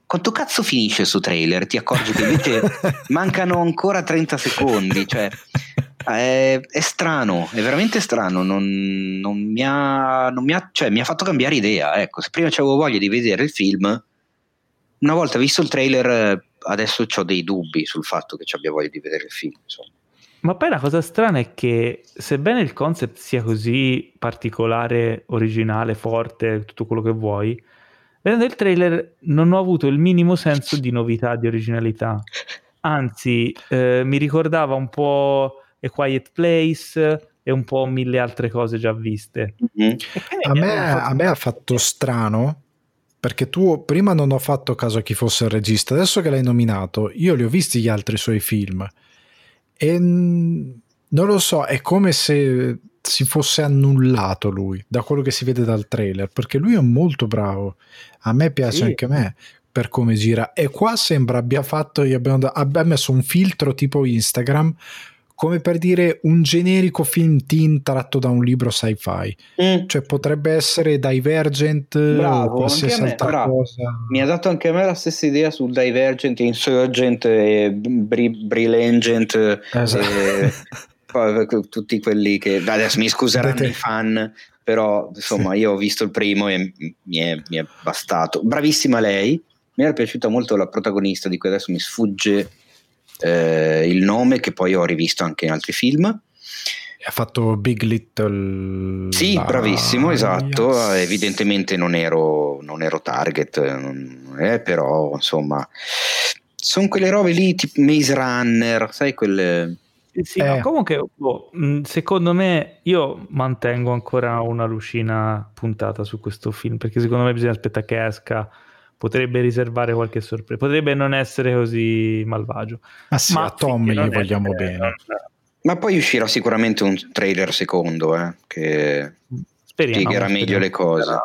quanto cazzo finisce su trailer? Ti accorgi che invece mancano ancora 30 secondi, cioè è, è, strano, è veramente strano. Non, non, mi ha, non mi, ha, cioè, mi ha fatto cambiare idea. Ecco, se prima avevo voglia di vedere il film, una volta visto il trailer, adesso ho dei dubbi sul fatto che ci abbia voglia di vedere il film. Insomma. Ma poi la cosa strana è che, sebbene il concept sia così particolare, originale, forte, tutto quello che vuoi, vedendo il trailer non ho avuto il minimo senso di novità, di originalità. Anzi, eh, mi ricordava un po' A Quiet Place e un po' mille altre cose già viste. Mm-hmm. A, me, fatto... a me ha fatto strano perché tu prima non ho fatto caso a chi fosse il regista, adesso che l'hai nominato, io li ho visti gli altri suoi film e non lo so, è come se si fosse annullato lui da quello che si vede dal trailer, perché lui è molto bravo, a me piace sì. anche a me per come gira e qua sembra abbia fatto, abbia messo un filtro tipo Instagram come per dire un generico film teen tratto da un libro sci-fi. Mm. Cioè potrebbe essere Divergent bravo, o qualsiasi altra bravo. cosa. Mi ha dato anche a me la stessa idea su Divergent, Insurgent e Brilliant esatto. e tutti quelli che adesso mi scuseranno i fan però insomma sì. io ho visto il primo e mi è, mi è bastato bravissima lei mi era piaciuta molto la protagonista di cui adesso mi sfugge eh, il nome che poi ho rivisto anche in altri film. Ha fatto Big Little. Sì, bravissimo, esatto. Evidentemente non ero, non ero target, non è, però insomma, sono quelle robe lì tipo Maze Runner, sai quelle. Sì, eh. no, comunque, boh, secondo me, io mantengo ancora una lucina puntata su questo film perché secondo me bisogna aspettare che esca potrebbe riservare qualche sorpresa, potrebbe non essere così malvagio. Ah sì, ma a Tom gli vogliamo essere, bene. Ma poi uscirà sicuramente un trailer secondo, eh, che speriamo, spiegherà meglio le cose.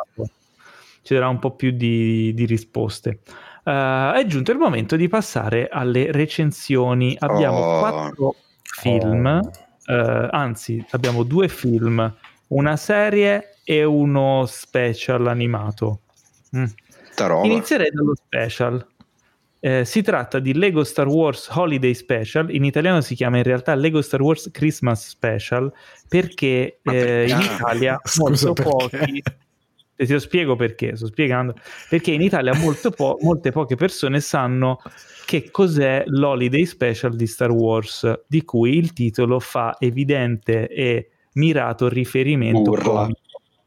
Ci darà un po' più di, di risposte. Uh, è giunto il momento di passare alle recensioni. Abbiamo oh. quattro film, oh. uh, anzi abbiamo due film, una serie e uno special animato. Mm. Tanta roba. Inizierei dallo special. Eh, si tratta di Lego Star Wars Holiday Special, in italiano si chiama in realtà Lego Star Wars Christmas Special perché eh, in Italia molto pochi e ti lo spiego perché, sto spiegando, perché in Italia po- molte poche persone sanno che cos'è l'Holiday Special di Star Wars, di cui il titolo fa evidente e mirato riferimento Urla.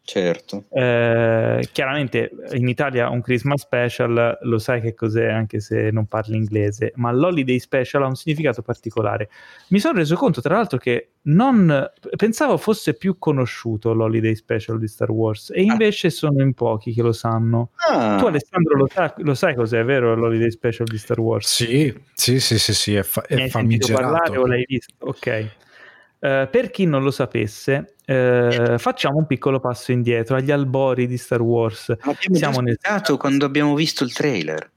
Certo. Eh, chiaramente in Italia un Christmas special lo sai che cos'è anche se non parli inglese, ma l'holiday special ha un significato particolare. Mi sono reso conto tra l'altro che non pensavo fosse più conosciuto l'holiday special di Star Wars e ah. invece ah. sono in pochi che lo sanno. Ah. Tu Alessandro lo, sa, lo, sai cos'è, vero l'holiday special di Star Wars? Sì, sì, sì, sì, sì è, fa- è famigerato. parlare o l'hai visto? Ok. Uh, per chi non lo sapesse, uh, facciamo un piccolo passo indietro agli albori di Star Wars. Abbiamo Siamo nel... quando abbiamo visto il trailer.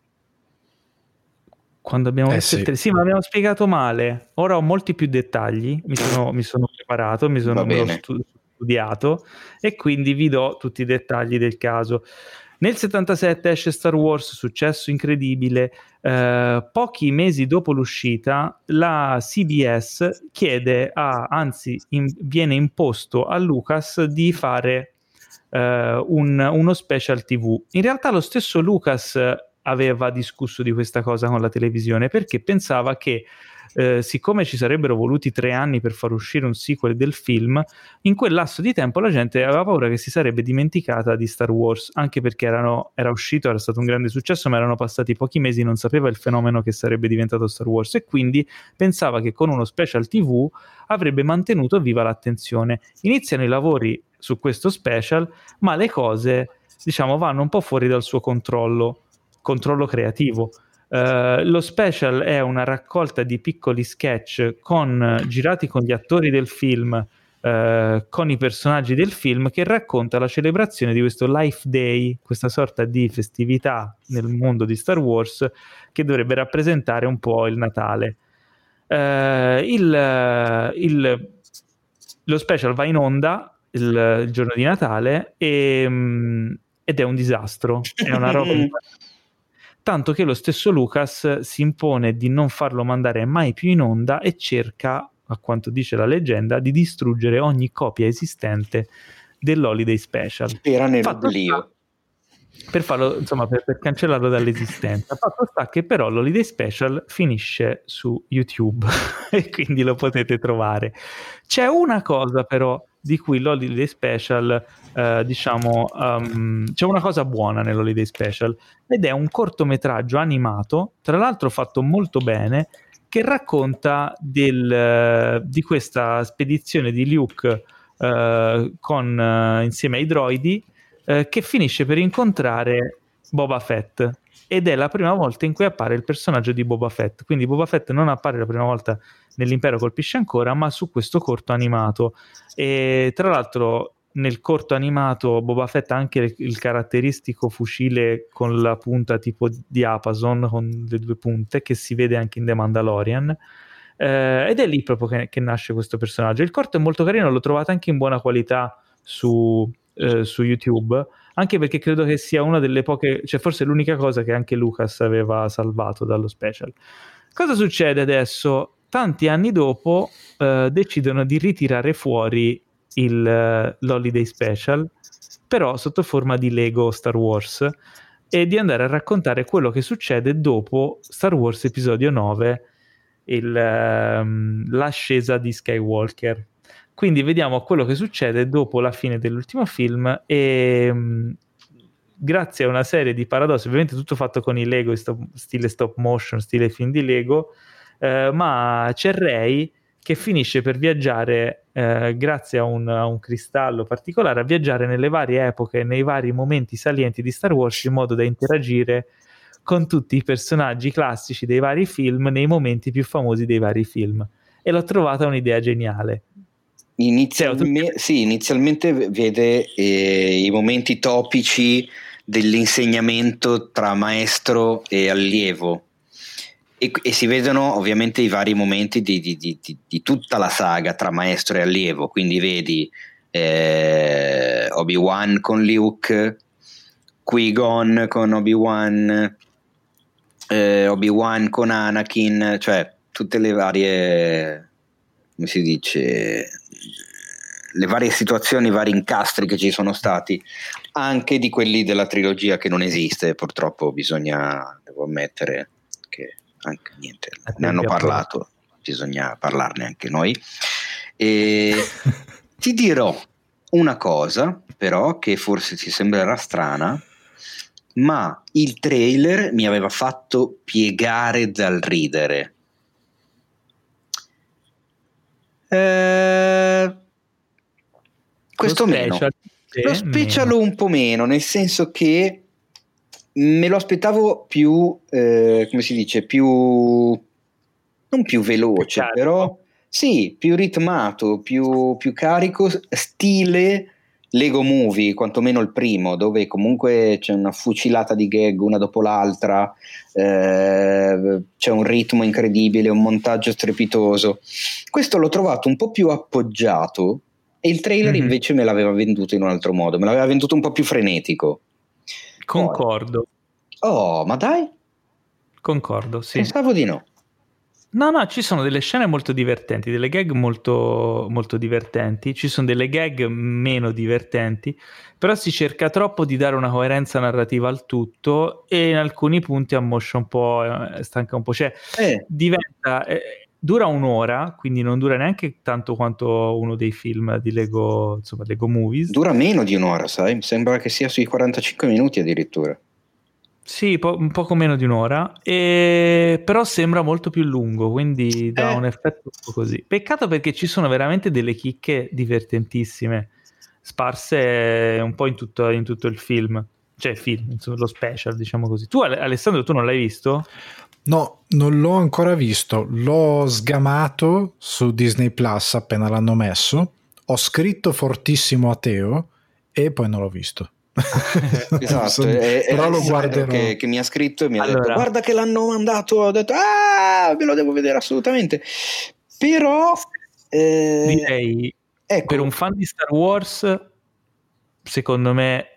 Quando abbiamo eh visto sì. il trailer, sì, ma abbiamo spiegato male. Ora ho molti più dettagli. Mi sono, mi sono preparato, mi sono studiato e quindi vi do tutti i dettagli del caso. Nel 77 esce Star Wars, successo incredibile. Eh, pochi mesi dopo l'uscita, la CBS chiede a, anzi, in, viene imposto a Lucas di fare eh, un, uno special TV. In realtà lo stesso Lucas aveva discusso di questa cosa con la televisione perché pensava che eh, siccome ci sarebbero voluti tre anni per far uscire un sequel del film, in quel lasso di tempo la gente aveva paura che si sarebbe dimenticata di Star Wars, anche perché erano, era uscito, era stato un grande successo, ma erano passati pochi mesi, non sapeva il fenomeno che sarebbe diventato Star Wars e quindi pensava che con uno special TV avrebbe mantenuto viva l'attenzione. Iniziano i lavori su questo special, ma le cose, diciamo, vanno un po' fuori dal suo controllo, controllo creativo Uh, lo special è una raccolta di piccoli sketch con, girati con gli attori del film, uh, con i personaggi del film, che racconta la celebrazione di questo Life Day, questa sorta di festività nel mondo di Star Wars che dovrebbe rappresentare un po' il Natale. Uh, il, il, lo special va in onda il, il giorno di Natale e, um, ed è un disastro, è una roba tanto che lo stesso Lucas si impone di non farlo mandare mai più in onda e cerca, a quanto dice la leggenda, di distruggere ogni copia esistente dell'Holiday Special. Spera nell'oblio. Per farlo, insomma, per, per, cancellarlo dall'esistenza. Fatto sta che però l'Holiday Special finisce su YouTube e quindi lo potete trovare. C'è una cosa però di cui l'Holiday Special, eh, diciamo, um, c'è una cosa buona nell'Holiday Special ed è un cortometraggio animato, tra l'altro fatto molto bene, che racconta del, di questa spedizione di Luke eh, con, eh, insieme ai droidi eh, che finisce per incontrare Boba Fett ed è la prima volta in cui appare il personaggio di Boba Fett. Quindi Boba Fett non appare la prima volta nell'Impero colpisce ancora, ma su questo corto animato. E tra l'altro nel corto animato Boba Fett ha anche il caratteristico fucile con la punta tipo di Apason con le due punte che si vede anche in The Mandalorian. Eh, ed è lì proprio che, che, nasce questo personaggio. Il corto è molto carino, l'ho trovato anche in buona qualità su, eh, su YouTube anche perché credo che sia una delle poche, cioè forse l'unica cosa che anche Lucas aveva salvato dallo special. Cosa succede adesso? Tanti anni dopo eh, decidono di ritirare fuori il, eh, l'Holiday Special, però sotto forma di Lego Star Wars, e di andare a raccontare quello che succede dopo Star Wars Episodio 9, il, ehm, l'ascesa di Skywalker. Quindi vediamo quello che succede dopo la fine dell'ultimo film e mh, grazie a una serie di paradossi, ovviamente tutto fatto con i Lego, stop, stile stop motion, stile film di Lego, eh, ma c'è Ray che finisce per viaggiare eh, grazie a un, a un, cristallo particolare, a viaggiare nelle varie epoche, nei vari momenti salienti di Star Wars in modo da interagire con tutti i personaggi classici dei vari film nei momenti più famosi dei vari film. E l'ho trovata un'idea geniale. Inizialmente, sì, inizialmente vede eh, i momenti topici dell'insegnamento tra maestro e allievo. E, e si vedono ovviamente i vari momenti di, di, di, di, tutta la saga tra maestro e allievo, quindi vedi eh, Obi-Wan con Luke, Qui-Gon con Obi-Wan, eh, Obi-Wan con Anakin, cioè tutte le varie, come si dice, le varie situazioni, i vari incastri che ci sono stati, anche di quelli della trilogia che non esiste, purtroppo bisogna, devo ammettere che anche niente, ne hanno parlato, bisogna parlarne anche noi. E ti dirò una cosa, però, che forse ti sembrerà strana, ma il trailer mi aveva fatto piegare dal ridere. Eh, questo Lo meno. special, Lo special meno. un po' meno, nel senso che me lo aspettavo più, eh, come si dice, più non più veloce, carico. però sì, più ritmato, più, più carico, stile Lego Movie, quantomeno il primo, dove comunque c'è una fucilata di gag una dopo l'altra, eh, c'è un ritmo incredibile, un montaggio strepitoso. Questo l'ho trovato un po' più appoggiato e il trailer Mhm. invece me l'aveva venduto in un altro modo, me l'aveva venduto un po' più frenetico. Concordo, Oh, ma dai, concordo, sì. pensavo di no. No, no, ci sono delle scene molto divertenti, delle gag molto, molto divertenti, ci sono delle gag meno divertenti, però si cerca troppo di dare una coerenza narrativa al tutto e in alcuni punti ammoscia un po', eh, stanca un po', cioè Eh, diventa, eh, dura un'ora, quindi non dura neanche tanto quanto uno dei film di Lego, insomma, Lego Movies. dura meno di un'ora, sai? Mi sembra che sia sui 45 minuti addirittura. Sì, po- un poco meno di un'ora, e... però sembra molto più lungo, quindi dà Eh. un effetto così. Peccato perché ci sono veramente delle chicche divertentissime, sparse un po' in tutto, in tutto il film, cioè film, insomma, lo special, diciamo così. Tu, Ale- Alessandro, tu non l'hai visto? No, non l'ho ancora visto. L'ho sgamato su Disney Plus appena l'hanno messo. Ho scritto fortissimo a Teo e poi non l'ho visto. Esatto, Sono- è- è però lo Alessandro guarderò. Che, che mi ha scritto e mi ha detto Allora. guarda che l'hanno mandato, ho detto ah, me lo devo vedere assolutamente. Però eh, Direi, ecco, per un fan di Star Wars, secondo me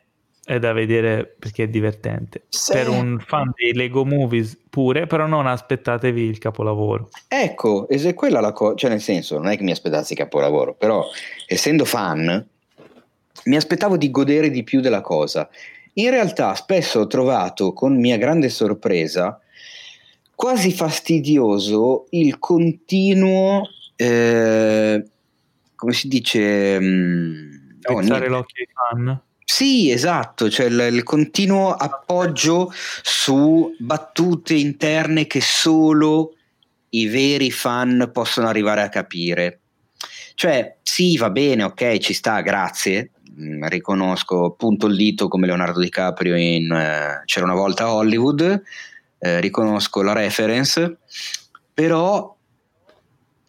è da vedere perché è divertente. Sì. Per un fan dei Lego Movies pure, però non aspettatevi il capolavoro. ecco, ed è quella la cosa, cioè nel senso, non è che mi aspettassi capolavoro, però essendo fan mi aspettavo di godere di più della cosa. In realtà spesso ho trovato con mia grande sorpresa quasi fastidioso il continuo, eh, come si dice, mm, oh, l'occhio ai fan. Sì, esatto, cioè il, il continuo appoggio su battute interne che solo i veri fan possono arrivare a capire. Cioè, sì, va bene, ok, ci sta, grazie. Mm, riconosco, punto il dito come Leonardo DiCaprio in eh, C'era una volta a Hollywood, eh, riconosco la reference, però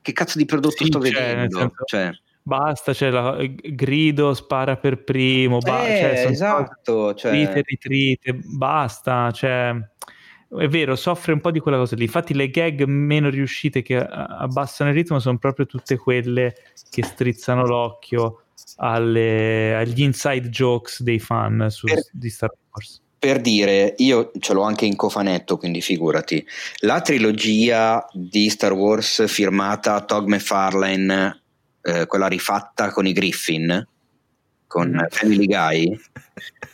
che cazzo di prodotto Sì, sto cioè, vedendo? Cioè, Basta, c'è la eh, grido, spara per primo, ba- eh, cioè, esatto, cioè, Rite, ritrite, basta, cioè è vero, soffre un po' di quella cosa lì. Infatti le gag meno riuscite che a- abbassano il ritmo sono proprio tutte quelle che strizzano l'occhio alle- agli inside jokes dei fan su- Per- di Star Wars. Per dire, io ce l'ho anche in cofanetto, quindi figurati. La trilogia di Star Wars firmata Todd McFarlane, eh, quella rifatta con i Griffin, con Mhm. Family Guy,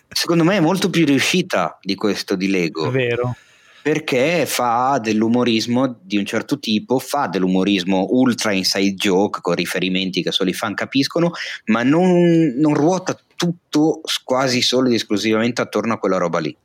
secondo me è molto più riuscita di questo di È Lego, vero. perché fa dell'umorismo di un certo tipo, fa dell'umorismo ultra inside joke con riferimenti che solo i fan capiscono, ma non, non ruota tutto quasi solo ed esclusivamente attorno a quella roba lì.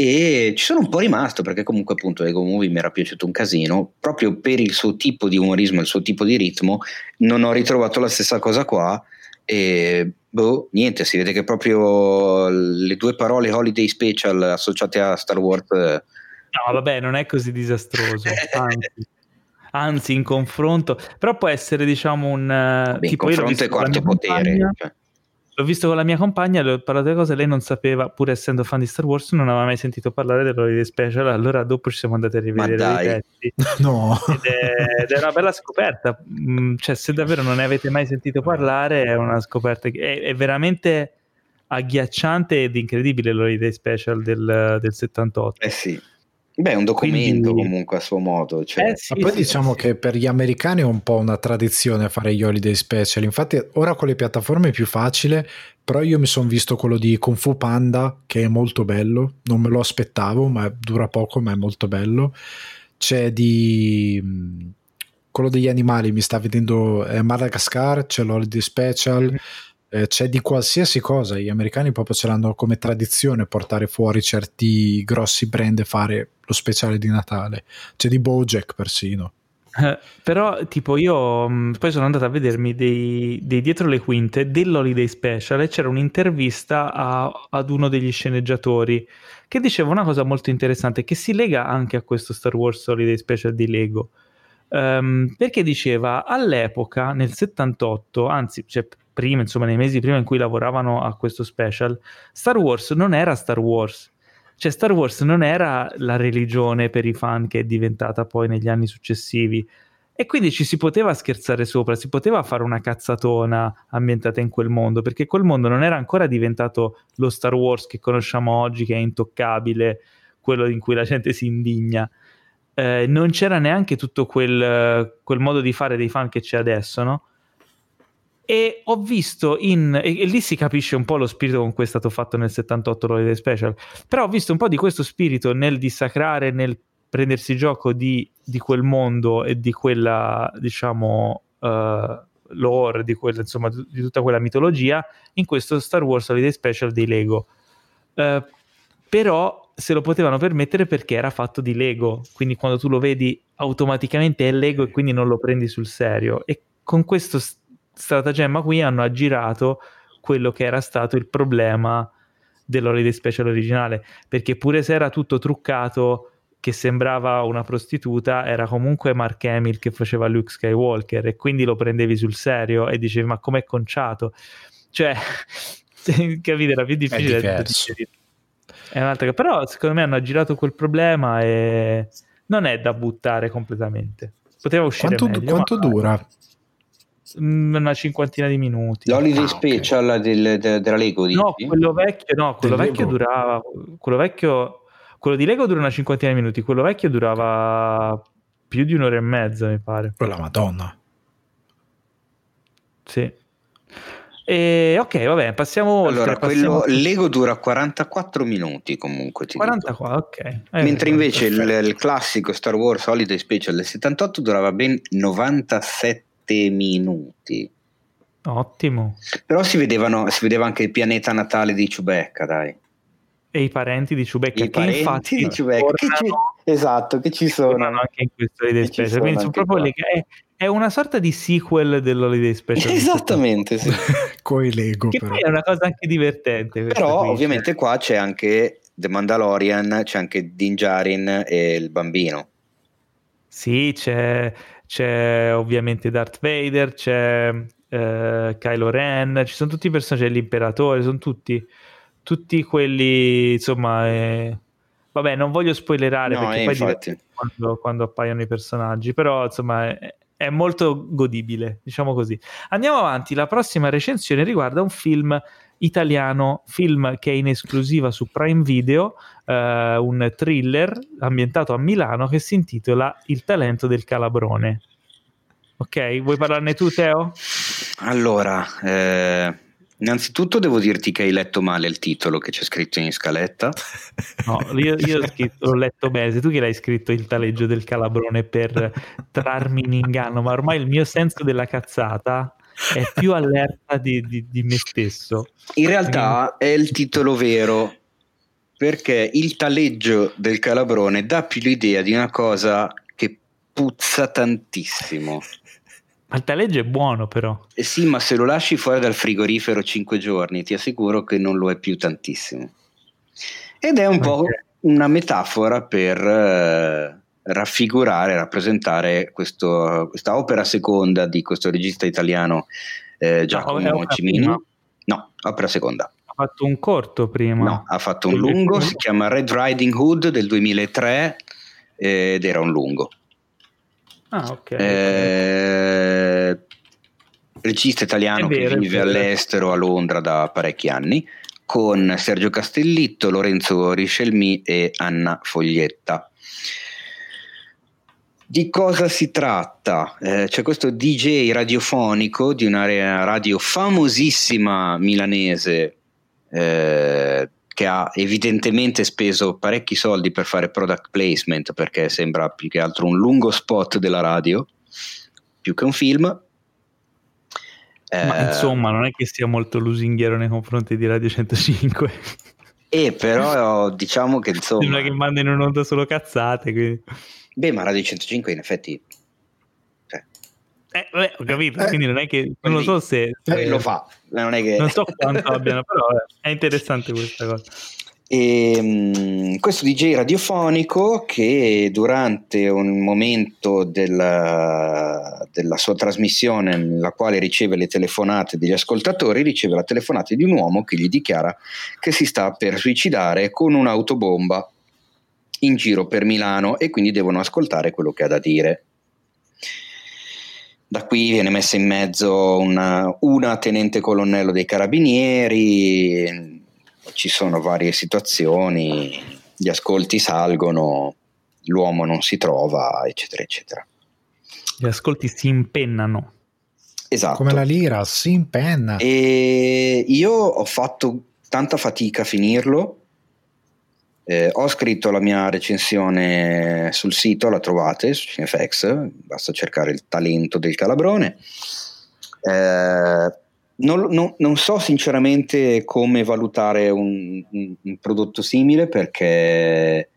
E ci sono un po' rimasto perché comunque appunto Lego Movie mi era piaciuto un casino, proprio per il suo tipo di umorismo, il suo tipo di ritmo, non ho ritrovato la stessa cosa qua e boh, niente, si vede che proprio le due parole holiday special associate a Star Wars eh, No, vabbè, non è così disastroso. Anzi, anzi, in confronto, però può essere, diciamo, un eh, Beh, in confronto è quarto potere. cioè. L'ho visto con la mia compagna, le ho parlato di cose, lei non sapeva, pur essendo fan di Star Wars, non aveva mai sentito parlare dell'Holiday Special, allora dopo ci siamo andati a rivedere i pezzi. No. Ed è, ed è una bella scoperta, Mm, cioè se davvero non ne avete mai sentito parlare è una scoperta che è, è veramente agghiacciante ed incredibile l'Holiday Special del, del 78. Eh sì. Beh, è un documento Quindi- comunque a suo modo. Cioè, Eh sì, Ma poi sì, diciamo sì. che per gli americani è un po' una tradizione fare gli holiday special. Infatti, ora con le piattaforme è più facile. Però io mi sono visto quello di Kung Fu Panda, che è molto bello. Non me lo aspettavo, ma dura poco, ma è molto bello. C'è di mh, quello degli animali, mi sta vedendo eh, Madagascar, c'è l'holiday special. Mhm. eh, c'è di qualsiasi cosa. Gli americani proprio ce l'hanno come tradizione portare fuori certi grossi brand e fare lo speciale di Natale. C'è di Bojack persino. Eh, però, tipo, io mh, poi sono andato a vedermi dei, dei dietro le quinte dell'Holiday Special e c'era un'intervista a- ad uno degli sceneggiatori che diceva una cosa molto interessante che si lega anche a questo Star Wars Holiday Special di Lego. Ehm, perché diceva all'epoca, nel 78, anzi, cioè prima, insomma, nei mesi prima in cui lavoravano a questo special, Star Wars non era Star Wars. Cioè, Star Wars non era la religione per i fan che è diventata poi negli anni successivi. E quindi ci si poteva scherzare sopra, si poteva fare una cazzatona ambientata in quel mondo, perché quel mondo non era ancora diventato lo Star Wars che conosciamo oggi, che è intoccabile, quello in cui la gente si indigna. Eh, non c'era neanche tutto quel, quel modo di fare dei fan che c'è adesso, no? E ho visto in. E, e lì si capisce un po' lo spirito con cui è stato fatto nel 78 l'Holiday Special. Però ho visto un po' di questo spirito nel dissacrare, nel prendersi gioco di, di quel mondo e di quella, diciamo, eh, lore, di, quella, insomma, di tutta quella mitologia in questo Star Wars Holiday Special dei Lego. Eh, però se lo potevano permettere perché era fatto di Lego, quindi quando tu lo vedi automaticamente è Lego e quindi non lo prendi sul serio. E con questo s- stratagemma qui hanno aggirato quello che era stato il problema dell'Holiday Special originale, perché pure se era tutto truccato, che sembrava una prostituta, era comunque Mark Hamill che faceva Luke Skywalker e quindi lo prendevi sul serio e dicevi ma com'è conciato? Cioè, capite, era più difficile. diverso. È un'altra cosa. Però secondo me hanno aggirato quel problema e non è da buttare completamente. Poteva uscire Quanto, meglio, quanto ma- dura? Mm, una cinquantina di minuti. L'holiday Ah, special del- de- della Lego, dici? No, quello vecchio, no, quello Del vecchio Lego? durava. Quello vecchio. Quello di Lego dura una cinquantina di minuti. Quello vecchio durava più di un'ora e mezza, mi pare. Quella madonna. Sì. E ok, vabbè, passiamo oltre. Allora, passiamo- quello Lego dura 44 minuti comunque. ti dico. 44, ok. Eh, Mentre invece il, il classico Star Wars Holiday Special del 78 durava ben 97 minuti. Ottimo. Però si, vedevano, si vedeva anche il pianeta natale di Chewbacca, dai. E i parenti di Chewbacca, I che parenti infatti di Chewbacca. Che ci- esatto, che ci sono. anche in questo Holiday Special. Quindi sono proprio lega- è, è una sorta di sequel dell'Holiday Special. Esattamente, sì. Coi Lego, Che però. poi è una cosa anche divertente. Però qui, ovviamente qua c'è anche The Mandalorian, c'è anche Din Djarin e il bambino. Sì, c'è, c'è ovviamente Darth Vader, c'è eh, Kylo Ren, ci sono tutti i personaggi, c'è l'imperatore, sono tutti, tutti quelli, insomma, eh, vabbè, non voglio spoilerare No, perché eh, poi diventa quando, quando appaiono i personaggi, però insomma è, è molto godibile, diciamo così. Andiamo avanti, la prossima recensione riguarda un film italiano, film che è in esclusiva su Prime Video, eh, un thriller ambientato a Milano che si intitola Il talento del calabrone. Ok, vuoi parlarne tu Teo? Allora, eh, innanzitutto devo dirti che hai letto male il titolo che c'è scritto in scaletta. No, io, io ho, scritto, ho letto bene, tu che l'hai scritto il taleggio del calabrone per trarmi in inganno, ma ormai il mio senso della cazzata è più allerta di, di- di me stesso. In realtà è il titolo vero perché il taleggio del calabrone dà più l'idea di una cosa che puzza tantissimo. Ma il taleggio è buono però. Eh sì, ma se lo lasci fuori dal frigorifero 5 giorni, ti assicuro che non lo è più tantissimo. Ed è un po' Ok. una metafora per eh, raffigurare, rappresentare questo- questa opera seconda di questo regista italiano eh, Giacomo Cimini. No, opera seconda. Ha fatto un corto prima. No, ha fatto un lungo, si chiama Red Riding Hood del 2003 eh, ed era un lungo. Ah, ok. Eh, regista italiano vero, che vive all'estero a Londra da parecchi anni con Sergio Castellitto, Lorenzo Riscelmi e Anna Foglietta. Di cosa si tratta? Eh, c'è questo DJ radiofonico di una radio famosissima milanese eh, che ha evidentemente speso parecchi soldi per fare product placement perché sembra più che altro un lungo spot della radio più che un film. Ma eh, insomma, non è che sia molto lusinghiero nei confronti di Radio 105. E però diciamo che insomma. Sembra che mandino un'onda solo cazzate. Quindi. Beh, ma Radio 105 in effetti... Cioè. Eh, beh, ho capito, eh, quindi non è che... Non lo so se... se lo fa, non è che... Non so quanto abbiano, però è interessante questa cosa. E, um, questo DJ radiofonico che durante un momento della, della, sua trasmissione nella quale riceve le telefonate degli ascoltatori riceve la telefonata di un uomo che gli dichiara che si sta per suicidare con un'autobomba in giro per Milano e quindi devono ascoltare quello che ha da dire. Da qui viene messa in mezzo una, una tenente colonnello dei carabinieri, ci sono varie situazioni, gli ascolti salgono, l'uomo non si trova, eccetera, eccetera. Gli ascolti si impennano. Esatto. Come la lira, si impenna. E io ho fatto tanta fatica a finirlo eh, ho scritto la mia recensione sul sito, la trovate su Cinefx, basta cercare il talento del calabrone. Eh, non, non, non, so sinceramente come valutare un, un, un, prodotto simile perché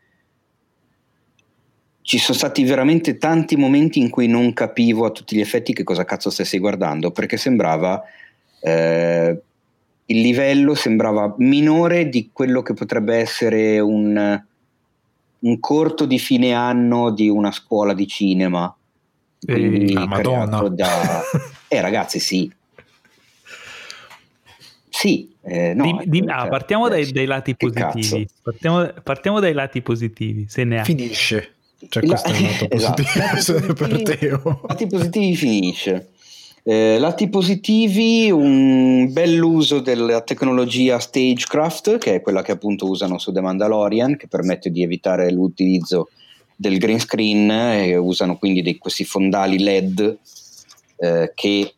ci sono stati veramente tanti momenti in cui non capivo a tutti gli effetti che cosa cazzo stessi guardando perché sembrava eh, il livello sembrava minore di quello che potrebbe essere un, un corto di fine anno di una scuola di cinema. Quindi ah, Madonna. Da... eh ragazzi sì. Sì, eh, no, di, di, ah, partiamo dai, dai, lati positivi. Partiamo, partiamo, dai lati positivi, se ne ha. Finisce. Cioè, questo La, è un lato esatto. positivo per Teo. Lati positivi finisce. Eh, lati positivi, un bell'uso della tecnologia Stagecraft, che è quella che appunto usano su The Mandalorian, che permette di evitare l'utilizzo del green screen e usano quindi dei, questi fondali LED eh, che,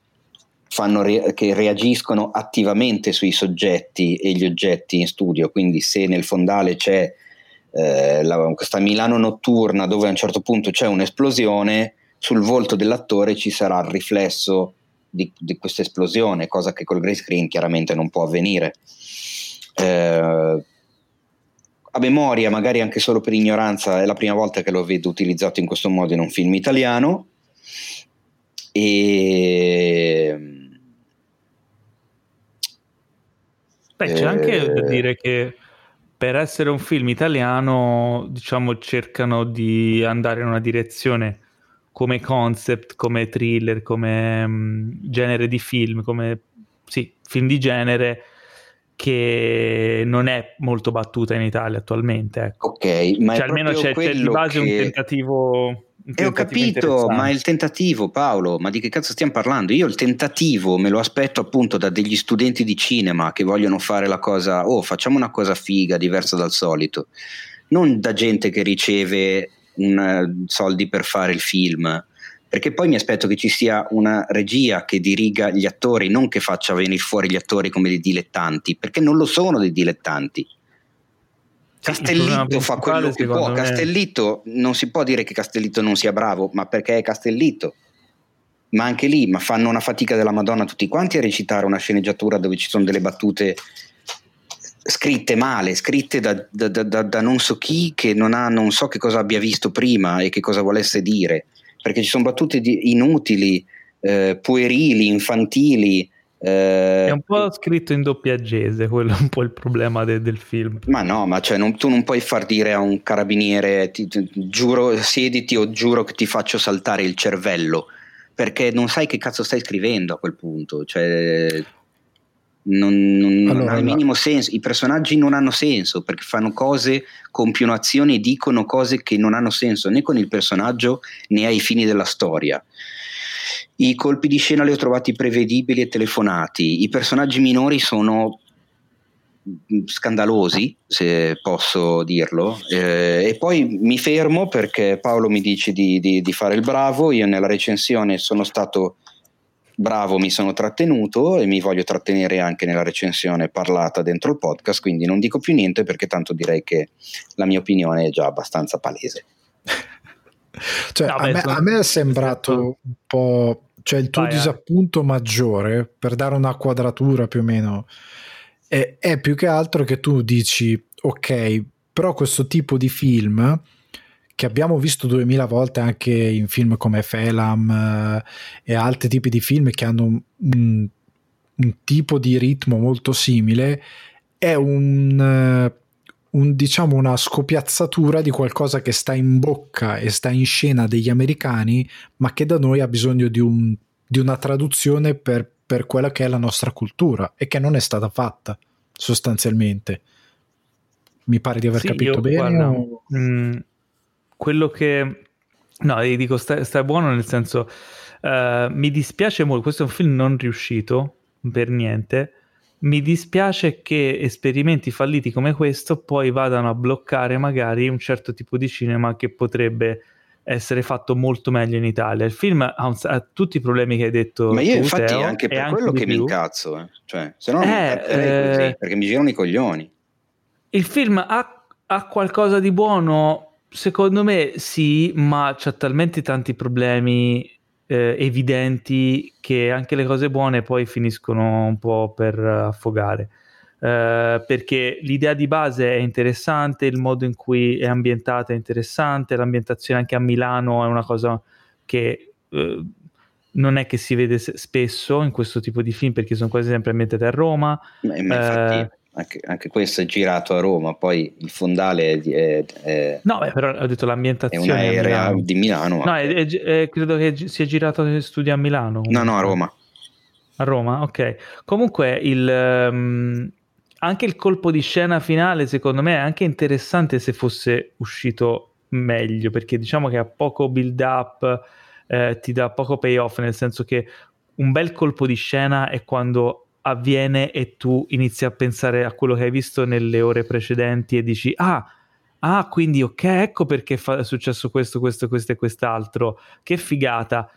re- che reagiscono attivamente sui soggetti e gli oggetti in studio. Quindi se nel fondale c'è eh, la, questa Milano notturna dove a un certo punto c'è un'esplosione, sul volto dell'attore ci sarà il riflesso di, di questa esplosione, cosa che col grey screen chiaramente non può avvenire. Eh, a memoria, magari anche solo per ignoranza, è la prima volta che lo vedo utilizzato in questo modo in un film italiano. E Beh, c'è anche da eh, dire che per essere un film italiano, diciamo, cercano di andare in una direzione come concept, come thriller, come um, genere di film, come sì, film di genere che non è molto battuta in Italia attualmente. Ecco. Ok, ma cioè, almeno c'è, c'è di base che... un tentativo. Un e ho capito, ma il tentativo, Paolo, ma di che cazzo stiamo parlando? Io il tentativo me lo aspetto appunto da degli studenti di cinema che vogliono fare la cosa, oh, facciamo una cosa figa, diversa dal solito, non da gente che riceve un, eh, soldi per fare il film. Perché poi mi aspetto che ci sia una regia che diriga gli attori, non che faccia venire fuori gli attori come dei dilettanti, perché non lo sono dei dilettanti. Castellitto fa quello che può. Me... Castellitto non si può dire che Castellitto non sia bravo, ma perché è Castellitto. Ma anche lì, ma fanno una fatica della Madonna tutti quanti a recitare una sceneggiatura dove ci sono delle battute scritte male, scritte da, da, da, da, non so chi che non, ha, non so che cosa abbia visto prima e che cosa volesse dire, perché ci sono battute inutili, eh, puerili, infantili. Eh, è un po' scritto in doppiaggese, quello è un po' il problema de, del film. Ma no, ma cioè, non, tu non puoi far dire a un carabiniere ti, ti, giuro, siediti o giuro che ti faccio saltare il cervello, perché non sai che cazzo stai scrivendo a quel punto. Cioè, non, non, allora, non ha il minimo senso. I personaggi non hanno senso perché fanno cose, compiono azioni e dicono cose che non hanno senso né con il personaggio né ai fini della storia. I colpi di scena li ho trovati prevedibili e telefonati. I personaggi minori sono scandalosi, se posso dirlo. Eh, e poi mi fermo perché Paolo mi dice di, di, di, fare il bravo. Io nella recensione sono stato bravo, mi sono trattenuto e mi voglio trattenere anche nella recensione parlata dentro il podcast. Quindi non dico più niente perché tanto direi che la mia opinione è già abbastanza palese. cioè, no, a, me, a, me, è sembrato un po'. Cioè, il tuo Vai, disappunto eh. maggiore per dare una quadratura più o meno è, è più che altro che tu dici, ok, però questo tipo di film che abbiamo visto duemila volte anche in film come Felam eh, e altri tipi di film che hanno un, un, un tipo di ritmo molto simile, è un, eh, un, diciamo una scopiazzatura di qualcosa che sta in bocca e sta in scena degli americani, ma che da noi ha bisogno di, un, di una traduzione per per quella che è la nostra cultura e che non è stata fatta sostanzialmente. Mi pare di aver sì, capito io, bene. Guarda, o... mh, mm, quello che... No, dico, stai, stai buono nel senso... Uh, mi dispiace molto, questo è un film non riuscito per niente. Mi dispiace che esperimenti falliti come questo poi vadano a bloccare magari un certo tipo di cinema che potrebbe essere fatto molto meglio in Italia. Il film ha, un, ha tutti i problemi che hai detto. Ma io, tu, infatti, Teo, anche per quello che più. mi incazzo, eh. cioè, se no non eh, mi così, perché mi girano i coglioni. Il film ha, ha, qualcosa di buono? Secondo me sì, ma c'ha talmente tanti problemi eh, evidenti che anche le cose buone poi finiscono un po' per affogare. Uh, perché l'idea di base è interessante, il modo in cui è ambientata è interessante, l'ambientazione anche a Milano è una cosa che uh, non è che si vede spesso in questo tipo di film perché sono quasi sempre ambientate a Roma. Ma, ma infatti, uh, anche, anche, questo è girato a Roma, poi il fondale è... è no, beh, però ho detto l'ambientazione... È un'aerea Milano. di Milano. No, è, è, credo che sia girato in studio a Milano. Comunque. No, no, a Roma. A Roma, ok. Comunque il... Um, anche il colpo di scena finale, secondo me, è anche interessante se fosse uscito meglio, perché diciamo che ha poco build up, eh, ti dà poco payoff, nel senso che un bel colpo di scena è quando avviene e tu inizi a pensare a quello che hai visto nelle ore precedenti e dici ah, ah quindi ok, ecco perché fa- è successo questo, questo, questo e quest'altro, che figata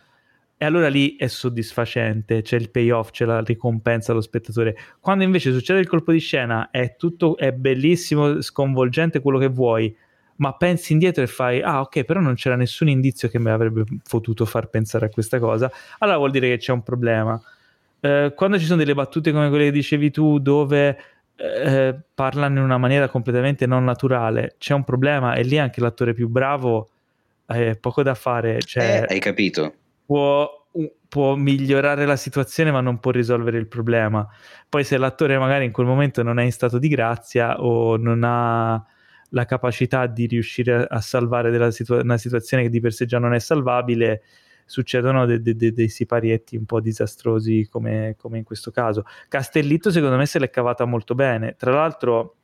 e allora lì è soddisfacente, c'è il payoff, c'è la ricompensa allo spettatore. Quando invece succede il colpo di scena, è tutto, è bellissimo, sconvolgente, quello che vuoi, ma pensi indietro e fai, ah ok, però non c'era nessun indizio che mi avrebbe potuto far pensare a questa cosa, allora vuol dire che c'è un problema. Eh, quando ci sono delle battute come quelle che dicevi tu, dove eh, parlano in una maniera completamente non naturale, c'è un problema e lì anche l'attore più bravo ha eh, poco da fare. Cioè, eh, hai capito? può, può, migliorare la situazione ma non può risolvere il problema. Poi se l'attore magari in quel momento non è in stato di grazia o non ha la capacità di riuscire a salvare situa- una situazione che di per sé già non è salvabile, succedono dei de- de- de- siparietti un po' disastrosi come, come in questo caso. Castellitto secondo me se l'è cavata molto bene. Tra l'altro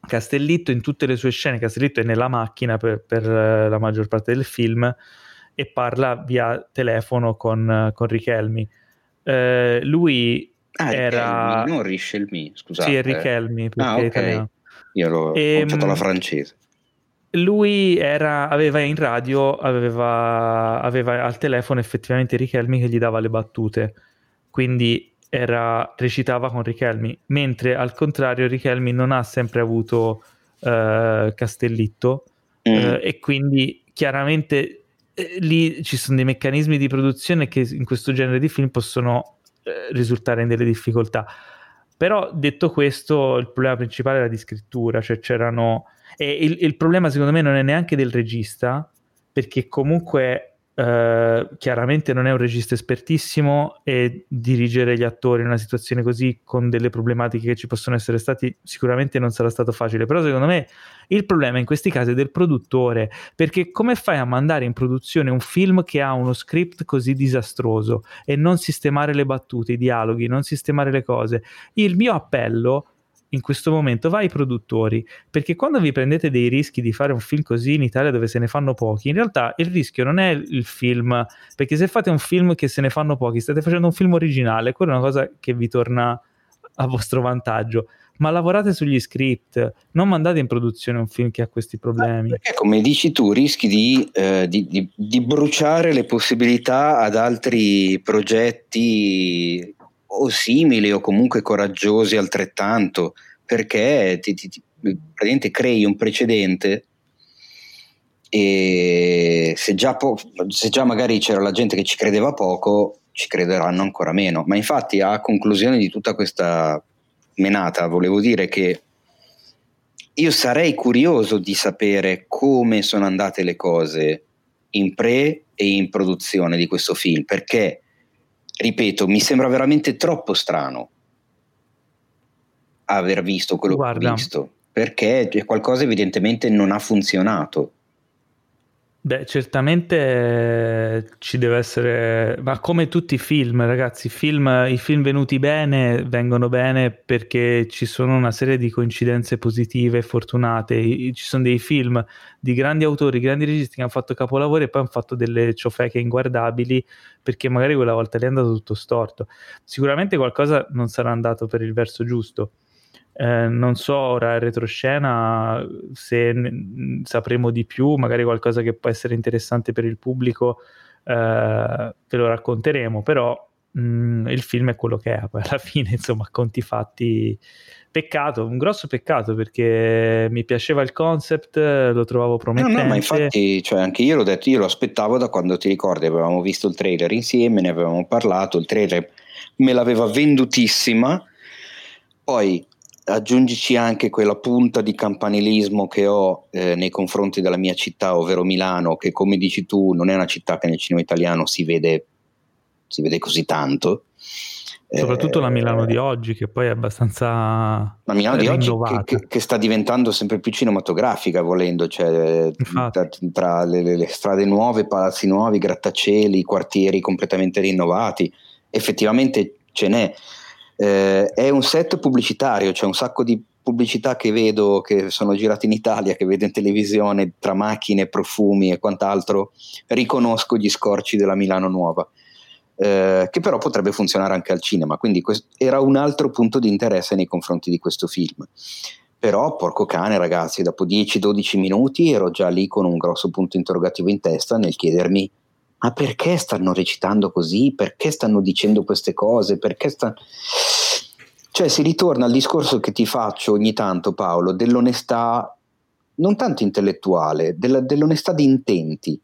Castellitto in tutte le sue scene, Castellitto è nella macchina per, per la maggior parte del film, e parla via telefono con, con Richelmi. Eh, lui ah, era... Richelmi, non Richelmi, scusate. Sì, è Richelmi, perché ah, okay. Io l'ho e, la francese. Lui era, aveva in radio, aveva, aveva al telefono effettivamente Richelmi che gli dava le battute, quindi era, recitava con Richelmi, mentre al contrario Richelmi non ha sempre avuto uh, Castellitto mm. uh, e quindi chiaramente eh, lì ci sono dei meccanismi di produzione che in questo genere di film possono eh, risultare in delle difficoltà. Però detto questo, il problema principale era di scrittura, cioè c'erano... E il, il problema secondo me non è neanche del regista, perché comunque Uh, chiaramente non è un regista espertissimo e dirigere gli attori in una situazione così con delle problematiche che ci possono essere stati sicuramente non sarà stato facile. Però secondo me il problema in questi casi è del produttore perché come fai a mandare in produzione un film che ha uno script così disastroso e non sistemare le battute, i dialoghi, non sistemare le cose? Il mio appello in questo momento va ai produttori, perché quando vi prendete dei rischi di fare un film così in Italia dove se ne fanno pochi, in realtà il rischio non è il film, perché se fate un film che se ne fanno pochi, state facendo un film originale, quella è una cosa che vi torna a vostro vantaggio. ma lavorate sugli script, non mandate in produzione un film che ha questi problemi. Perché come dici tu rischi di, eh, di, di, di bruciare le possibilità ad altri progetti o simili o comunque coraggiosi altrettanto, perché ti, ti, ti, crei un precedente e se già, po- se già magari c'era la gente che ci credeva poco, ci crederanno ancora meno. Ma infatti a conclusione di tutta questa menata volevo dire che io sarei curioso di sapere come sono andate le cose in pre e in produzione di questo film, perché, ripeto, mi sembra veramente troppo strano aver visto quello Guarda. che ho visto, perché qualcosa evidentemente non ha funzionato. Beh, certamente eh, ci deve essere, ma come tutti i film, ragazzi, film, i film venuti bene vengono bene perché ci sono una serie di coincidenze positive e fortunate. Ci sono dei film di grandi autori, grandi registi che hanno fatto capolavori e poi hanno fatto delle ciofeche inguardabili perché magari quella volta gli è andato tutto storto. Sicuramente qualcosa non sarà andato per il verso giusto eh, non so ora in retroscena se n- sapremo di più, magari qualcosa che può essere interessante per il pubblico, eh, ve lo racconteremo, però mh, mm, il film è quello che è, poi alla fine, insomma, conti fatti. Peccato, un grosso peccato perché mi piaceva il concept, lo trovavo promettente. No, no, ma infatti, cioè, anche io l'ho detto, io lo aspettavo da quando ti ricordi, avevamo visto il trailer insieme, ne avevamo parlato, il trailer me l'aveva vendutissima. Poi aggiungici anche quella punta di campanilismo che ho eh, nei confronti della mia città, ovvero Milano, che come dici tu non è una città che nel cinema italiano si vede, si vede così tanto. Soprattutto eh, la Milano di oggi, che poi è abbastanza. La Milano di oggi che, che, che, sta diventando sempre più cinematografica, volendo, cioè, tra, tra le, le, strade nuove, palazzi nuovi, grattacieli, quartieri completamente rinnovati. Effettivamente ce n'è eh, è un set pubblicitario, c'è un sacco di pubblicità che vedo che sono girate in Italia, che vedo in televisione tra macchine, profumi e quant'altro, riconosco gli scorci della Milano Nuova. Eh, che però potrebbe funzionare anche al cinema, quindi questo era un altro punto di interesse nei confronti di questo film. Però, porco cane, ragazzi, dopo 10-12 minuti ero già lì con un grosso punto interrogativo in testa nel chiedermi ma perché stanno recitando così? Perché stanno dicendo queste cose? Perché stanno... Cioè si ritorna al discorso che ti faccio ogni tanto Paolo, dell'onestà non tanto intellettuale, della, dell'onestà di intenti.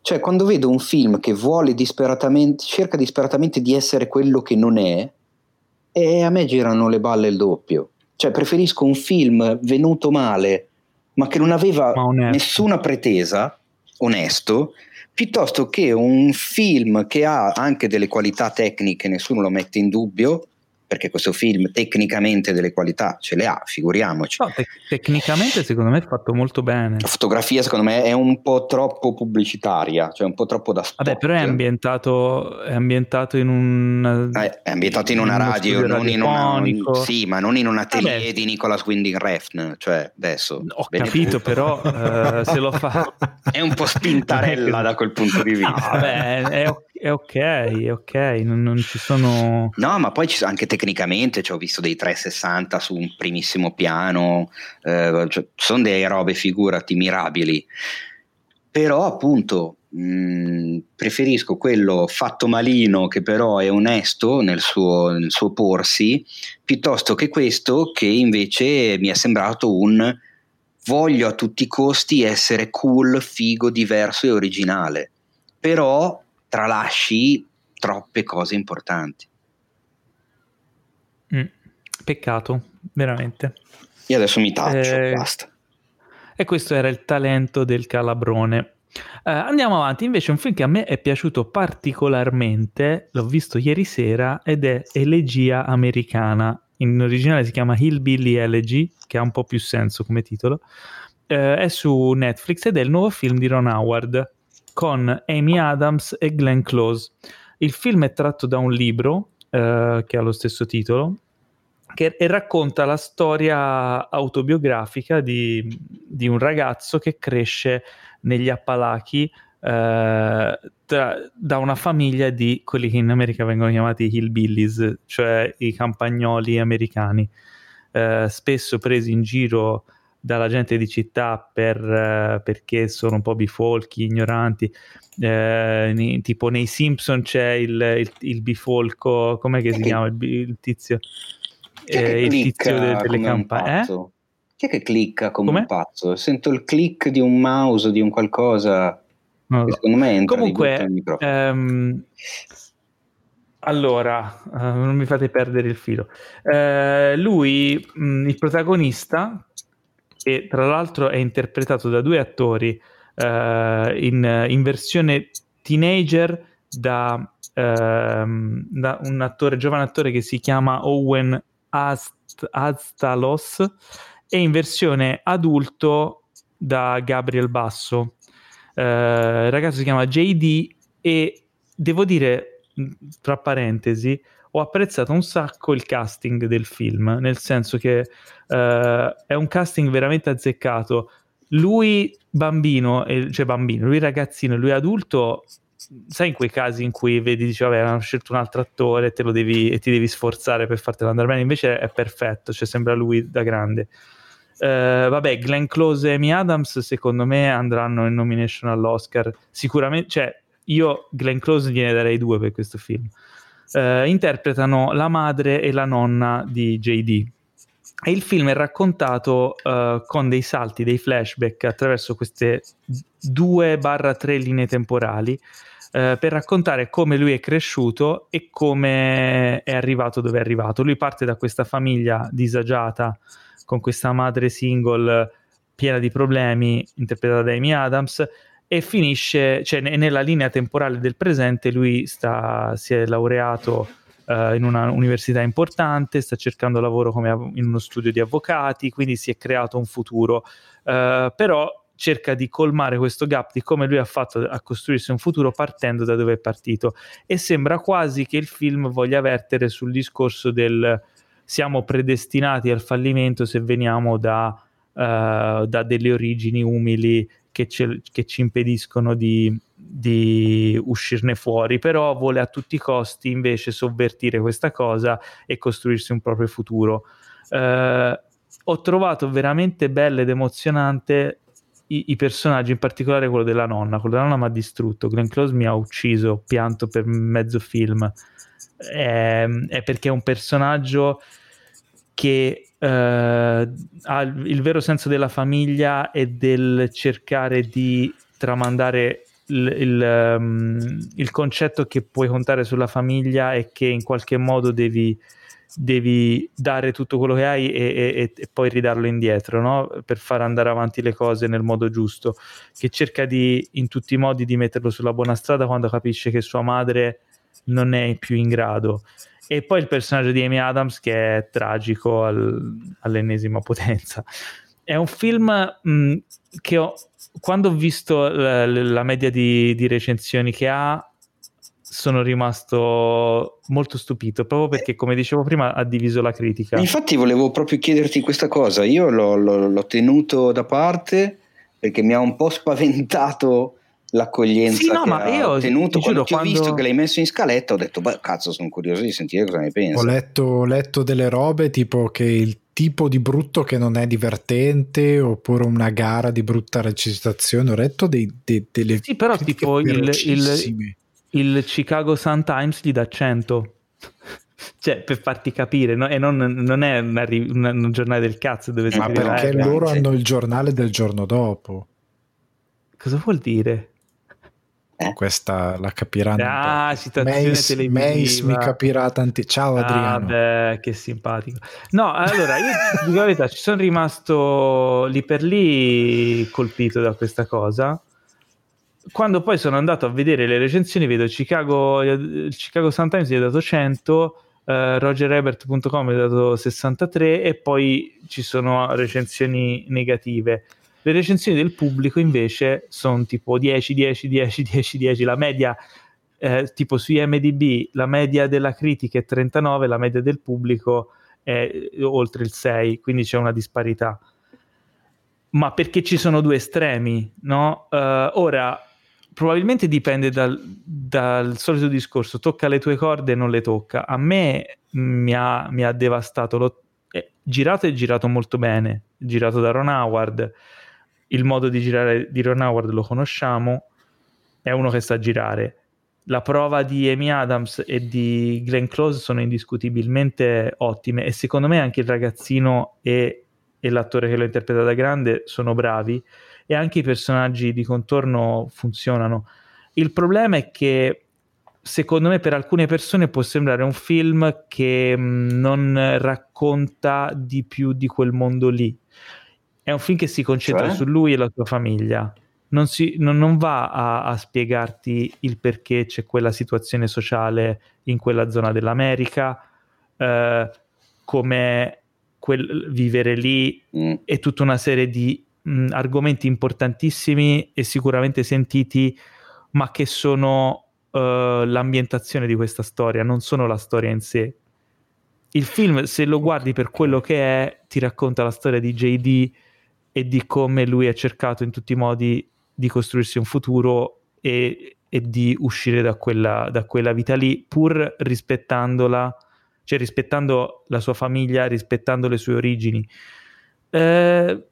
Cioè quando vedo un film che vuole disperatamente, cerca disperatamente di essere quello che non è, e a me girano le balle il doppio. Cioè preferisco un film venuto male, ma che non aveva nessuna pretesa, onesto, piuttosto che un film che ha anche delle qualità tecniche, nessuno lo mette in dubbio, perché questo film tecnicamente delle qualità ce le ha, figuriamoci. No, te- tecnicamente secondo me è fatto molto bene. La fotografia secondo me è un po' troppo pubblicitaria, cioè un po' troppo da spot. Vabbè, però è ambientato, è ambientato in un... Eh, è ambientato in, in una radio, non in una... Sì, ma non in una tele Vabbè. di Nicolas Winding Refn, cioè adesso... Ho capito, però uh, se lo fa... È un po' spintarella da quel punto di vista. Vabbè, è, è ok, è ok, non, non, ci sono... No, ma poi ci sono anche tecnicamente, cioè, ho visto dei 360 su un primissimo piano, eh, cioè, sono delle robe, figurati, mirabili. Però appunto mh, mm, preferisco quello fatto malino che però è onesto nel suo, nel suo porsi, piuttosto che questo che invece mi è sembrato un voglio a tutti i costi essere cool, figo, diverso e originale. Però tralasci troppe cose importanti. Mm, peccato, veramente. Io adesso mi taccio, eh, basta. E questo era il talento del calabrone. Uh, andiamo avanti, invece un film che a me è piaciuto particolarmente, l'ho visto ieri sera, ed è Elegia Americana. In originale si chiama Hillbilly Elegy, che ha un po' più senso come titolo. Uh, è su Netflix ed è il nuovo film di Ron Howard, con Amy Adams e Glenn Close. Il film è tratto da un libro eh, che ha lo stesso titolo che, e racconta la storia autobiografica di, di, un ragazzo che cresce negli Appalachi eh, tra, da una famiglia di quelli che in America vengono chiamati hillbillies, cioè i campagnoli americani, eh, spesso presi in giro dalla gente di città per, eh, perché sono un po' bifolchi, ignoranti. Eh, nei, tipo nei Simpson c'è il, il, il bifolco, com'è che si chiama il, il tizio? Eh, il tizio de, delle campagne. Eh? Chi è che clicca come Com'è? un pazzo? Sento il click di un mouse, di un qualcosa. No, secondo me entra Comunque, ehm, allora, uh, non mi fate perdere il filo. Uh, lui, mh, il protagonista, che tra l'altro è interpretato da due attori uh, in, in, versione teenager da, ehm, da, un attore, giovane attore che si chiama Owen Ast- Astalos e in versione adulto da Gabriel Basso. Uh, il ragazzo si chiama JD e devo dire, tra parentesi, ho apprezzato un sacco il casting del film, nel senso che uh, è un casting veramente azzeccato. Lui bambino, cioè bambino, lui ragazzino, lui adulto, sai in quei casi in cui vedi, dici, vabbè, hanno scelto un altro attore e, devi, e ti devi sforzare per fartelo andare bene, invece è perfetto, cioè sembra lui da grande. Uh, vabbè, Glenn Close e Amy Adams secondo me andranno in nomination all'Oscar. Sicuramente, cioè, io Glenn Close gliene darei due per questo film. Uh, interpretano la madre e la nonna di JD. E il film è raccontato uh, con dei salti, dei flashback attraverso queste 2-3 linee temporali per raccontare come lui è cresciuto e come è arrivato dove è arrivato. Lui parte da questa famiglia disagiata con questa madre single piena di problemi, interpretata da Amy Adams, e finisce, cioè nella linea temporale del presente, lui sta, si è laureato uh, in una università importante, sta cercando lavoro av- in uno studio di avvocati, quindi si è creato un futuro, uh, però cerca di colmare questo gap di come lui ha fatto a costruirsi un futuro partendo da dove è partito. E sembra quasi che il film voglia vertere sul discorso del siamo predestinati al fallimento se veniamo da, uh, da delle origini umili che, ce, che ci impediscono di, di, uscirne fuori, però vuole a tutti i costi invece sovvertire questa cosa e costruirsi un proprio futuro. Uh, ho trovato veramente bello ed emozionante i, i, personaggi, in particolare quello della nonna. Quello della nonna mi ha distrutto. Glenn Close mi ha ucciso, pianto per mezzo film. È, è perché è un personaggio che uh, ha il vero senso della famiglia e del cercare di tramandare il, il, um, il, concetto che puoi contare sulla famiglia e che in qualche modo devi, devi dare tutto quello che hai e, e, e poi ridarlo indietro no? per far andare avanti le cose nel modo giusto che cerca di in tutti i modi di metterlo sulla buona strada quando capisce che sua madre non è più in grado e poi il personaggio di Amy Adams che è tragico al, all'ennesima potenza. È un film mh, che ho, quando ho visto la, la media di, di, recensioni che ha, sono rimasto molto stupito, proprio perché, come dicevo prima, ha diviso la critica. Infatti volevo proprio chiederti questa cosa, io l'ho, l'ho, l'ho tenuto da parte perché mi ha un po' spaventato l'accoglienza sì, no, ma io ottenuto quando ti ho quando... visto che l'hai messo in scaletta ho detto beh cazzo sono curioso di sentire cosa ne pensi. Ho letto, ho letto delle robe tipo che il tipo di brutto che non è divertente oppure una gara di brutta recitazione ho letto dei, dei, delle sì però tipo il, il, il, Chicago Sun Times gli dà 100 cioè per farti capire no? e non, non è una, una, una, giornale del cazzo dove ma perché eh, loro hanno il giornale del giorno dopo. Cosa vuol dire? Eh. Questa la capiranno. Ah, citazione Mace, televisiva. Mace mi capirà tanti. Ciao Adriano. Ah, beh, che simpatico. No, allora io dico la verità, ci sono rimasto lì per lì colpito da questa cosa. Quando poi sono andato a vedere le recensioni, vedo Chicago, il Chicago Sun Times gli ha dato 100, Uh, RogerEbert.com ha dato 63 e poi ci sono recensioni negative. Le recensioni del pubblico invece sono tipo 10, 10, 10, 10, 10. La media, eh, tipo su IMDB, la media della critica è 39, la media del pubblico è oltre il 6, quindi c'è una disparità. Ma perché ci sono due estremi, no? Uh, ora, probabilmente dipende dal, dal, solito discorso, tocca le tue corde e non le tocca. A me mi ha, mi ha devastato, l'ho eh, girato e girato molto bene, girato da Ron Howard, il modo di girare di Ron Howard lo conosciamo, è uno che sa girare. La prova di Amy Adams e di Glenn Close sono indiscutibilmente ottime e secondo me anche il ragazzino e, e l'attore che lo interpreta da grande sono bravi e anche i personaggi di contorno funzionano. Il problema è che secondo me per alcune persone può sembrare un film che mm, non racconta di più di quel mondo lì. È un film che si concentra cioè? su lui e la sua famiglia. Non, si, non, non va a, a, spiegarti il perché c'è quella situazione sociale in quella zona dell'America, eh, come quel, vivere lì mm. e tutta una serie di mh, argomenti importantissimi e sicuramente sentiti, ma che sono uh, l'ambientazione di questa storia, non sono la storia in sé. Il film, se lo guardi per quello che è, ti racconta la storia di JD e di come lui ha cercato in tutti i modi di costruirsi un futuro e, e di uscire da quella, da quella vita lì, pur rispettandola, cioè rispettando la sua famiglia, rispettando le sue origini. Eh,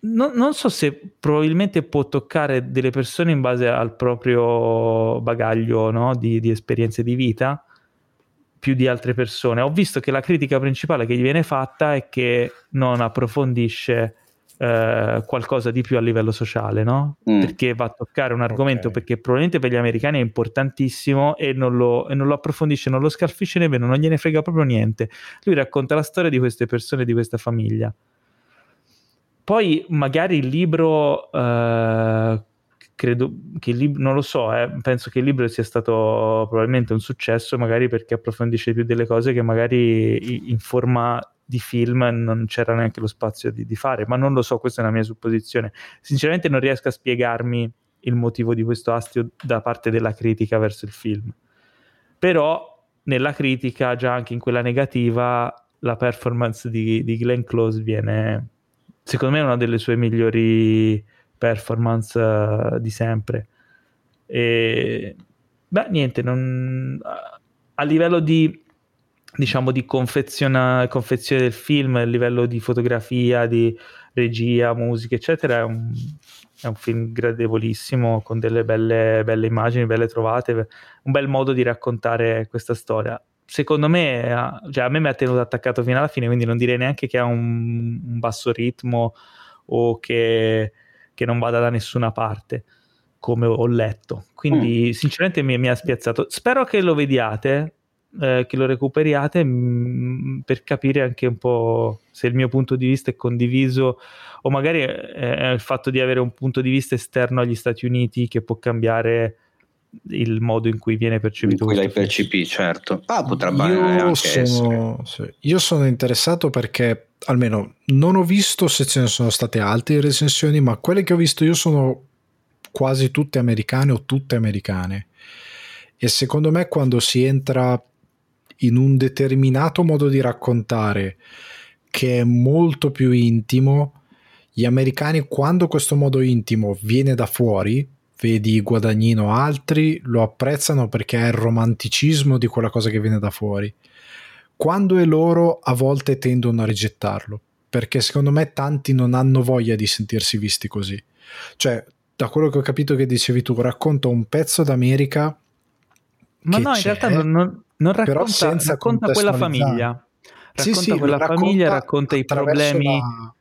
non, non, so se probabilmente può toccare delle persone in base al proprio bagaglio no? di, di, esperienze di vita più di altre persone. Ho visto che la critica principale che gli viene fatta è che non approfondisce eh, qualcosa di più a livello sociale, no? Mm. Perché va a toccare un argomento okay. perché probabilmente per gli americani è importantissimo e non, lo, e non lo approfondisce, non lo scalfisce nemmeno, non gliene frega proprio niente. Lui racconta la storia di queste persone, di questa famiglia poi magari il libro, eh, credo che il libro, non lo so, eh, penso che il libro sia stato probabilmente un successo, magari perché approfondisce più delle cose che magari in forma di film non c'era neanche lo spazio di, di fare, ma non lo so, questa è una mia supposizione. Sinceramente non riesco a spiegarmi il motivo di questo astio da parte della critica verso il film. Però nella critica, già anche in quella negativa, la performance di, di Glenn Close viene, secondo me una delle sue migliori performance uh, di sempre. E beh, niente, non, a livello di diciamo di confezione del film, a livello di fotografia, di regia, musica, eccetera, è un, è un film gradevolissimo con delle belle, belle immagini, belle trovate, un bel modo di raccontare questa storia secondo me, cioè a me mi ha tenuto attaccato fino alla fine, quindi non direi neanche che ha un, un basso ritmo o che, che, non vada da nessuna parte, come ho letto. Quindi, mm. sinceramente, mi, mi, ha spiazzato. Spero che lo vediate, eh, che lo recuperiate mh, mm, per capire anche un po' se il mio punto di vista è condiviso o magari è, è il fatto di avere un punto di vista esterno agli Stati Uniti che può cambiare il modo in cui viene percepito. In cui l'hai percepito, certo. Ah, potrebbe io anche sono, sì. Io sono interessato perché almeno non ho visto se ce ne sono state altre recensioni, ma quelle che ho visto io sono quasi tutte americane o tutte americane. E secondo me quando si entra in un determinato modo di raccontare che è molto più intimo, gli americani quando questo modo intimo viene da fuori vedi guadagnino altri, lo apprezzano perché è il romanticismo di quella cosa che viene da fuori. Quando è loro, a volte tendono a rigettarlo, perché secondo me tanti non hanno voglia di sentirsi visti così. Cioè, da quello che ho capito che dicevi tu, racconta un pezzo d'America. Ma no, in realtà non, non racconta, racconta quella famiglia. Racconta sì, sì, quella famiglia, racconta i problemi. La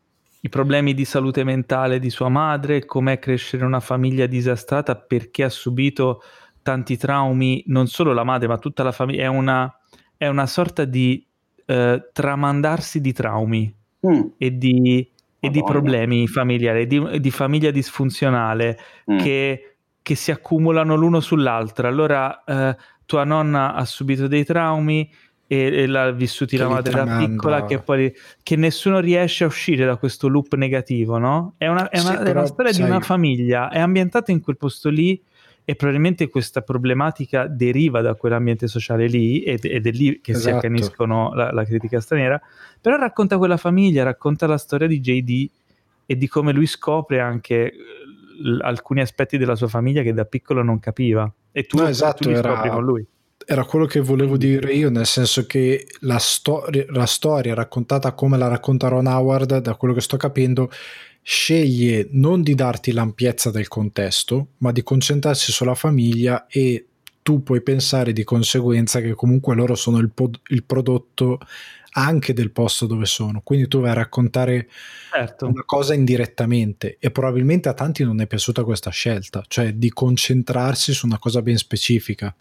i problemi di salute mentale di sua madre, com'è crescere in una famiglia disastrata perché ha subito tanti traumi, non solo la madre ma tutta la famiglia, è una, è una sorta di eh, tramandarsi di traumi mm. e, di, e di, problemi familiari, di, di famiglia disfunzionale mm. che, che, si accumulano l'uno sull'altro. Allora eh, tua nonna ha subito dei traumi, e, e l'ha vissuti che la madre da piccola che poi che nessuno riesce a uscire da questo loop negativo no? è una, è una, sì, è una storia sai... di una famiglia è ambientata in quel posto lì e probabilmente questa problematica deriva da quell'ambiente sociale lì ed, ed è lì che esatto. si accaniscono la, la, critica straniera però racconta quella famiglia racconta la storia di JD e di come lui scopre anche l- alcuni aspetti della sua famiglia che da piccolo non capiva. E tu, No, esatto, tu li era- scopri con lui. Era quello che volevo dire io, nel senso che la, storia la storia raccontata come la racconta Ron Howard, da quello che sto capendo, sceglie non di darti l'ampiezza del contesto, ma di concentrarsi sulla famiglia e tu puoi pensare di conseguenza che comunque loro sono il, pod- il prodotto anche del posto dove sono. Quindi tu vai a raccontare Certo. una cosa indirettamente e probabilmente a tanti non è piaciuta questa scelta, cioè di concentrarsi su una cosa ben specifica.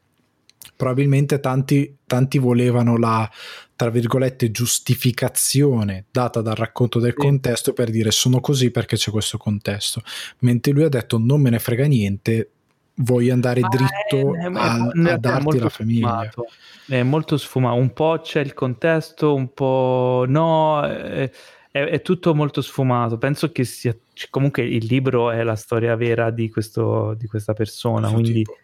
Probabilmente tanti, tanti volevano la, tra virgolette, giustificazione data dal racconto del contesto per dire sono così perché c'è questo contesto, mentre lui ha detto non me ne frega niente, vuoi andare Ma dritto è- è- a, a darti la famiglia. sfumato. È molto sfumato. Un po' c'è il contesto, un po' no. È, è- tutto molto sfumato. Penso che sia. Comunque, il libro è la storia vera di, questo, di questa persona. Questo Quindi, tipo.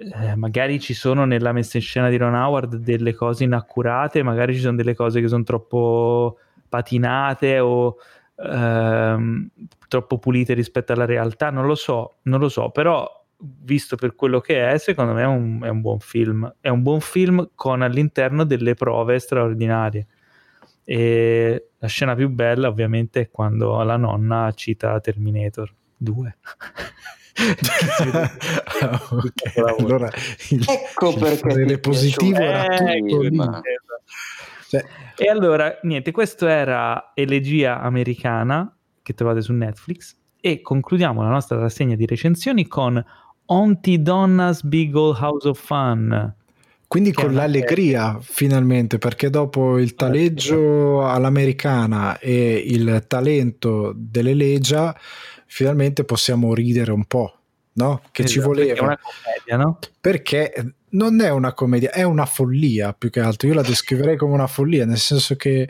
Eh, magari ci sono nella messa in scena di Ron Howard delle cose inaccurate, magari ci sono delle cose che sono troppo patinate o ehm, troppo pulite rispetto alla realtà. Non lo so, non lo so, però visto per quello che è, secondo me è un, è un buon film. È un buon film con all'interno delle prove straordinarie. E la scena più bella, ovviamente, è quando la nonna cita Terminator 2. Ok, Capolavoro. allora il, Ecco il perché è positivo era piaciuto. tutto Eh, lì. ma- Cioè, E allora, niente, questo era Elegia Americana che trovate su Netflix e concludiamo la nostra rassegna di recensioni con Auntie Donna's Big Old House of Fun. Quindi Che con l'allegria finalmente, perché dopo il taleggio all'americana e il talento dell'elegia, finalmente possiamo ridere un po', no? Che ci Esatto, perché È voleva. una commedia, no? Perché non è una commedia, è una follia più che altro. Io la descriverei come una follia, nel senso che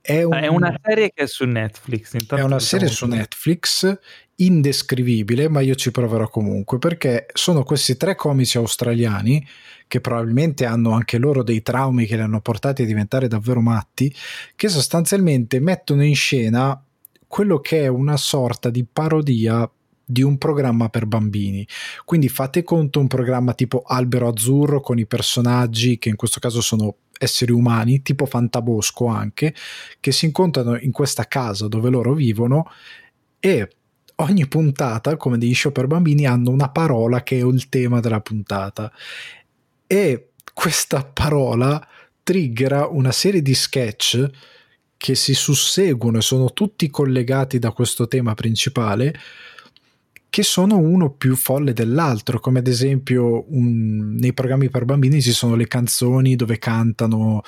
è, un- È una serie che è su Netflix. è una diciamo serie su. Netflix indescrivibile, ma io ci proverò comunque perché sono questi tre comici australiani che probabilmente hanno anche loro dei traumi che li hanno portati a diventare davvero matti, che sostanzialmente mettono in scena quello che è una sorta di parodia di un programma per bambini. Quindi fate conto un programma tipo Albero Azzurro con i personaggi che in questo caso sono esseri umani, tipo Fantabosco anche, che si incontrano in questa casa dove loro vivono e ogni puntata, come degli show per bambini, hanno una parola che è il tema della puntata. E questa parola triggera una serie di sketch che si susseguono e sono tutti collegati da questo tema principale che sono uno più folle dell'altro, come ad esempio un- nei programmi per bambini ci sono le canzoni dove cantano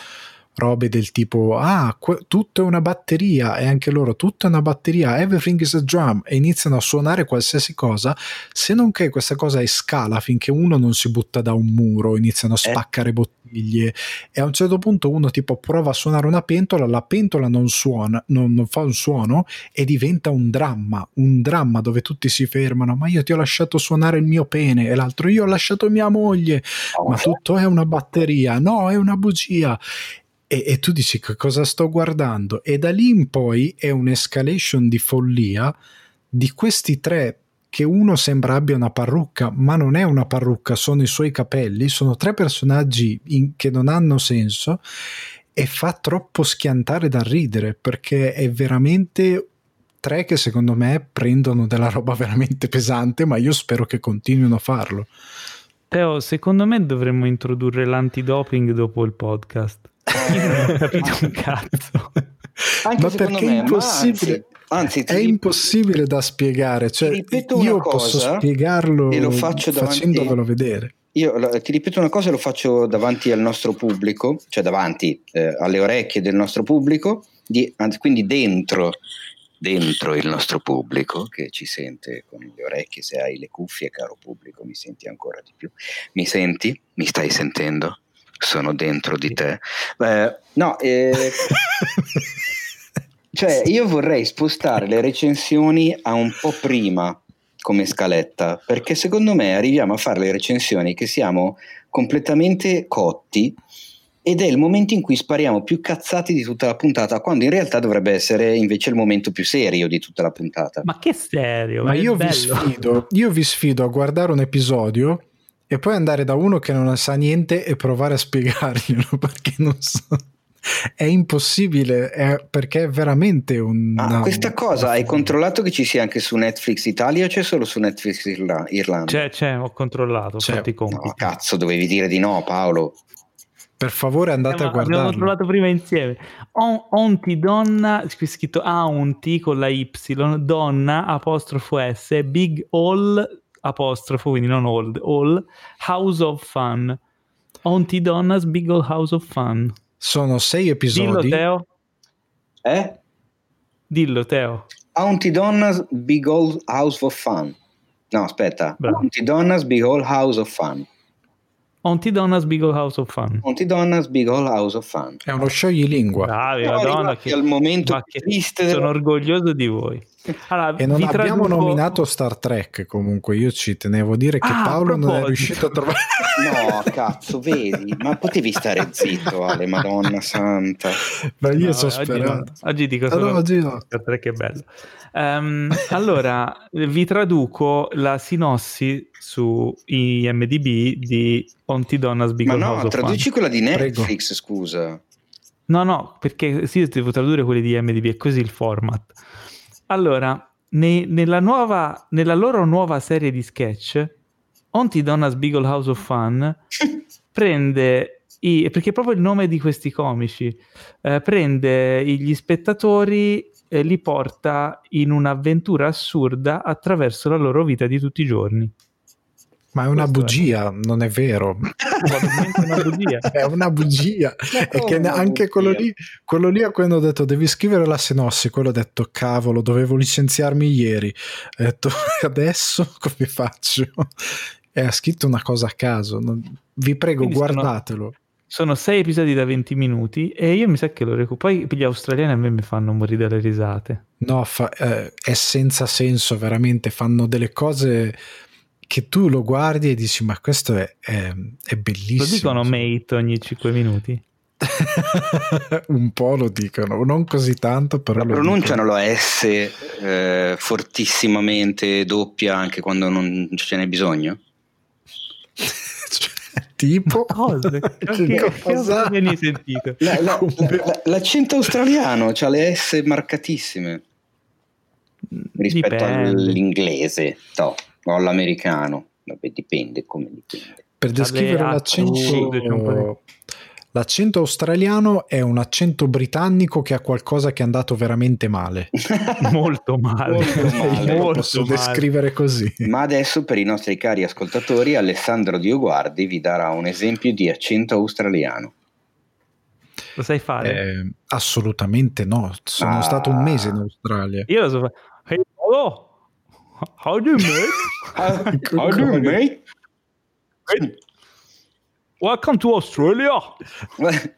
robe del tipo ah que- tutto è una batteria e anche loro tutto è una batteria everything is a drum e iniziano a suonare qualsiasi cosa se non che questa cosa escala finché uno non si butta da un muro iniziano a Eh. spaccare bottiglie e a un certo punto uno tipo prova a suonare una pentola la pentola non suona non, non fa un suono e diventa un dramma un dramma dove tutti si fermano ma io ti ho lasciato suonare il mio pene e l'altro io ho lasciato mia moglie ma tutto è una batteria no è una bugia e, e tu dici che cosa sto guardando e da lì in poi è un'escalation di follia di questi tre che uno sembra abbia una parrucca ma non è una parrucca sono i suoi capelli sono tre personaggi in- che non hanno senso e fa troppo schiantare da ridere perché è veramente tre che secondo me prendono della roba veramente pesante ma io spero che continuino a farlo Teo, secondo me dovremmo introdurre l'antidoping dopo il podcast. Io non ho capito un cazzo. Anche ma secondo perché me, è impossibile ma anzi, è impossibile da spiegare cioè io cosa posso spiegarlo e lo faccio davanti- facendovelo vedere Io ti ripeto una cosa e lo faccio davanti al nostro pubblico, cioè davanti eh, alle orecchie del nostro pubblico, di- quindi dentro, dentro il nostro pubblico che ci sente con le orecchie, se hai le cuffie, caro pubblico, mi senti ancora di più. Mi senti? Mi stai sentendo? Sono dentro di te. Eh, no, eh, cioè io vorrei spostare le recensioni a un po' prima come scaletta, perché secondo me arriviamo a fare le recensioni che siamo completamente cotti ed è il momento in cui spariamo più cazzati di tutta la puntata, quando in realtà dovrebbe essere invece il momento più serio di tutta la puntata. Ma che serio? Ma è io vi, sfido, io vi sfido a guardare un episodio e poi andare da uno che non sa niente e provare a spiegarglielo perché non so. È impossibile è- perché è veramente un. Ma una- questa cosa hai controllato che ci sia anche su Netflix Italia o c'è solo su Netflix Irla- Irlanda? C'è, c'è, ho controllato, C'è. fatto i compiti. No, cazzo, dovevi dire di no, Paolo. Per favore andate Eh, a ma abbiamo controllato prima insieme. On- Onti donna, qui scritto Aunti con la Y, donna apostrofo S, Big All apostrofo, quindi non old, all, House of Fun. Onti donnas, Big All House of Fun. Sono sei Dillo episodi. Teo, Eh? dillo Teo. Auntie Donna's Big Old House of Fun. No, aspetta. Bravo. Auntie Donna's Big Old House of Fun. Onti donnas, Big All House of Fun. Auntie Donna's Big Old House of Fun. È uno scioglilingua. Bravi, Siamo madonna, che, al momento che- triste sono della- orgoglioso di voi. Allora, E non vi abbiamo traduco- nominato Star Trek comunque. Io ci tenevo a dire che Ah, Paolo non è riuscito a trovare. No, cazzo, vedi? Ma potevi stare zitto, Ale, madonna santa. Ma io No, ci ho oggi no. sperato. Oggi dico solo no, oggi no. Star Trek è bello. Ehm, allora, vi traduco la sinossi su IMDb di Onti Donna's Big Ma no, traduci quella di Prego. Netflix, scusa. No, no, perché sì, devo tradurre quelli di IMDb, è così il format. Allora, ne- nella, nuova, nella loro nuova serie di sketch, Onti Donna's Old House of Fun prende i, perché è proprio il nome di questi comici eh, prende gli spettatori e li porta in un'avventura assurda attraverso la loro vita di tutti i giorni. Ma è una Questo è. bugia, non è vero. Probabilmente è una bugia. È una bugia. È che anche quello bugia? lì, quello lì a cui hanno detto devi scrivere la sinossi, quello ha detto cavolo, dovevo licenziarmi ieri. Ha detto adesso come faccio? E ha scritto una cosa a caso. Vi prego, Quindi sono- guardatelo. Sono sei episodi da 20 minuti e io mi sa che lo recupero. Poi gli australiani a me mi fanno morire dalle risate. No, fa- eh, è senza senso, veramente. Fanno delle cose che tu lo guardi e dici ma questo è, è- è bellissimo. Lo dicono mate ogni 5 minuti. Un po' lo dicono, non così tanto, però lo Pronunciano la S eh, fortissimamente doppia anche quando non ce n'è bisogno? Cioè, tipo Cosa? Che, che cosa vieni sentito? La- la- la- l'accento australiano ha le S marcatissime rispetto Dipende. all'inglese no, o all'americano. Vabbè, dipende come dipende. Per descrivere Alle l'accento, H, c'è un po' l'accento australiano è un accento britannico che ha qualcosa che è andato veramente male. Molto male. Molto male. Lo Molto posso male. descrivere così. Ma adesso per i nostri cari ascoltatori Alessandro Dioguardi vi darà un esempio di accento australiano. Lo sai fare? Eh, assolutamente no. Sono Ah. stato un mese in Australia. Io lo so fare. How do you mate? How do you, mate? Welcome to Australia. Così.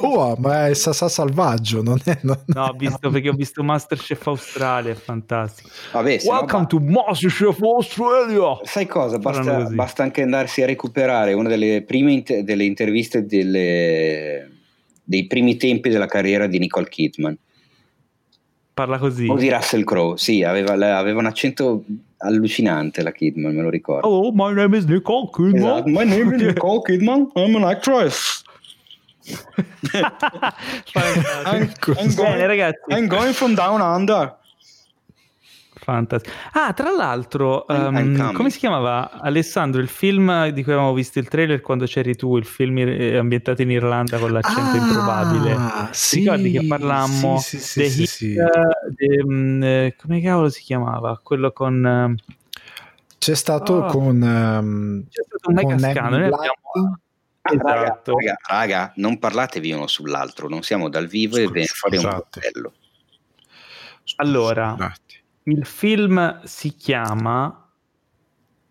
Oh, ma è Sasà Salvaggio, non è... non- No, ho visto perché ho visto Masterchef Australia, è fantastico. Vabbè, no Welcome ba- to Masterchef Australia. Sai cosa? Basta, basta anche andarsi a recuperare una delle prime inter- delle interviste delle- dei primi tempi della carriera di Nicole Kidman Parla così. o di Russell Crowe. Sì, aveva, aveva un accento allucinante la Kidman, me lo ricordo. Hello, my name is Nicole Kidman. Esatto. My name is Nicole Kidman, I'm an actress. Fantastico. I'm Bene, ragazzi. I'm going from down under. Fantastico. Ah, tra l'altro, coming. come si chiamava Alessandro? Il film di cui avevamo visto il trailer quando c'eri tu, il film eh, ambientato in Irlanda con l'accento improbabile. Ah, Ti sì, ricordi che parlammo sì, sì, sì, sì, Hit, eh, de- eh, come cavolo si chiamava? Quello con ehm, C'è stato Ah. con... ehm, c'è stato un mega con scandalo. Noi abbiamo- Ah, raga, Esatto. raga, raga, non parlatevi uno sull'altro, non siamo dal vivo e Scu- viene fuori un scusate. coltello. Allora, Scusate. Il film si chiama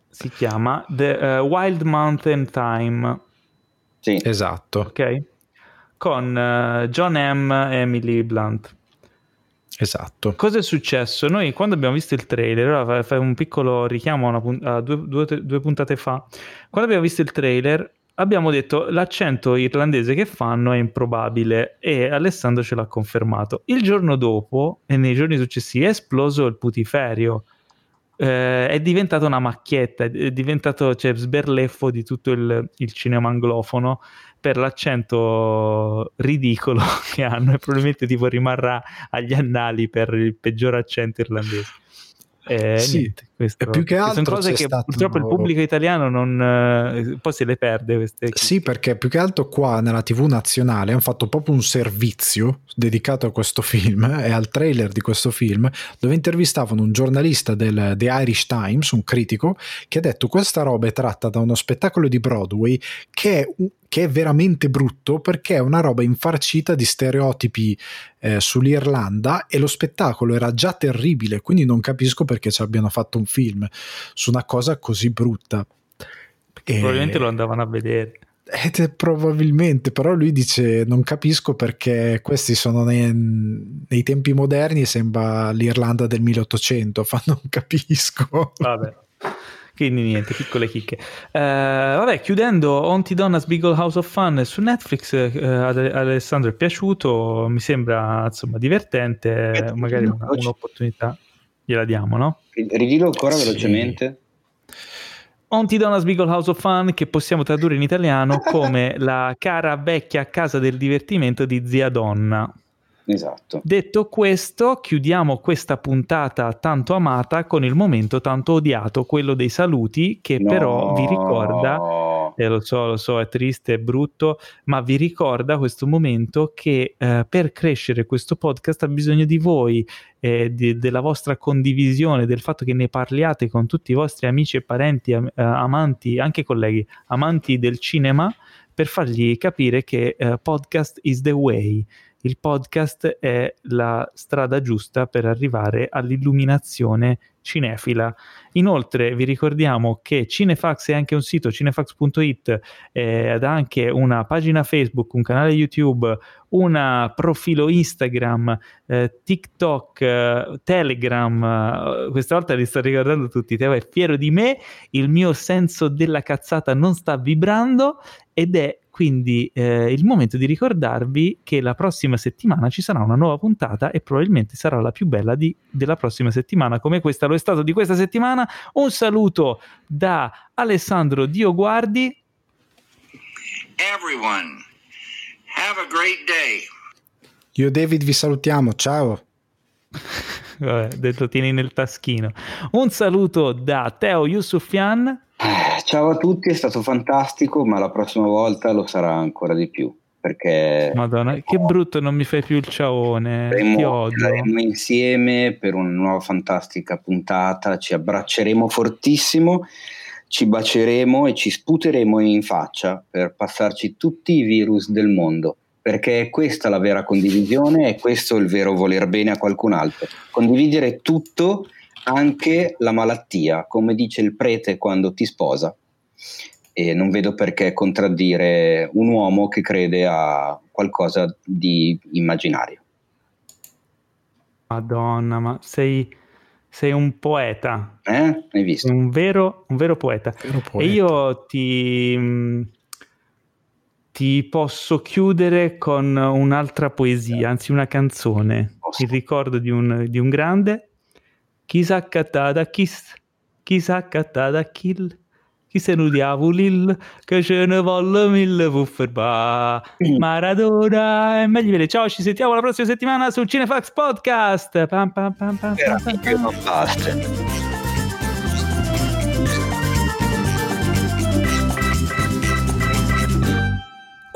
si chiama The eh, Wild Mountain Time, Sì. Esatto, ok? Con eh, John M. e Emily Blunt. esatto. Cosa è successo? Noi quando abbiamo visto il trailer, ora fai- un piccolo richiamo a, una pun- a due, due- due puntate fa, quando abbiamo visto il trailer abbiamo detto l'accento irlandese che fanno è improbabile e Alessandro ce l'ha confermato. Il giorno dopo e nei giorni successivi è esploso il putiferio. Eh, è diventata una macchietta, è diventato cioè, sberleffo di tutto il, il cinema anglofono per l'accento ridicolo che hanno e probabilmente tipo rimarrà agli annali per il peggior accento irlandese. Eh, Sì, niente, questo- più che altro sono cose che stato- purtroppo il pubblico italiano non, eh, poi se le perde queste Sì, perché più che altro qua nella TV nazionale hanno fatto proprio un servizio dedicato a questo film e al trailer di questo film, dove intervistavano un giornalista del The Irish Times, un critico, che ha detto questa roba è tratta da uno spettacolo di Broadway che è, che è veramente brutto perché è una roba infarcita di stereotipi eh, sull'Irlanda e lo spettacolo era già terribile, quindi non capisco perché ci abbiano fatto un film su una cosa così brutta. E- probabilmente lo andavano a vedere. Eh, te- probabilmente, però lui dice non capisco perché questi sono nei, nei tempi moderni e sembra l'Irlanda del 1800, fa non capisco. Vabbè. Quindi niente, piccole chicche. Eh, vabbè, chiudendo Onti Donna's Beagle House of Fun su Netflix, eh, ad Alessandro è piaciuto, mi sembra insomma divertente, Eh, magari una- un'opportunità gliela diamo, no? Ridillo ancora Sì. velocemente. Onti Donna's Beagle House of Fun che possiamo tradurre in italiano come la cara vecchia casa del divertimento di zia Donna. Esatto. Detto questo, chiudiamo questa puntata tanto amata con il momento tanto odiato, quello dei saluti, che però vi ricorda, eh, lo so, lo so, è triste, è brutto, ma vi ricorda questo momento che eh, per crescere questo podcast ha bisogno di voi, eh, di- della vostra condivisione, del fatto che ne parliate con tutti i vostri amici e parenti, am- eh, amanti, anche colleghi, amanti del cinema, per fargli capire che eh, podcast is the way. Il podcast è la strada giusta per arrivare all'illuminazione cinefila. Inoltre vi ricordiamo che Cinefax è anche un sito, cinefax.it, eh, ed ha anche una pagina Facebook, un canale YouTube, un profilo Instagram, eh, TikTok, eh, Telegram, eh, questa volta li sto ricordando tutti, Teo è fiero di me, il mio senso della cazzata non sta vibrando ed è quindi eh, il momento di ricordarvi che la prossima settimana ci sarà una nuova puntata e probabilmente sarà la più bella di- della prossima settimana, come questa lo è stato di questa settimana. Un saluto da Alessandro Dioguardi. Everyone, have a great day. Io e David vi salutiamo, ciao. Vabbè, detto tieni nel taschino. Un saluto da Teo Yusufian. Eh, Ciao a tutti, è stato fantastico, ma la prossima volta lo sarà ancora di più. Perché Madonna, che brutto, non mi fai più il ciaone. Ti saremo, odio. saremo insieme per una nuova fantastica puntata, ci abbracceremo fortissimo, ci baceremo e ci sputeremo in faccia per passarci tutti i virus del mondo. Perché è questa la vera condivisione, è questo il vero voler bene a qualcun altro. Condividere tutto, anche la malattia, come dice il prete quando ti sposa. E non vedo perché contraddire un uomo che crede a qualcosa di immaginario. Madonna, ma sei, sei un poeta, Eh? Hai visto? un vero, un vero poeta. Vero E poeta. io ti, mh, ti posso chiudere con un'altra poesia, anzi una canzone, il ricordo di un, di un grande. Chi sa cattata chis, chi sa cattata kill, chi se nu diavolil, che ce ne volle mille fufferba. Maradona è meglio vedere. Ciao, ci sentiamo la prossima settimana sul Cinefax Podcast. Pam, pam, pam, pam, pam, pam, pam.